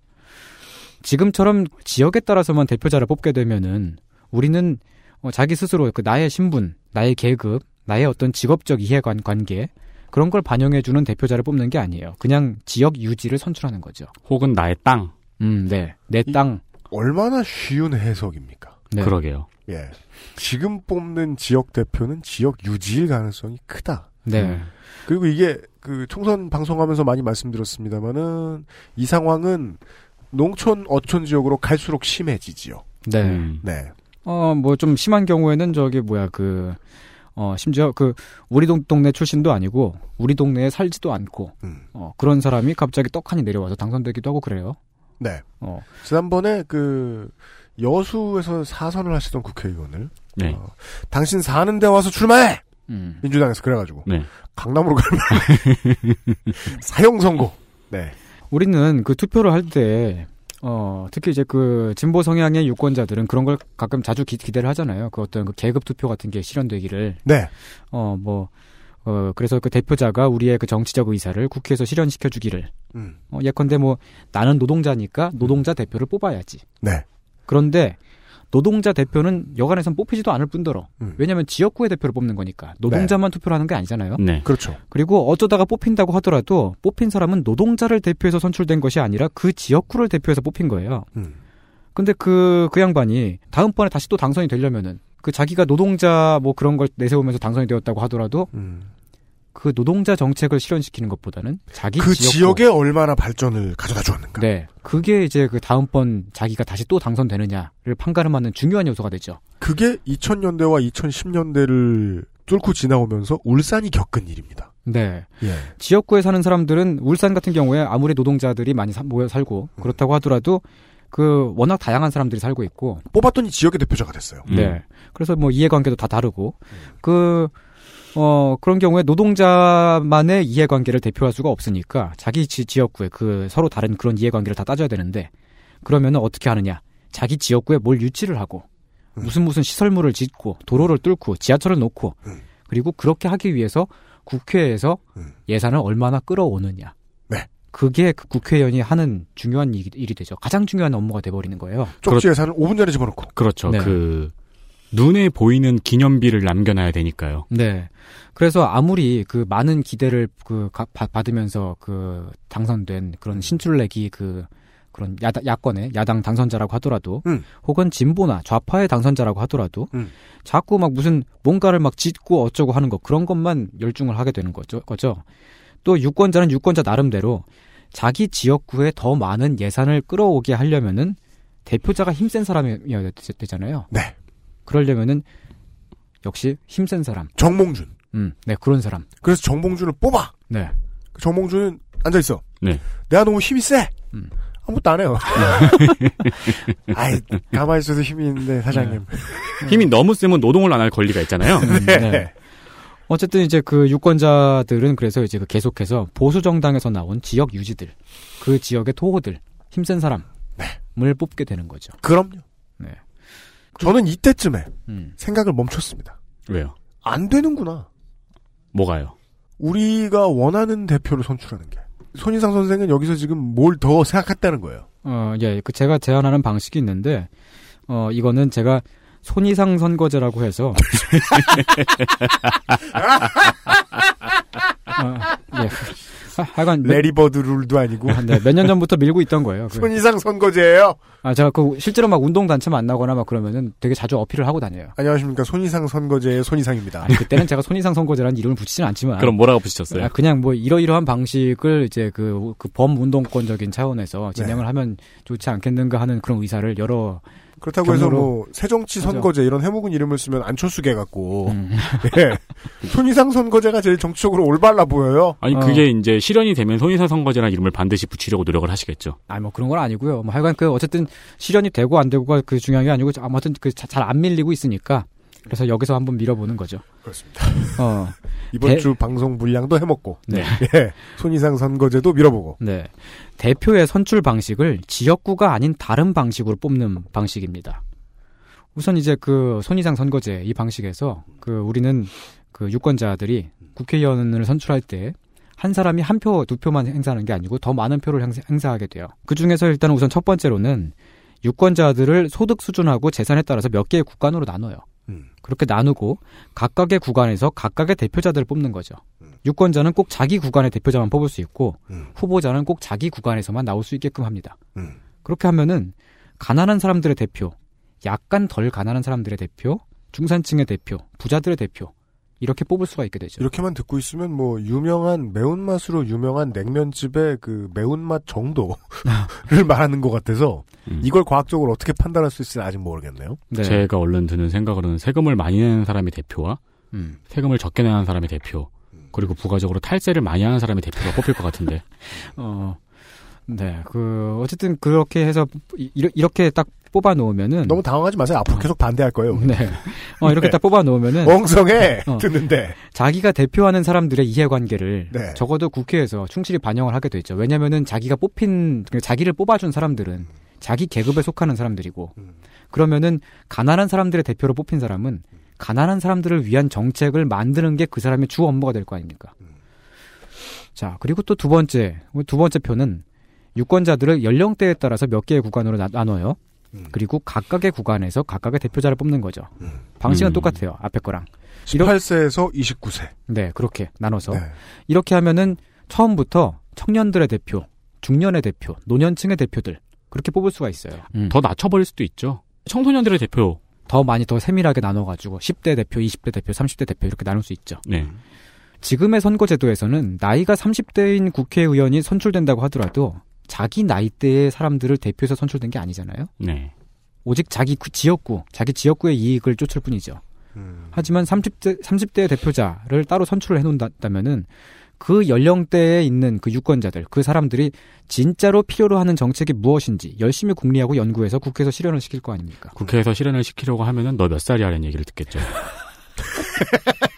S9: 지금처럼 지역에 따라서만 대표자를 뽑게 되면은 우리는 어, 자기 스스로 그 나의 신분, 나의 계급, 나의 어떤 직업적 이해관 관계 그런 걸 반영해주는 대표자를 뽑는 게 아니에요. 그냥 지역 유지를 선출하는 거죠.
S4: 혹은 나의 땅.
S9: 음, 네. 내 땅.
S2: 얼마나 쉬운 해석입니까?
S9: 네.
S4: 그러게요.
S2: 예. 지금 뽑는 지역 대표는 지역 유지일 가능성이 크다.
S9: 네.
S2: 그리고 이게 그 총선 방송하면서 많이 말씀드렸습니다만은 이 상황은 농촌 어촌 지역으로 갈수록 심해지지요.
S9: 네.
S4: 음.
S2: 네.
S9: 어, 뭐 좀 심한 경우에는 저기 뭐야 그 어, 심지어 그 우리 동, 동네 출신도 아니고 우리 동네에 살지도 않고
S2: 음.
S9: 어, 그런 사람이 갑자기 떡하니 내려와서 당선되기도 하고 그래요.
S2: 네.
S9: 어.
S2: 지난번에 그 여수에서 사선을 하시던 국회의원을
S4: 네.
S2: 어, 당신 사는 데 와서 출마해.
S9: 음.
S2: 민주당에서 그래가지고
S4: 네.
S2: 강남으로 가면 [LAUGHS] 사형 선고. 네.
S9: 우리는 그 투표를 할 때, 어, 특히 이제 그 진보 성향의 유권자들은 그런 걸 가끔 자주 기, 대를 하잖아요. 그 어떤 그 계급 투표 같은 게 실현되기를.
S2: 네.
S9: 어, 뭐, 어, 그래서 그 대표자가 우리의 그 정치적 의사를 국회에서 실현시켜 주기를.
S2: 음.
S9: 어, 예컨대 뭐, 나는 노동자니까 노동자 대표를 뽑아야지.
S2: 네.
S9: 그런데 노동자 대표는 여간에선 뽑히지도 않을 뿐더러
S2: 음.
S9: 왜냐하면 지역구의 대표를 뽑는 거니까 노동자만 투표를 하는 게 아니잖아요.
S4: 네.
S2: 그렇죠.
S9: 그리고 어쩌다가 뽑힌다고 하더라도 뽑힌 사람은 노동자를 대표해서 선출된 것이 아니라 그 지역구를 대표해서 뽑힌 거예요.
S2: 음.
S9: 근데 그, 그 양반이 다음번에 다시 또 당선이 되려면은 그 자기가 노동자 뭐 그런 걸 내세우면서 당선이 되었다고 하더라도
S2: 음.
S9: 그 노동자 정책을 실현시키는 것보다는 자기
S2: 그 지역에 얼마나 발전을 가져다 주었는가.
S9: 네. 그게 이제 그 다음번 자기가 다시 또 당선되느냐를 판가름하는 중요한 요소가 되죠.
S2: 그게 2000년대와 2010년대를 뚫고 지나오면서 울산이 겪은 일입니다.
S9: 네.
S2: 예.
S9: 지역구에 사는 사람들은 울산 같은 경우에 아무리 노동자들이 많이 사- 모여 살고
S2: 음.
S9: 그렇다고 하더라도 그 워낙 다양한 사람들이 살고 있고
S2: 뽑았더니 지역의 대표자가 됐어요.
S9: 네. 그래서 뭐 이해관계도 다 다르고
S2: 음.
S9: 그 어, 그런 경우에 노동자만의 이해관계를 대표할 수가 없으니까 자기 지, 지역구에 그 서로 다른 그런 이해관계를 다 따져야 되는데 그러면은 어떻게 하느냐. 자기 지역구에 뭘 유치를 하고
S2: 음.
S9: 무슨 무슨 시설물을 짓고 도로를 뚫고 지하철을 놓고
S2: 음.
S9: 그리고 그렇게 하기 위해서 국회에서
S2: 음.
S9: 예산을 얼마나 끌어오느냐.
S2: 네.
S9: 그게 그 국회의원이 하는 중요한 일이, 일이 되죠. 가장 중요한 업무가 돼버리는 거예요.
S2: 쪽지 예산을 5분 전에 집어넣고.
S4: 그렇죠.
S9: 네.
S4: 그 눈에 보이는 기념비를 남겨놔야 되니까요.
S9: 네. 그래서 아무리 그 많은 기대를 그 가- 받으면서 그 당선된 그런 신출내기 그 그런 야다, 야권의 야당 당선자라고 하더라도
S2: 음.
S9: 혹은 진보나 좌파의 당선자라고 하더라도
S2: 음.
S9: 자꾸 막 무슨 뭔가를 막 짓고 어쩌고 하는 거 그런 것만 열중을 하게 되는 거죠. 거죠. 또 유권자는 유권자 나름대로 자기 지역구에 더 많은 예산을 끌어오게 하려면은 대표자가 힘센 사람이어야 되- 되잖아요.
S2: 네.
S9: 그러려면은 역시 힘센 사람.
S2: 정몽준.
S9: 음, 네 그런 사람.
S2: 그래서 정몽준을 뽑아.
S9: 네.
S2: 그 정몽준은 앉아 있어.
S4: 네.
S2: 내가 너무 힘이 세.
S9: 음.
S2: 아무것도 안 해요. [LAUGHS] 아이 가만히 있어도 힘이 있는데 사장님.
S4: 힘이 너무 세면 노동을 안 할 권리가 있잖아요.
S9: 네. 어쨌든 이제 그 유권자들은 그래서 이제 그 계속해서 보수 정당에서 나온 지역 유지들, 그 지역의 토호들, 힘센 사람을 뽑게 되는 거죠.
S2: 그럼요.
S9: 네.
S2: 저는 이때쯤에
S9: 음.
S2: 생각을 멈췄습니다.
S4: 왜요?
S2: 안 되는구나.
S4: 뭐가요?
S2: 우리가 원하는 대표를 선출하는 게. 손희상 선생은 여기서 지금 뭘 더 생각했다는 거예요.
S9: 어, 예, 그 제가 제안하는 방식이 있는데, 어, 이거는 제가 손이상 선거제라고 해서, [LAUGHS] 어, 예. 하- 하여간 몇-
S2: 레리버드 룰도 아니고.
S9: 네, 몇년 전부터 밀고 있던 거예요. 그-
S2: 손희상 선거제예요.
S9: 아, 제가 그 실제로 막 운동 단체 만나거나 막 그러면은 되게 자주 어필을 하고 다녀요.
S2: 안녕하십니까 손희상 선거제의 손희상입니다.
S9: 아니, 그때는 제가 손이상 선거제라는 이름을 붙이진 않지만.
S4: 그럼 뭐라고 붙이셨어요?
S9: 아, 그냥 뭐 이러이러한 방식을 이제 그, 그 범운동권적인 차원에서 진행을 하면 좋지 않겠는가 하는 그런 의사를 여러
S2: 그렇다고 해서
S9: 경로로-
S2: 뭐 새정치. 선거제 이런 해묵은 이름을 쓰면 안철수계 같고
S9: 음. [LAUGHS]
S2: 예. 손희상 선거제가 제일 정치적으로 올바라 보여요.
S4: 아니
S9: 어.
S4: 그게 이제 실현이 되면 손희상 선거제라는 이름을 반드시 붙이려고 노력을 하시겠죠.
S9: 아니 뭐 그런 건 아니고요. 뭐 하여간 그 어쨌든 실현이 되고 안 되고가 그 중요한 게 아니고 아무튼 그 잘 안 밀리고 있으니까 그래서 여기서 한번 밀어보는 거죠.
S2: 그렇습니다.
S9: 어. [LAUGHS]
S2: 이번
S9: 대-
S2: 주 방송 분량도 해먹고
S9: 네. [LAUGHS]
S2: 예. 손희상 선거제도 밀어보고
S9: 네. 대표의 선출 방식을 지역구가 아닌 다른 방식으로 뽑는 방식입니다. 우선 이제 그 손이상 선거제 이 방식에서 그 우리는 그 유권자들이 국회의원을 선출할 때 한 사람이 한 표, 두 표만 행사하는 게 아니고 더 많은 표를 행사, 행사하게 돼요. 그 중에서 일단 우선 첫 번째로는 유권자들을 소득 수준하고 재산에 따라서 몇 개의 구간으로 나눠요.
S2: 음.
S9: 그렇게 나누고 각각의 구간에서 각각의 대표자들을 뽑는 거죠. 유권자는 꼭 자기 구간의 대표자만 뽑을 수 있고 후보자는 꼭 자기 구간에서만 나올 수 있게끔 합니다.
S2: 음.
S9: 그렇게 하면은 가난한 사람들의 대표, 약간 덜 가난한 사람들의 대표, 중산층의 대표, 부자들의 대표 이렇게 뽑을 수가 있게 되죠.
S2: 이렇게만 듣고 있으면 뭐 유명한 매운맛으로 유명한 냉면집의 그 매운맛 정도를 [LAUGHS] 말하는 것 같아서 이걸 과학적으로 어떻게 판단할 수 있을지 아직 모르겠네요.
S4: 제가 얼른 드는 생각으로는 세금을 많이 내는 사람의 대표와
S9: 음.
S4: 세금을 적게 내는 사람의 대표 그리고 부가적으로 탈세를 많이 하는 사람의 대표가 뽑힐 것 같은데 [LAUGHS]
S9: 어, 네, 그 어쨌든 그렇게 해서 이- 이러- 이렇게 딱 뽑아 놓으면은
S2: 너무 당황하지 마세요. 앞으로 계속 반대할 거예요.
S9: 네. 어, 이렇게
S2: 네.
S9: 딱 뽑아 놓으면은
S2: 엉성해
S9: 어,
S2: 듣는데
S9: 자기가 대표하는 사람들의 이해관계를
S2: 네.
S9: 적어도 국회에서 충실히 반영을 하게 되죠. 왜냐면은 자기가 뽑힌 그 자기를 뽑아준 사람들은 자기 계급에 속하는 사람들이고 그러면은 가난한 사람들의 대표로 뽑힌 사람은 가난한 사람들을 위한 정책을 만드는 게 그 사람의 주 업무가 될 거 아닙니까? 자, 그리고 또 두 번째, 두 번째 표는 유권자들을 연령대에 따라서 몇 개의 구간으로 나, 나눠요. 그리고 각각의 구간에서 각각의 대표자를 뽑는 거죠. 방식은
S2: 음.
S9: 똑같아요. 앞에 거랑.
S2: 18세에서 29세.
S9: 네, 그렇게 나눠서. 이렇게 하면은 처음부터 청년들의 대표, 중년의 대표, 노년층의 대표들 그렇게 뽑을 수가 있어요.
S4: 더 낮춰버릴 수도 있죠. 청소년들의 대표
S9: 더 많이 더 세밀하게 나눠가지고 10대 대표, 20대 대표, 30대 대표 이렇게 나눌 수 있죠.
S4: 네.
S9: 지금의 선거제도에서는 나이가 30대인 국회의원이 선출된다고 하더라도 자기 나이대의 사람들을 대표해서 선출된 게 아니잖아요.
S4: 네.
S9: 오직 자기 구- 지역구, 자기 지역구의 이익을 쫓을 뿐이죠. 하지만 30대, 30대의 대표자를 따로 선출을 해놓는다면은 그 연령대에 있는 그 유권자들, 그 사람들이 진짜로 필요로 하는 정책이 무엇인지 열심히 궁리하고 연구해서 국회에서 실현을 시킬 거 아닙니까?
S4: 국회에서 실현을 시키려고 하면은 너 몇 살이야라는 얘기를 듣겠죠. [LAUGHS]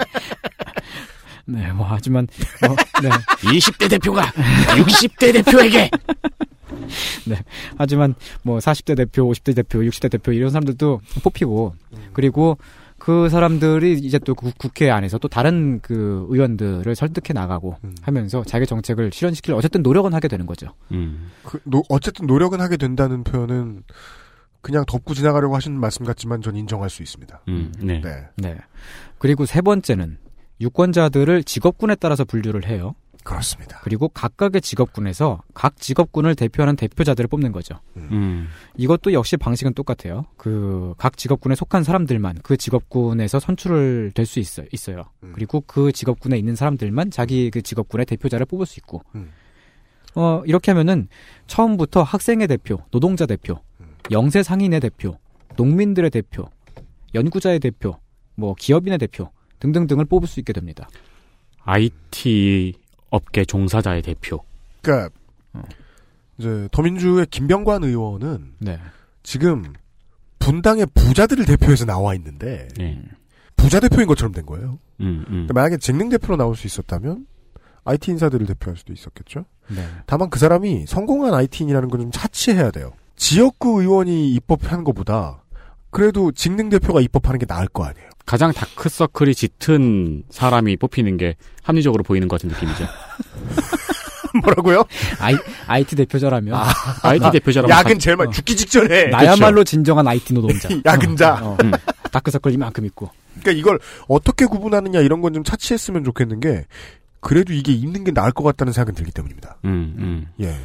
S9: 네, 뭐 하지만 뭐, 네. [LAUGHS]
S4: 20대 대표가 60대 대표에게 [LAUGHS]
S9: 네. 하지만 뭐 40대 대표, 50대 대표, 60대 대표 이런 사람들도 뽑히고 그리고 그 사람들이 이제 또 국- 국회 안에서 또 다른 그 의원들을 설득해 나가고 하면서 자기 정책을 실현시킬 어쨌든 노력은 하게 되는 거죠.
S4: 음.
S2: 그, 노- 어쨌든 노력은 하게 된다는 표현은 그냥 덮고 지나가려고 하시는 말씀 같지만 전 인정할 수 있습니다.
S4: 음, 네.
S9: 네. 그리고 세 번째는 유권자들을 직업군에 따라서 분류를 해요.
S2: 그렇습니다.
S9: 그리고 각각의 직업군에서 각 직업군을 대표하는 대표자들을 뽑는 거죠.
S4: 음.
S9: 이것도 역시 방식은 똑같아요. 그 각 직업군에 속한 사람들만 그 직업군에서 선출을 될 수 있어요. 있어요. 그리고 그 직업군에 있는 사람들만 자기 그 직업군의 대표자를 뽑을 수 있고. 어 이렇게 하면은 처음부터 학생의 대표, 노동자 대표, 영세 상인의 대표, 농민들의 대표, 연구자의 대표, 뭐 기업인의 대표 등등등을 뽑을 수 있게 됩니다.
S4: IT 업계 종사자의 대표.
S2: 그러니까 이제 더민주의 김병관 의원은
S9: 네.
S2: 지금 분당의 부자들을 대표해서 나와 있는데
S4: 네.
S2: 부자 대표인 것처럼 된 거예요.
S4: 음, 음.
S2: 그러니까 만약에 직능 대표로 나올 수 있었다면 IT 인사들을 대표할 수도 있었겠죠.
S9: 네.
S2: 다만 그 사람이 성공한 IT인이라는 건 좀 차치해야 돼요. 지역구 의원이 입법한 것보다 그래도 직능 대표가 입법하는 게 나을 거 아니에요.
S4: 가장 다크서클이 짙은 사람이 뽑히는 게 합리적으로 보이는 것 같은 느낌이죠. [LAUGHS]
S2: 뭐라고요?
S9: I, IT 대표자라면
S2: 아,
S4: IT 대표자라면
S2: 야근 제일 많이 죽기 직전에 [LAUGHS]
S9: 나야말로 진정한 IT 노동자. [LAUGHS]
S2: 야근자.
S9: 어, 어. 다크서클 이만큼 있고.
S2: 그러니까 이걸 어떻게 구분하느냐 이런 건 좀 차치했으면 좋겠는 게 그래도 이게 있는 게 나을 것 같다는 생각은 들기 때문입니다.
S4: 음, 음.
S2: 예.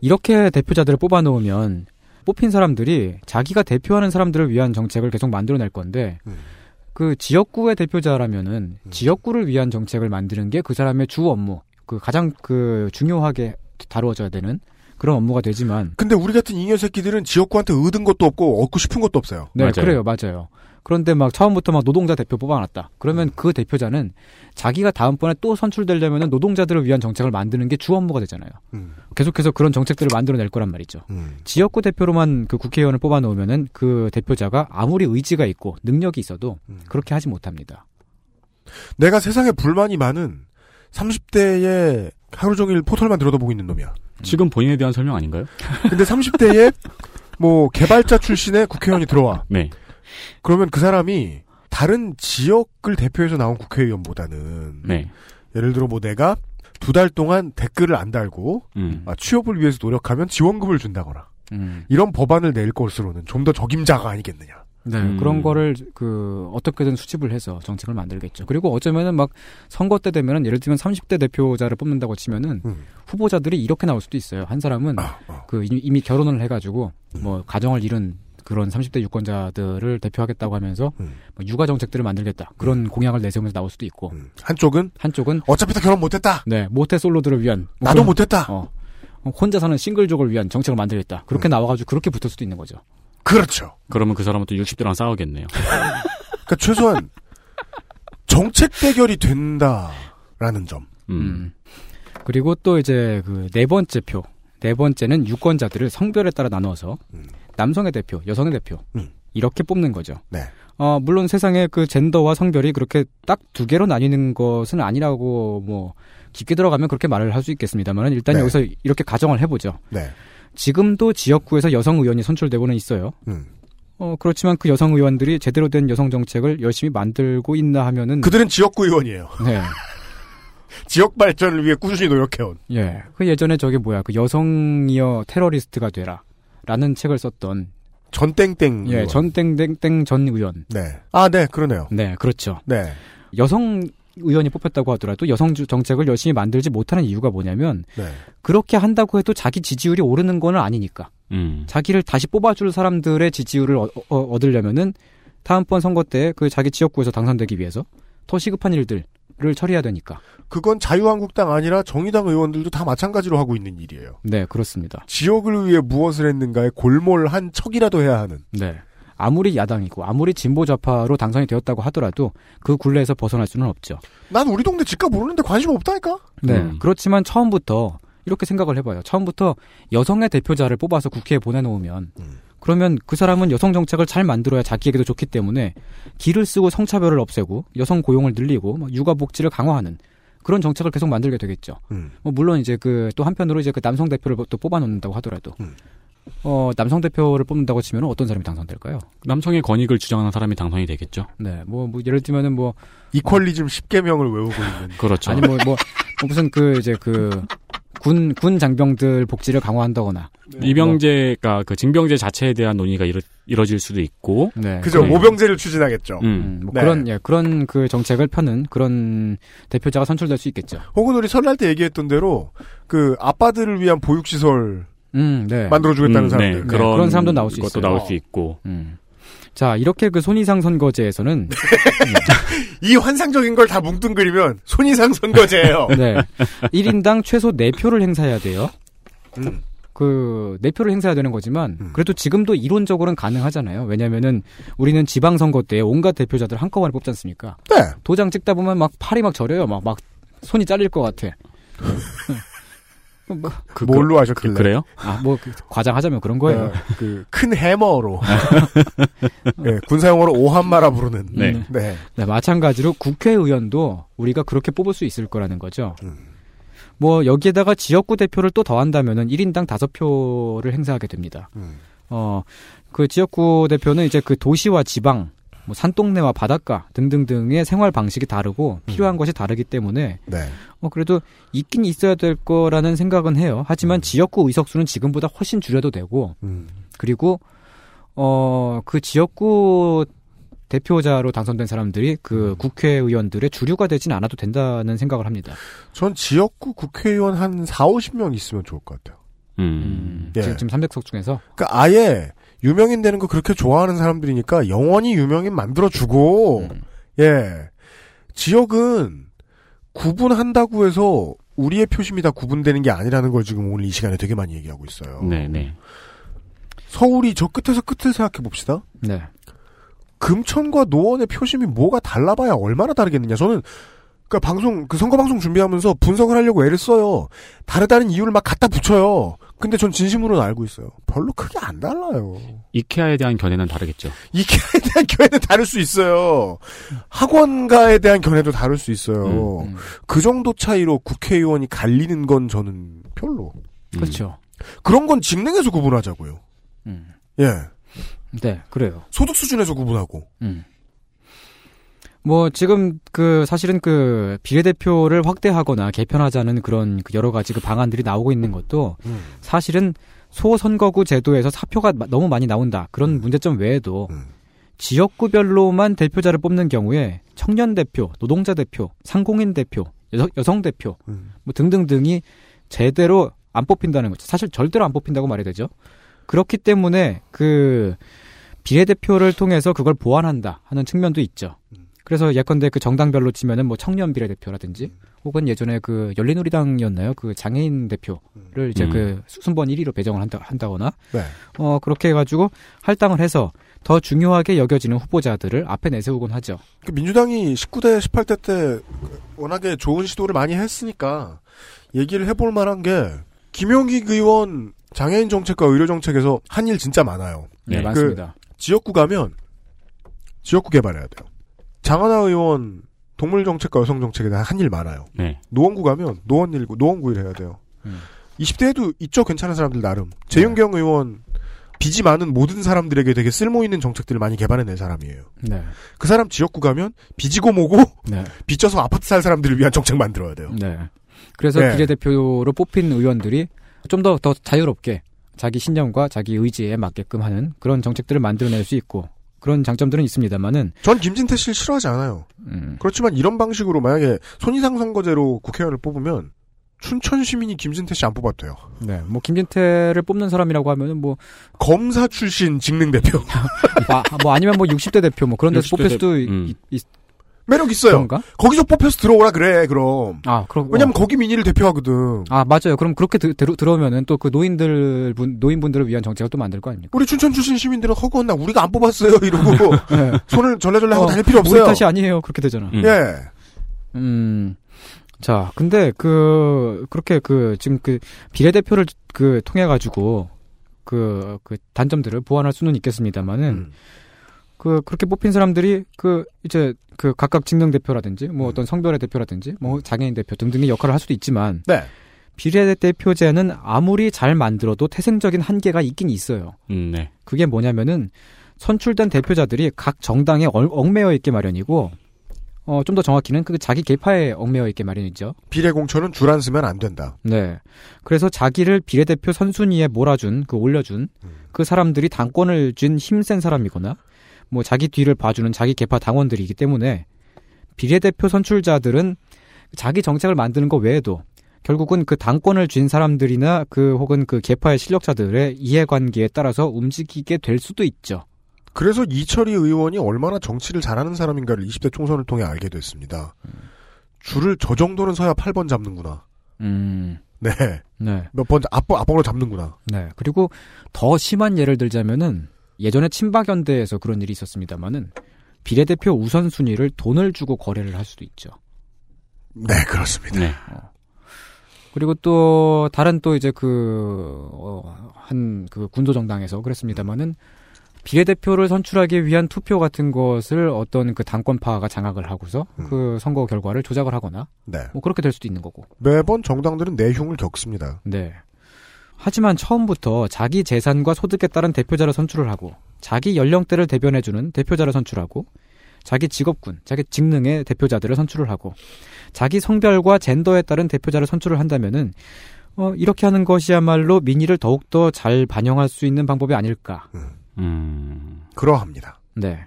S9: 이렇게 대표자들을 뽑아놓으면 뽑힌 사람들이 자기가 대표하는 사람들을 위한 정책을 계속 만들어낼 건데 그 지역구의 대표자라면은 지역구를 위한 정책을 만드는 게 그 사람의 주 업무, 그 가장 그 중요하게 다루어져야 되는 그런 업무가 되지만
S2: 근데 우리 같은 잉여 새끼들은 지역구한테 얻은 것도 없고 얻고 싶은 것도 없어요.
S9: 네, 그래요, 맞아요. 그런데 막 처음부터 막 노동자 대표 뽑아놨다. 그러면 그 대표자는 자기가 다음번에 또 선출되려면 노동자들을 위한 정책을 만드는 게 주 업무가 되잖아요. 계속해서 그런 정책들을 만들어낼 거란 말이죠. 지역구 대표로만 그 국회의원을 뽑아놓으면은 그 대표자가 아무리 의지가 있고 능력이 있어도 그렇게 하지 못합니다.
S2: 내가 세상에 불만이 많은 30대에 하루 종일 포털만 들여다보고 있는 놈이야.
S4: 지금 본인에 대한 설명 아닌가요?
S2: 근데 30대에 뭐 개발자 출신의 국회의원이 들어와. [LAUGHS]
S4: 네.
S2: 그러면 그 사람이 다른 지역을 대표해서 나온 국회의원보다는
S4: 네.
S2: 예를 들어 뭐 내가 두 달 동안 댓글을 안 달고
S4: 음.
S2: 아, 취업을 위해서 노력하면 지원금을 준다거나
S9: 음.
S2: 이런 법안을 낼 것으로는 좀 더 적임자가 아니겠느냐.
S9: 네,
S4: 음.
S9: 그런 거를 그 어떻게든 수집을 해서 정책을 만들겠죠. 그리고 어쩌면은 막 선거 때 되면은 예를 들면 30대 대표자를 뽑는다고 치면은
S2: 음.
S9: 후보자들이 이렇게 나올 수도 있어요. 한 사람은
S2: 아,
S9: 그 이미, 이미 결혼을 해가지고
S2: 음.
S9: 뭐 가정을 잃은 그런 30대 유권자들을 대표하겠다고 하면서
S2: 음.
S9: 뭐 육아 정책들을 만들겠다 그런 공약을 내세우면서 나올 수도 있고
S2: 한쪽은
S9: 한쪽은
S2: 어차피 다 결혼 못했다.
S9: 네 모태 솔로들을 위한 뭐
S2: 나도
S9: 그런-
S2: 못했다.
S9: 어, 혼자 사는 싱글족을 위한 정책을 만들겠다 그렇게 나와가지고 그렇게 붙을 수도 있는 거죠.
S2: 그렇죠.
S4: 그러면 그 사람은 또 60대랑 싸우겠네요.
S2: 그러니까 최소한 정책 대결이 된다라는 점.
S9: 음. 그리고 또 이제 그 네 번째 표. 네 번째는 유권자들을 성별에 따라 나누어서 남성의 대표, 여성의 대표
S2: 음.
S9: 이렇게 뽑는 거죠.
S2: 네.
S9: 어, 물론 세상에 그 젠더와 성별이 그렇게 딱 두 개로 나뉘는 것은 아니라고 뭐 깊게 들어가면 그렇게 말을 할 수 있겠습니다만 일단
S2: 네.
S9: 여기서 이렇게 가정을 해보죠.
S2: 네.
S9: 지금도 지역구에서 여성 의원이 선출되고는 있어요.
S2: 음.
S9: 어, 그렇지만 그 여성 의원들이 제대로 된 여성 정책을 열심히 만들고 있나 하면은
S2: 그들은 지역구 의원이에요.
S9: 네. [LAUGHS]
S2: 지역 발전을 위해 꾸준히 노력해온.
S9: 예. 그 예전에 저기 뭐야, 그 여성이여 테러리스트가 되라. 라는 책을 썼던.
S2: 전땡땡.
S9: 예. 전땡땡땡 전 의원.
S2: 네. 아, 네, 그러네요.
S9: 네, 그렇죠.
S2: 네.
S9: 여성 의원이 뽑혔다고 하더라도 여성 주- 정책을 열심히 만들지 못하는 이유가 뭐냐면
S2: 네.
S9: 그렇게 한다고 해도 자기 지지율이 오르는 건 아니니까.
S4: 음.
S9: 자기를 다시 뽑아줄 사람들의 지지율을 어, 어, 얻으려면은 다음번 선거 때 그 자기 지역구에서 당선되기 위해서 더 시급한 일들 을 처리해야 되니까.
S2: 그건 자유한국당 아니라 정의당 의원들도 다 마찬가지로 하고 있는 일이에요.
S9: 네, 그렇습니다.
S2: 지역을 위해 무엇을 했는가에 골몰한 척이라도 해야 하는.
S9: 네. 아무리 야당이고 아무리 진보 좌파로 당선이 되었다고 하더라도 그 굴레에서 벗어날 수는 없죠.
S2: 난 우리 동네 집값 모르는데 관심 없다니까?
S9: 네.
S4: 음.
S9: 그렇지만 처음부터 이렇게 생각을 해봐요. 처음부터 여성의 대표자를 뽑아서 국회에 보내놓으면 그러면 그 사람은 여성 정책을 잘 만들어야 자기에게도 좋기 때문에 길을 쓰고 성차별을 없애고 여성 고용을 늘리고 막 육아 복지를 강화하는 그런 정책을 계속 만들게 되겠죠.
S2: 음.
S9: 뭐 물론 이제 그 또 한편으로 이제 그 남성 대표를 또 뽑아놓는다고 하더라도 어 남성 대표를 뽑는다고 치면 어떤 사람이 당선될까요?
S4: 남성의 권익을 주장하는 사람이 당선이 되겠죠.
S9: 네, 뭐, 뭐 예를 들면은 뭐
S2: 이퀄리즘 10개명을 외우고 있는.
S4: 그렇죠.
S9: 아니 뭐, 뭐, 뭐 무슨 그 이제 그 군 군 장병들 복지를 강화한다거나
S4: 이병제가 그 징병제 자체에 대한 논의가 이루, 이뤄질 수도 있고.
S9: 네.
S2: 그죠. 모병제를 추진하겠죠.
S4: 음.
S9: 뭐
S2: 네.
S9: 그런 예, 그런 그 정책을 펴는 그런 대표자가 선출될 수 있겠죠.
S2: 혹은 우리 설날 때 얘기했던 대로 그 아빠들을 위한 보육시설
S9: 음, 네.
S2: 만들어주겠다는
S4: 음,
S2: 사람들.
S4: 네, 그런,
S9: 그런 사람도 나올 수
S4: 것도
S9: 있어요.
S4: 나올
S2: 어.
S4: 수 있고.
S9: 음. 자, 이렇게 그 손이상 선거제에서는 [LAUGHS]
S2: 이 환상적인 걸 다 뭉뚱그리면 손이상 선거제예요. [LAUGHS]
S9: 네. 1인당 최소 4표를 행사해야 돼요.
S2: 음.
S9: 그, 4표를 행사해야 되는 거지만, 그래도 지금도 이론적으로는 가능하잖아요. 왜냐면은, 우리는 지방 선거 때 온갖 대표자들 한꺼번에 뽑지 않습니까?
S2: 네.
S9: 도장 찍다 보면 막 팔이 막 저려요. 막, 막, 손이 잘릴 것 같아. [LAUGHS] 뭐,
S4: 그,
S2: 뭘로
S4: 그,
S2: 하셨길래?
S4: 그, 래요
S9: 아, 뭐, 그 과장하자면 그런 거예요.
S2: 그큰 해머로. [LAUGHS] 네, 군사용어로 오한마라 부르는.
S4: 네.
S2: 네.
S9: 네, 마찬가지로 국회의원도 우리가 그렇게 뽑을 수 있을 거라는 거죠. 뭐 여기에다가 지역구 대표를 또 더한다면은 1인당 5표를 행사하게 됩니다. 어, 그 지역구 대표는 이제 그 도시와 지방, 뭐 산동네와 바닷가 등등등의 생활 방식이 다르고 필요한 것이 다르기 때문에
S2: 네.
S9: 어 그래도 있긴 있어야 될 거라는 생각은 해요. 하지만 지역구 의석수는 지금보다 훨씬 줄여도 되고
S2: 음.
S9: 그리고 어 그 지역구 대표자로 당선된 사람들이 그 국회의원들의 주류가 되진 않아도 된다는 생각을 합니다.
S2: 전 지역구 국회의원 한 4, 50명 있으면 좋을 것 같아요.
S4: 음.
S2: 예.
S9: 지금, 지금 300석 중에서
S2: 그러니까 아예 유명인 되는 거 그렇게 좋아하는 사람들이니까 영원히 유명인 만들어주고, 예. 지역은 구분한다고 해서 우리의 표심이 다 구분되는 게 아니라는 걸 지금 오늘 이 시간에 되게 많이 얘기하고 있어요.
S4: 네네.
S2: 서울이 저 끝에서 끝을 생각해 봅시다.
S9: 네.
S2: 금천과 노원의 표심이 뭐가 달라봐야 얼마나 다르겠느냐. 저는 그니까 방송 그 선거 방송 준비하면서 분석을 하려고 애를 써요. 다르다는 이유를 막 갖다 붙여요. 근데 전 진심으로는 알고 있어요. 별로 크게 안 달라요.
S4: 이케아에 대한 견해는 다르겠죠.
S2: 이케아에 대한 견해는 다를 수 있어요. 학원가에 대한 견해도 다를 수 있어요.
S9: 음,
S2: 그 정도 차이로 국회의원이 갈리는 건 저는 별로.
S9: 그렇죠.
S2: 그런 건 직능에서 구분하자고요.
S9: 음.
S2: 예.
S9: 네, 그래요.
S2: 소득 수준에서 구분하고.
S9: 음. 뭐 지금 그 사실은 그 비례대표를 확대하거나 개편하자는 그런 그 여러 가지 그 방안들이 나오고 있는 것도
S2: 음.
S9: 사실은 소선거구 제도에서 사표가 마- 너무 많이 나온다 그런 문제점 외에도 지역구별로만 대표자를 뽑는 경우에 청년 대표, 노동자 대표, 상공인 대표, 여성, 여성 대표 뭐 등등등이 제대로 안 뽑힌다는 거죠. 사실 절대로 안 뽑힌다고 말해야 되죠. 그렇기 때문에 그 비례대표를 통해서 그걸 보완한다 하는 측면도 있죠. 그래서 예컨대 그 정당별로 치면은 뭐 청년 비례대표라든지 혹은 예전에 그 열린우리당이었나요? 그 장애인 대표를 이제
S2: 음.
S9: 그 순번 1위로 배정을 한다, 한다거나
S2: 네.
S9: 어 그렇게 해가지고 할당을 해서 더 중요하게 여겨지는 후보자들을 앞에 내세우곤 하죠.
S2: 그 민주당이 19대, 18대 때 워낙에 좋은 시도를 많이 했으니까 얘기를 해볼 만한 게 김용익 의원 장애인 정책과 의료 정책에서 한 일 진짜 많아요.
S9: 네,
S2: 그
S9: 많습니다.
S2: 지역구 가면 지역구 개발해야 돼요. 장하나 의원 동물 정책과 여성 정책에 대한 한 일 많아요.
S4: 네.
S2: 노원구 가면 노원 일, 노원구 일 해야 돼요.
S9: 음.
S2: 20대에도 있죠, 괜찮은 사람들 나름. 재윤경 의원 빚이 많은 모든 사람들에게 되게 쓸모 있는 정책들을 많이 개발해낸 사람이에요.
S9: 네.
S2: 그 사람 지역구 가면 빚이고 뭐고
S9: 네.
S2: 빚져서 아파트 살 사람들을 위한 정책 만들어야 돼요.
S9: 네. 그래서
S2: 네.
S9: 비례대표로 뽑힌 의원들이 좀 더더 자유롭게 자기 신념과 자기 의지에 맞게끔 하는 그런 정책들을 만들어낼 수 있고 그런 장점들은 있습니다만은
S2: 전 김진태 씨를 싫어하지 않아요.
S9: 음.
S2: 그렇지만 이런 방식으로 만약에 손이상 선거제로 국회의원을 뽑으면 춘천 시민이 김진태 씨 안 뽑아도 돼요.
S9: 네, 뭐 김진태를 뽑는 사람이라고 하면은 뭐
S2: 검사 출신 직능 대표. [LAUGHS]
S9: 아, 뭐 아니면 뭐 60대 대표 뭐 그런 데서
S2: 60대
S9: 뽑힐 수도
S2: 대-
S9: 있,
S2: 음.
S9: 있-
S2: 매력 있어요.
S9: 그런가?
S2: 거기서 뽑혀서 들어오라 그래. 그럼.
S9: 아, 그럼
S2: 왜냐면 거기 민의를 대표하거든.
S9: 아 맞아요. 그럼 그렇게 들, 들, 들어오면은 또 그 노인들 분 노인분들을 위한 정책을 또 만들 거 아닙니까?
S2: 우리 춘천 출신 시민들은 허구한 나 우리가 안 뽑았어요 이러고 [LAUGHS]
S9: 네.
S2: 손을 절레절레 하고
S9: 어,
S2: 다닐 필요 없어요.
S9: 우리 탓이 아니에요. 그렇게 되잖아.
S2: 예.
S9: 음. 자, 근데 그 그렇게 그 지금 그 비례대표를 그 통해 가지고 그 그 단점들을 보완할 수는 있겠습니다만은
S2: 음.
S9: 그 그렇게 뽑힌 사람들이 그 이제 그 각각 직능 대표라든지 뭐 어떤 성별의 대표라든지 뭐 장애인 대표 등등의 역할을 할 수도 있지만
S2: 네.
S9: 비례대표제는 아무리 잘 만들어도 태생적인 한계가 있긴 있어요.
S4: 음, 네.
S9: 그게 뭐냐면은 선출된 대표자들이 각 정당에 얼- 얽매여 있게 마련이고 어 좀 더 정확히는 그 자기 계파에 얽매여 있게 마련이죠.
S2: 비례 공천은 줄 안 쓰면 안 된다.
S9: 네. 그래서 자기를 비례대표 선순위에 몰아준 그 올려준 그 사람들이 당권을 쥔 힘센 사람이거나 뭐 자기 뒤를 봐주는 자기 계파 당원들이기 때문에 비례대표 선출자들은 자기 정책을 만드는 것 외에도 결국은 그 당권을 쥔 사람들이나 그 혹은 그 계파의 실력자들의 이해관계에 따라서 움직이게 될 수도 있죠.
S2: 그래서 이철희 의원이 얼마나 정치를 잘하는 사람인가를 20대 총선을 통해 알게 됐습니다. 줄을 저 정도는 서야 8번 잡는구나.
S9: 음.
S2: 네.
S9: 네.
S2: 몇 번 앞번 앞번으로 잡는구나.
S9: 네. 그리고 더 심한 예를 들자면은 예전에 친박연대에서 그런 일이 있었습니다만은 비례대표 우선순위를 돈을 주고 거래를 할 수도 있죠.
S2: 네, 그렇습니다.
S9: 그리고 또 다른 또 이제 그, 그한 그 군도 정당에서 그랬습니다만은 비례대표를 선출하기 위한 투표 같은 것을 어떤 그 당권파가 장악을 하고서 그 선거 결과를 조작을 하거나
S2: 네.
S9: 뭐 그렇게 될 수도 있는 거고.
S2: 매번 정당들은 내흉을 겪습니다.
S9: 네. 하지만 처음부터 자기 재산과 소득에 따른 대표자를 선출을 하고 자기 연령대를 대변해주는 대표자를 선출하고 자기 직업군, 자기 직능의 대표자들을 선출을 하고 자기 성별과 젠더에 따른 대표자를 선출을 한다면은 어, 이렇게 하는 것이야말로 민의를 더욱더 잘 반영할 수 있는 방법이 아닐까.
S4: 음.
S2: 그러합니다.
S9: 네.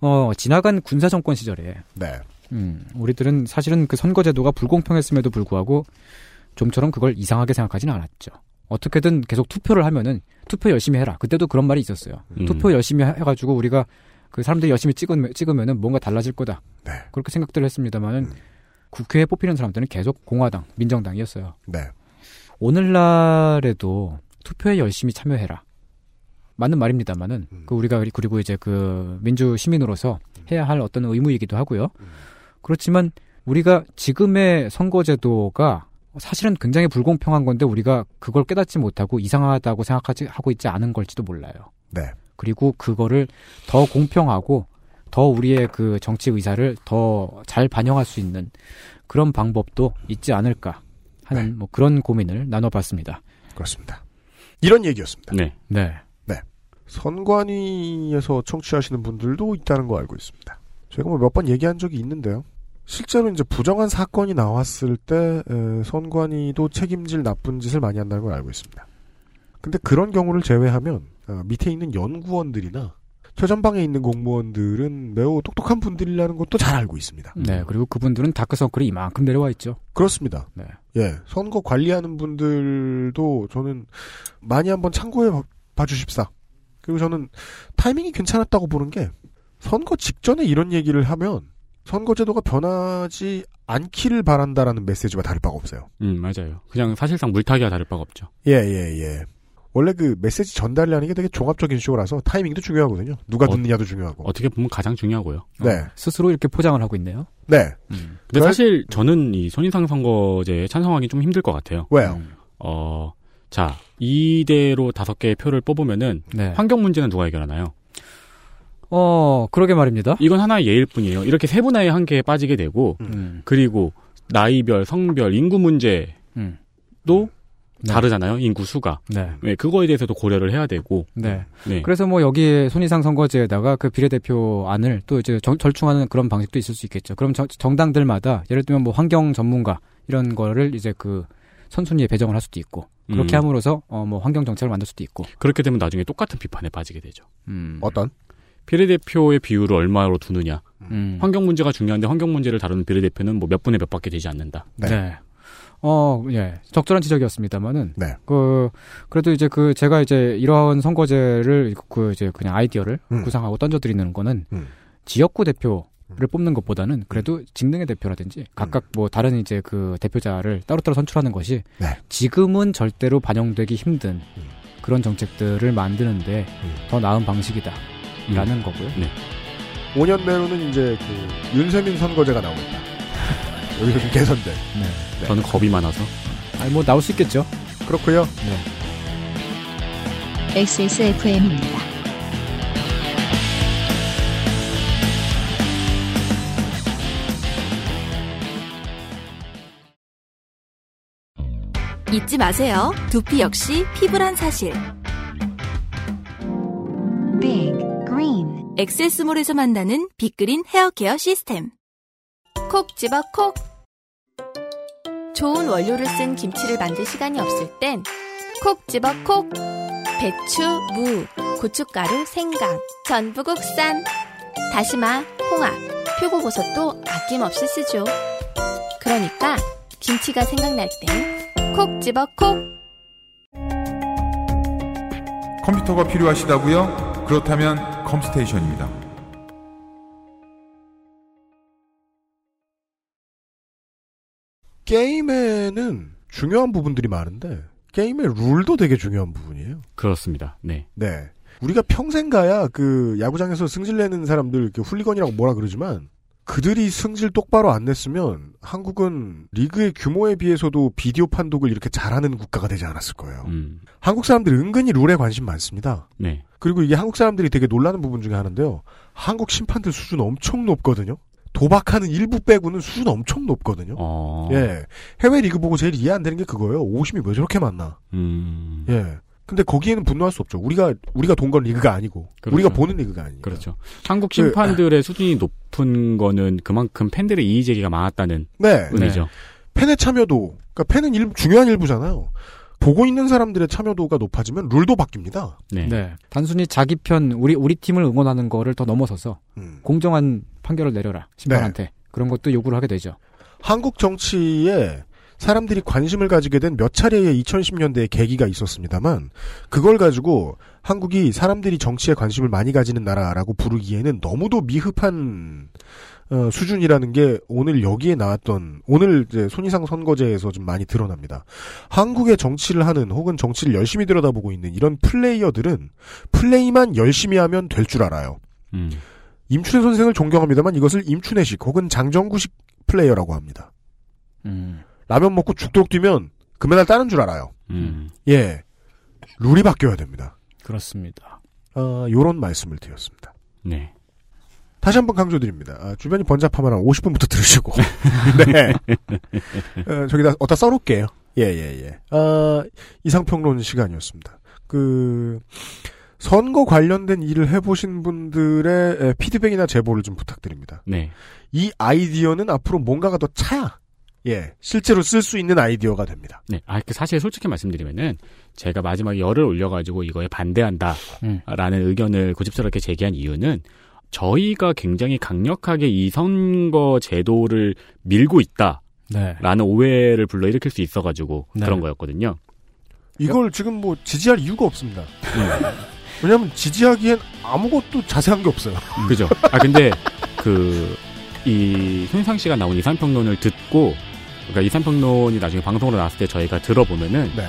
S9: 어, 지나간 군사 정권 시절에
S2: 네.
S9: 음, 우리들은 사실은 그 선거제도가 불공평했음에도 불구하고 좀처럼 그걸 이상하게 생각하지는 않았죠. 어떻게든 계속 투표를 하면은 투표 열심히 해라. 그때도 그런 말이 있었어요.
S4: 음.
S9: 투표 열심히 해- 해가지고 우리가 그 사람들이 열심히 찍으면, 찍으면은 뭔가 달라질 거다.
S2: 네.
S9: 그렇게 생각들을 했습니다만은 국회에 뽑히는 사람들은 계속 공화당, 민정당이었어요.
S2: 네.
S9: 오늘날에도 투표에 열심히 참여해라. 맞는 말입니다만은
S2: 음.
S9: 그 우리가 그리고 이제 그 민주 시민으로서 해야 할 어떤 의무이기도 하고요. 그렇지만 우리가 지금의 선거제도가 사실은 굉장히 불공평한 건데 우리가 그걸 깨닫지 못하고 이상하다고 생각하지 하고 있지 않은 걸지도 몰라요.
S2: 네.
S9: 그리고 그거를 더 공평하고 더 우리의 그 정치 의사를 더 잘 반영할 수 있는 그런 방법도 있지 않을까 하는 뭐 그런 고민을 나눠봤습니다.
S2: 그렇습니다. 이런 얘기였습니다.
S4: 네.
S9: 네.
S2: 네. 선관위에서 청취하시는 분들도 있다는 거 알고 있습니다. 제가 뭐 몇 번 얘기한 적이 있는데요. 실제로 이제 부정한 사건이 나왔을 때 에, 선관위도 책임질 나쁜 짓을 많이 한다는 걸 알고 있습니다. 근데 그런 경우를 제외하면 어, 밑에 있는 연구원들이나 최전방에 있는 공무원들은 매우 똑똑한 분들이라는 것도 잘 알고 있습니다.
S9: 네, 그리고 그분들은 다크서클이 이만큼 내려와 있죠.
S2: 그렇습니다.
S9: 네.
S2: 예, 선거 관리하는 분들도 저는 많이 한번 참고해 봐- 봐주십사. 그리고 저는 타이밍이 괜찮았다고 보는 게 선거 직전에 이런 얘기를 하면 선거제도가 변하지 않기를 바란다라는 메시지와 다를 바가 없어요.
S4: 음, 맞아요. 그냥 사실상 물타기와 다를 바가 없죠.
S2: 예, 예, 예. 원래 그 메시지 전달이라는 게 되게 종합적인 쇼라서 타이밍도 중요하거든요. 누가 듣느냐도 중요하고.
S4: 어떻게 보면 가장 중요하고요.
S2: 네.
S9: 스스로 이렇게 포장을 하고 있네요.
S2: 네.
S4: 근데 사실 저는 이 손인상 선거제에 찬성하기 좀 힘들 것 같아요.
S2: 왜요?
S4: 어, 자, 이대로 다섯 개의 표를 뽑으면은
S9: 네.
S4: 환경 문제는 누가 해결하나요?
S9: 어, 그러게 말입니다.
S4: 이건 하나의 예일 뿐이에요. 이렇게 세분화의 한계에 빠지게 되고
S9: 음.
S4: 그리고 나이별, 성별, 인구 문제도
S9: 음. 네.
S4: 다르잖아요. 인구 수가.
S9: 네.
S4: 그거에 대해서도 고려를 해야 되고.
S9: 네.
S4: 네.
S9: 그래서 뭐 여기에 손이상 선거제에다가 그 비례대표 안을 또 이제 정- 절충하는 그런 방식도 있을 수 있겠죠. 그럼 정, 정당들마다 예를 들면 뭐 환경 전문가 이런 거를 이제 그 선순위에 배정을 할 수도 있고 그렇게
S4: 음.
S9: 함으로써 어 뭐 환경 정책을 만들 수도 있고.
S4: 그렇게 되면 나중에 똑같은 비판에 빠지게 되죠.
S9: 음.
S2: 어떤?
S4: 비례대표의 비율을 얼마로 두느냐.
S9: 음.
S4: 환경 문제가 중요한데 환경 문제를 다루는 비례대표는 뭐 몇 분의 몇 밖에 되지 않는다.
S9: 네. 어, 예. 적절한 지적이었습니다만은.
S2: 네.
S9: 그, 그래도 이제 그, 제가 이제 이러한 선거제를 그 이제 그냥 아이디어를
S2: 음.
S9: 구상하고 던져드리는 거는
S2: 음.
S9: 지역구 대표 를 뽑는 것보다는 그래도 직능의 대표라든지 각각 뭐 다른 이제 그 대표자를 따로따로 선출하는 것이
S2: 네.
S9: 지금은 절대로 반영되기 힘든 그런 정책들을 만드는데 더 나은 방식이다. 라는 거고요.
S4: 네.
S2: 5년 내로는 이제 그 윤세민 선거제가 나오겠다. 여기서 좀 개선돼.
S9: 네.
S4: 저는 겁이 많아서.
S9: 아니 뭐 나올 수 있겠죠.
S2: 그렇고요.
S9: 네.
S1: XSFM입니다.
S14: 잊지 마세요. 두피 역시 피부란 사실.
S1: Big Green
S14: 엑세스몰에서 만나는 빅그린 헤어케어 시스템. 콕 집어 콕. 좋은 원료를 쓴 김치를 만들 시간이 없을 땐 콕 집어 콕. 배추, 무, 고춧가루, 생강, 전부 국산. 다시마, 홍합, 표고버섯도 아낌없이 쓰죠. 그러니까 김치가 생각날 땐 콕 집어 콕.
S10: 컴퓨터가 필요하시다고요? 그렇다면 컴스테이션입니다.
S2: 게임에는 중요한 부분들이 많은데 게임의 룰도 되게 중요한 부분이에요.
S4: 그렇습니다. 네.
S2: 네. 우리가 평생 가야 그 야구장에서 승질 내는 사람들 이렇게 훌리건이라고 뭐라 그러지만 그들이 승질 똑바로 안 냈으면 한국은 리그의 규모에 비해서도 비디오 판독을 이렇게 잘하는 국가가 되지 않았을 거예요.
S4: 음.
S2: 한국 사람들이 은근히 룰에 관심 많습니다.
S4: 네.
S2: 그리고 이게 한국 사람들이 되게 놀라는 부분 중에 하나인데요. 한국 심판들 수준 엄청 높거든요. 도박하는 일부 빼고는 수준 엄청 높거든요.
S4: 어.
S2: 예. 해외 리그 보고 제일 이해 안 되는 게 그거예요. 오심이 왜 저렇게 많나.
S4: 음.
S2: 예. 근데 거기에는 분노할 수 없죠. 우리가 우리가 돈건 리그가 아니고
S4: 그렇죠.
S2: 우리가 보는 리그가 아니고.
S4: 그렇죠. 한국 심판들의 수준이 높은 거는 그만큼 팬들의 이의 제기가 많았다는
S2: 네.
S4: 의미죠.
S2: 팬의 참여도, 그러니까 팬은 일, 중요한 일부잖아요. 보고 있는 사람들의 참여도가 높아지면 룰도 바뀝니다.
S4: 네.
S9: 단순히 자기 편 우리 우리 팀을 응원하는 거를 더 넘어서서
S2: 음.
S9: 공정한 판결을 내려라 심판한테
S2: 네.
S9: 그런 것도 요구를 하게 되죠.
S2: 한국 정치에 사람들이 관심을 가지게 된 몇 차례의 2010년대의 계기가 있었습니다만 그걸 가지고 한국이 사람들이 정치에 관심을 많이 가지는 나라라고 부르기에는 너무도 미흡한 어, 수준이라는 게 오늘 여기에 나왔던 오늘 이제 손이상 선거제에서 좀 많이 드러납니다. 한국의 정치를 하는 혹은 정치를 열심히 들여다보고 있는 이런 플레이어들은 플레이만 열심히 하면 될 줄 알아요.
S4: 음.
S2: 임춘혜 선생을 존경합니다만 이것을 임춘혜식 혹은 장정구식 플레이어라고 합니다.
S9: 음.
S2: 라면 먹고 죽도록 뛰면 금메달 따는 줄 알아요.
S4: 음.
S2: 예. 룰이 바뀌어야 됩니다.
S9: 그렇습니다.
S2: 어, 요런 말씀을 드렸습니다.
S4: 네.
S2: 다시 한번 강조드립니다. 아, 주변이 번잡하면 한 50분부터 들으시고. [LAUGHS] 네. 어, 저기다 어디다 써놓을게요. 예, 예, 예. 아, 이상평론 시간이었습니다. 그, 선거 관련된 일을 해보신 분들의 에, 피드백이나 제보를 좀 부탁드립니다.
S4: 네.
S2: 이 아이디어는 앞으로 뭔가가 더 차야. 예, 실제로 쓸 수 있는 아이디어가 됩니다.
S4: 네. 아, 그 사실 솔직히 말씀드리면은 제가 마지막에 열을 올려가지고 이거에 반대한다.
S9: 음.
S4: 라는 의견을 고집스럽게 제기한 이유는 저희가 굉장히 강력하게 이 선거 제도를 밀고 있다.
S9: 네.
S4: 라는 오해를 불러일으킬 수 있어가지고
S9: 네.
S4: 그런 거였거든요.
S2: 이걸 지금 뭐 지지할 이유가 없습니다. 왜냐하면 지지하기엔 아무것도 자세한 게 없어요.
S4: 그죠. 아, 근데 그, 이 손상 씨가 나온 이산평론을 듣고 그러니까 이산평론이 나중에 방송으로 나왔을 때 저희가 들어보면은
S2: 네.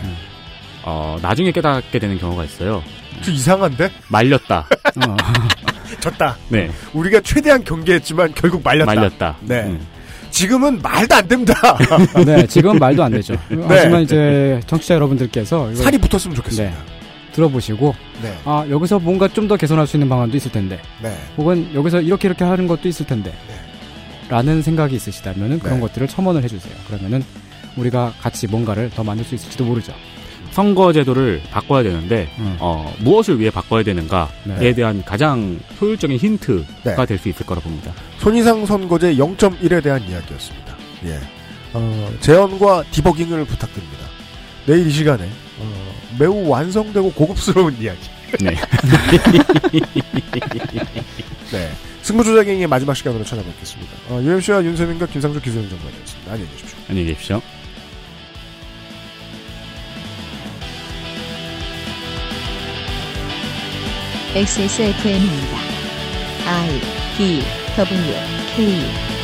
S4: 어, 나중에 깨닫게 되는 경우가 있어요.
S2: 좀 이상한데?
S4: 말렸다. [LAUGHS]
S2: 졌다.
S4: 네.
S2: 우리가 최대한 경계했지만 결국 말렸다.
S4: 말렸다.
S2: 네.
S4: 음.
S2: 지금은 말도 안 됩니다. [LAUGHS]
S9: 네, 지금 말도 안 되죠. 하지만 이제 청취자 여러분들께서 이걸-
S2: 살이 붙었으면 좋겠습니다.
S9: 네, 들어보시고
S2: 네.
S9: 아 여기서 뭔가 좀 더 개선할 수 있는 방안도 있을 텐데
S2: 네.
S9: 혹은 여기서 이렇게 이렇게 하는 것도 있을 텐데 라는 생각이 있으시다면은 그런
S4: 네.
S9: 것들을 첨언을 해주세요. 그러면은 우리가 같이 뭔가를 더 만들 수 있을지도 모르죠.
S4: 선거 제도를 바꿔야 되는데 어, 무엇을 위해 바꿔야 되는가에
S2: 네.
S4: 대한 가장 효율적인 힌트가
S2: 네.
S4: 될수 있을 거라 봅니다.
S2: 손이상 선거제 0.1에 대한 이야기였습니다. 예. 어, 재현과 디버깅을 부탁드립니다. 내일 이 시간에 어, 매우 완성되고 고급스러운 [LAUGHS] 이야기.
S4: 네. [LAUGHS]
S2: 네. 승부조작행의 마지막 시간으로 찾아뵙겠습니다. 어, UMC와 윤세민과 김상조 기술행정관이었습니다. 안녕히 계십시오.
S4: 안녕히 계십시오.
S1: XSFM입니다. I D W K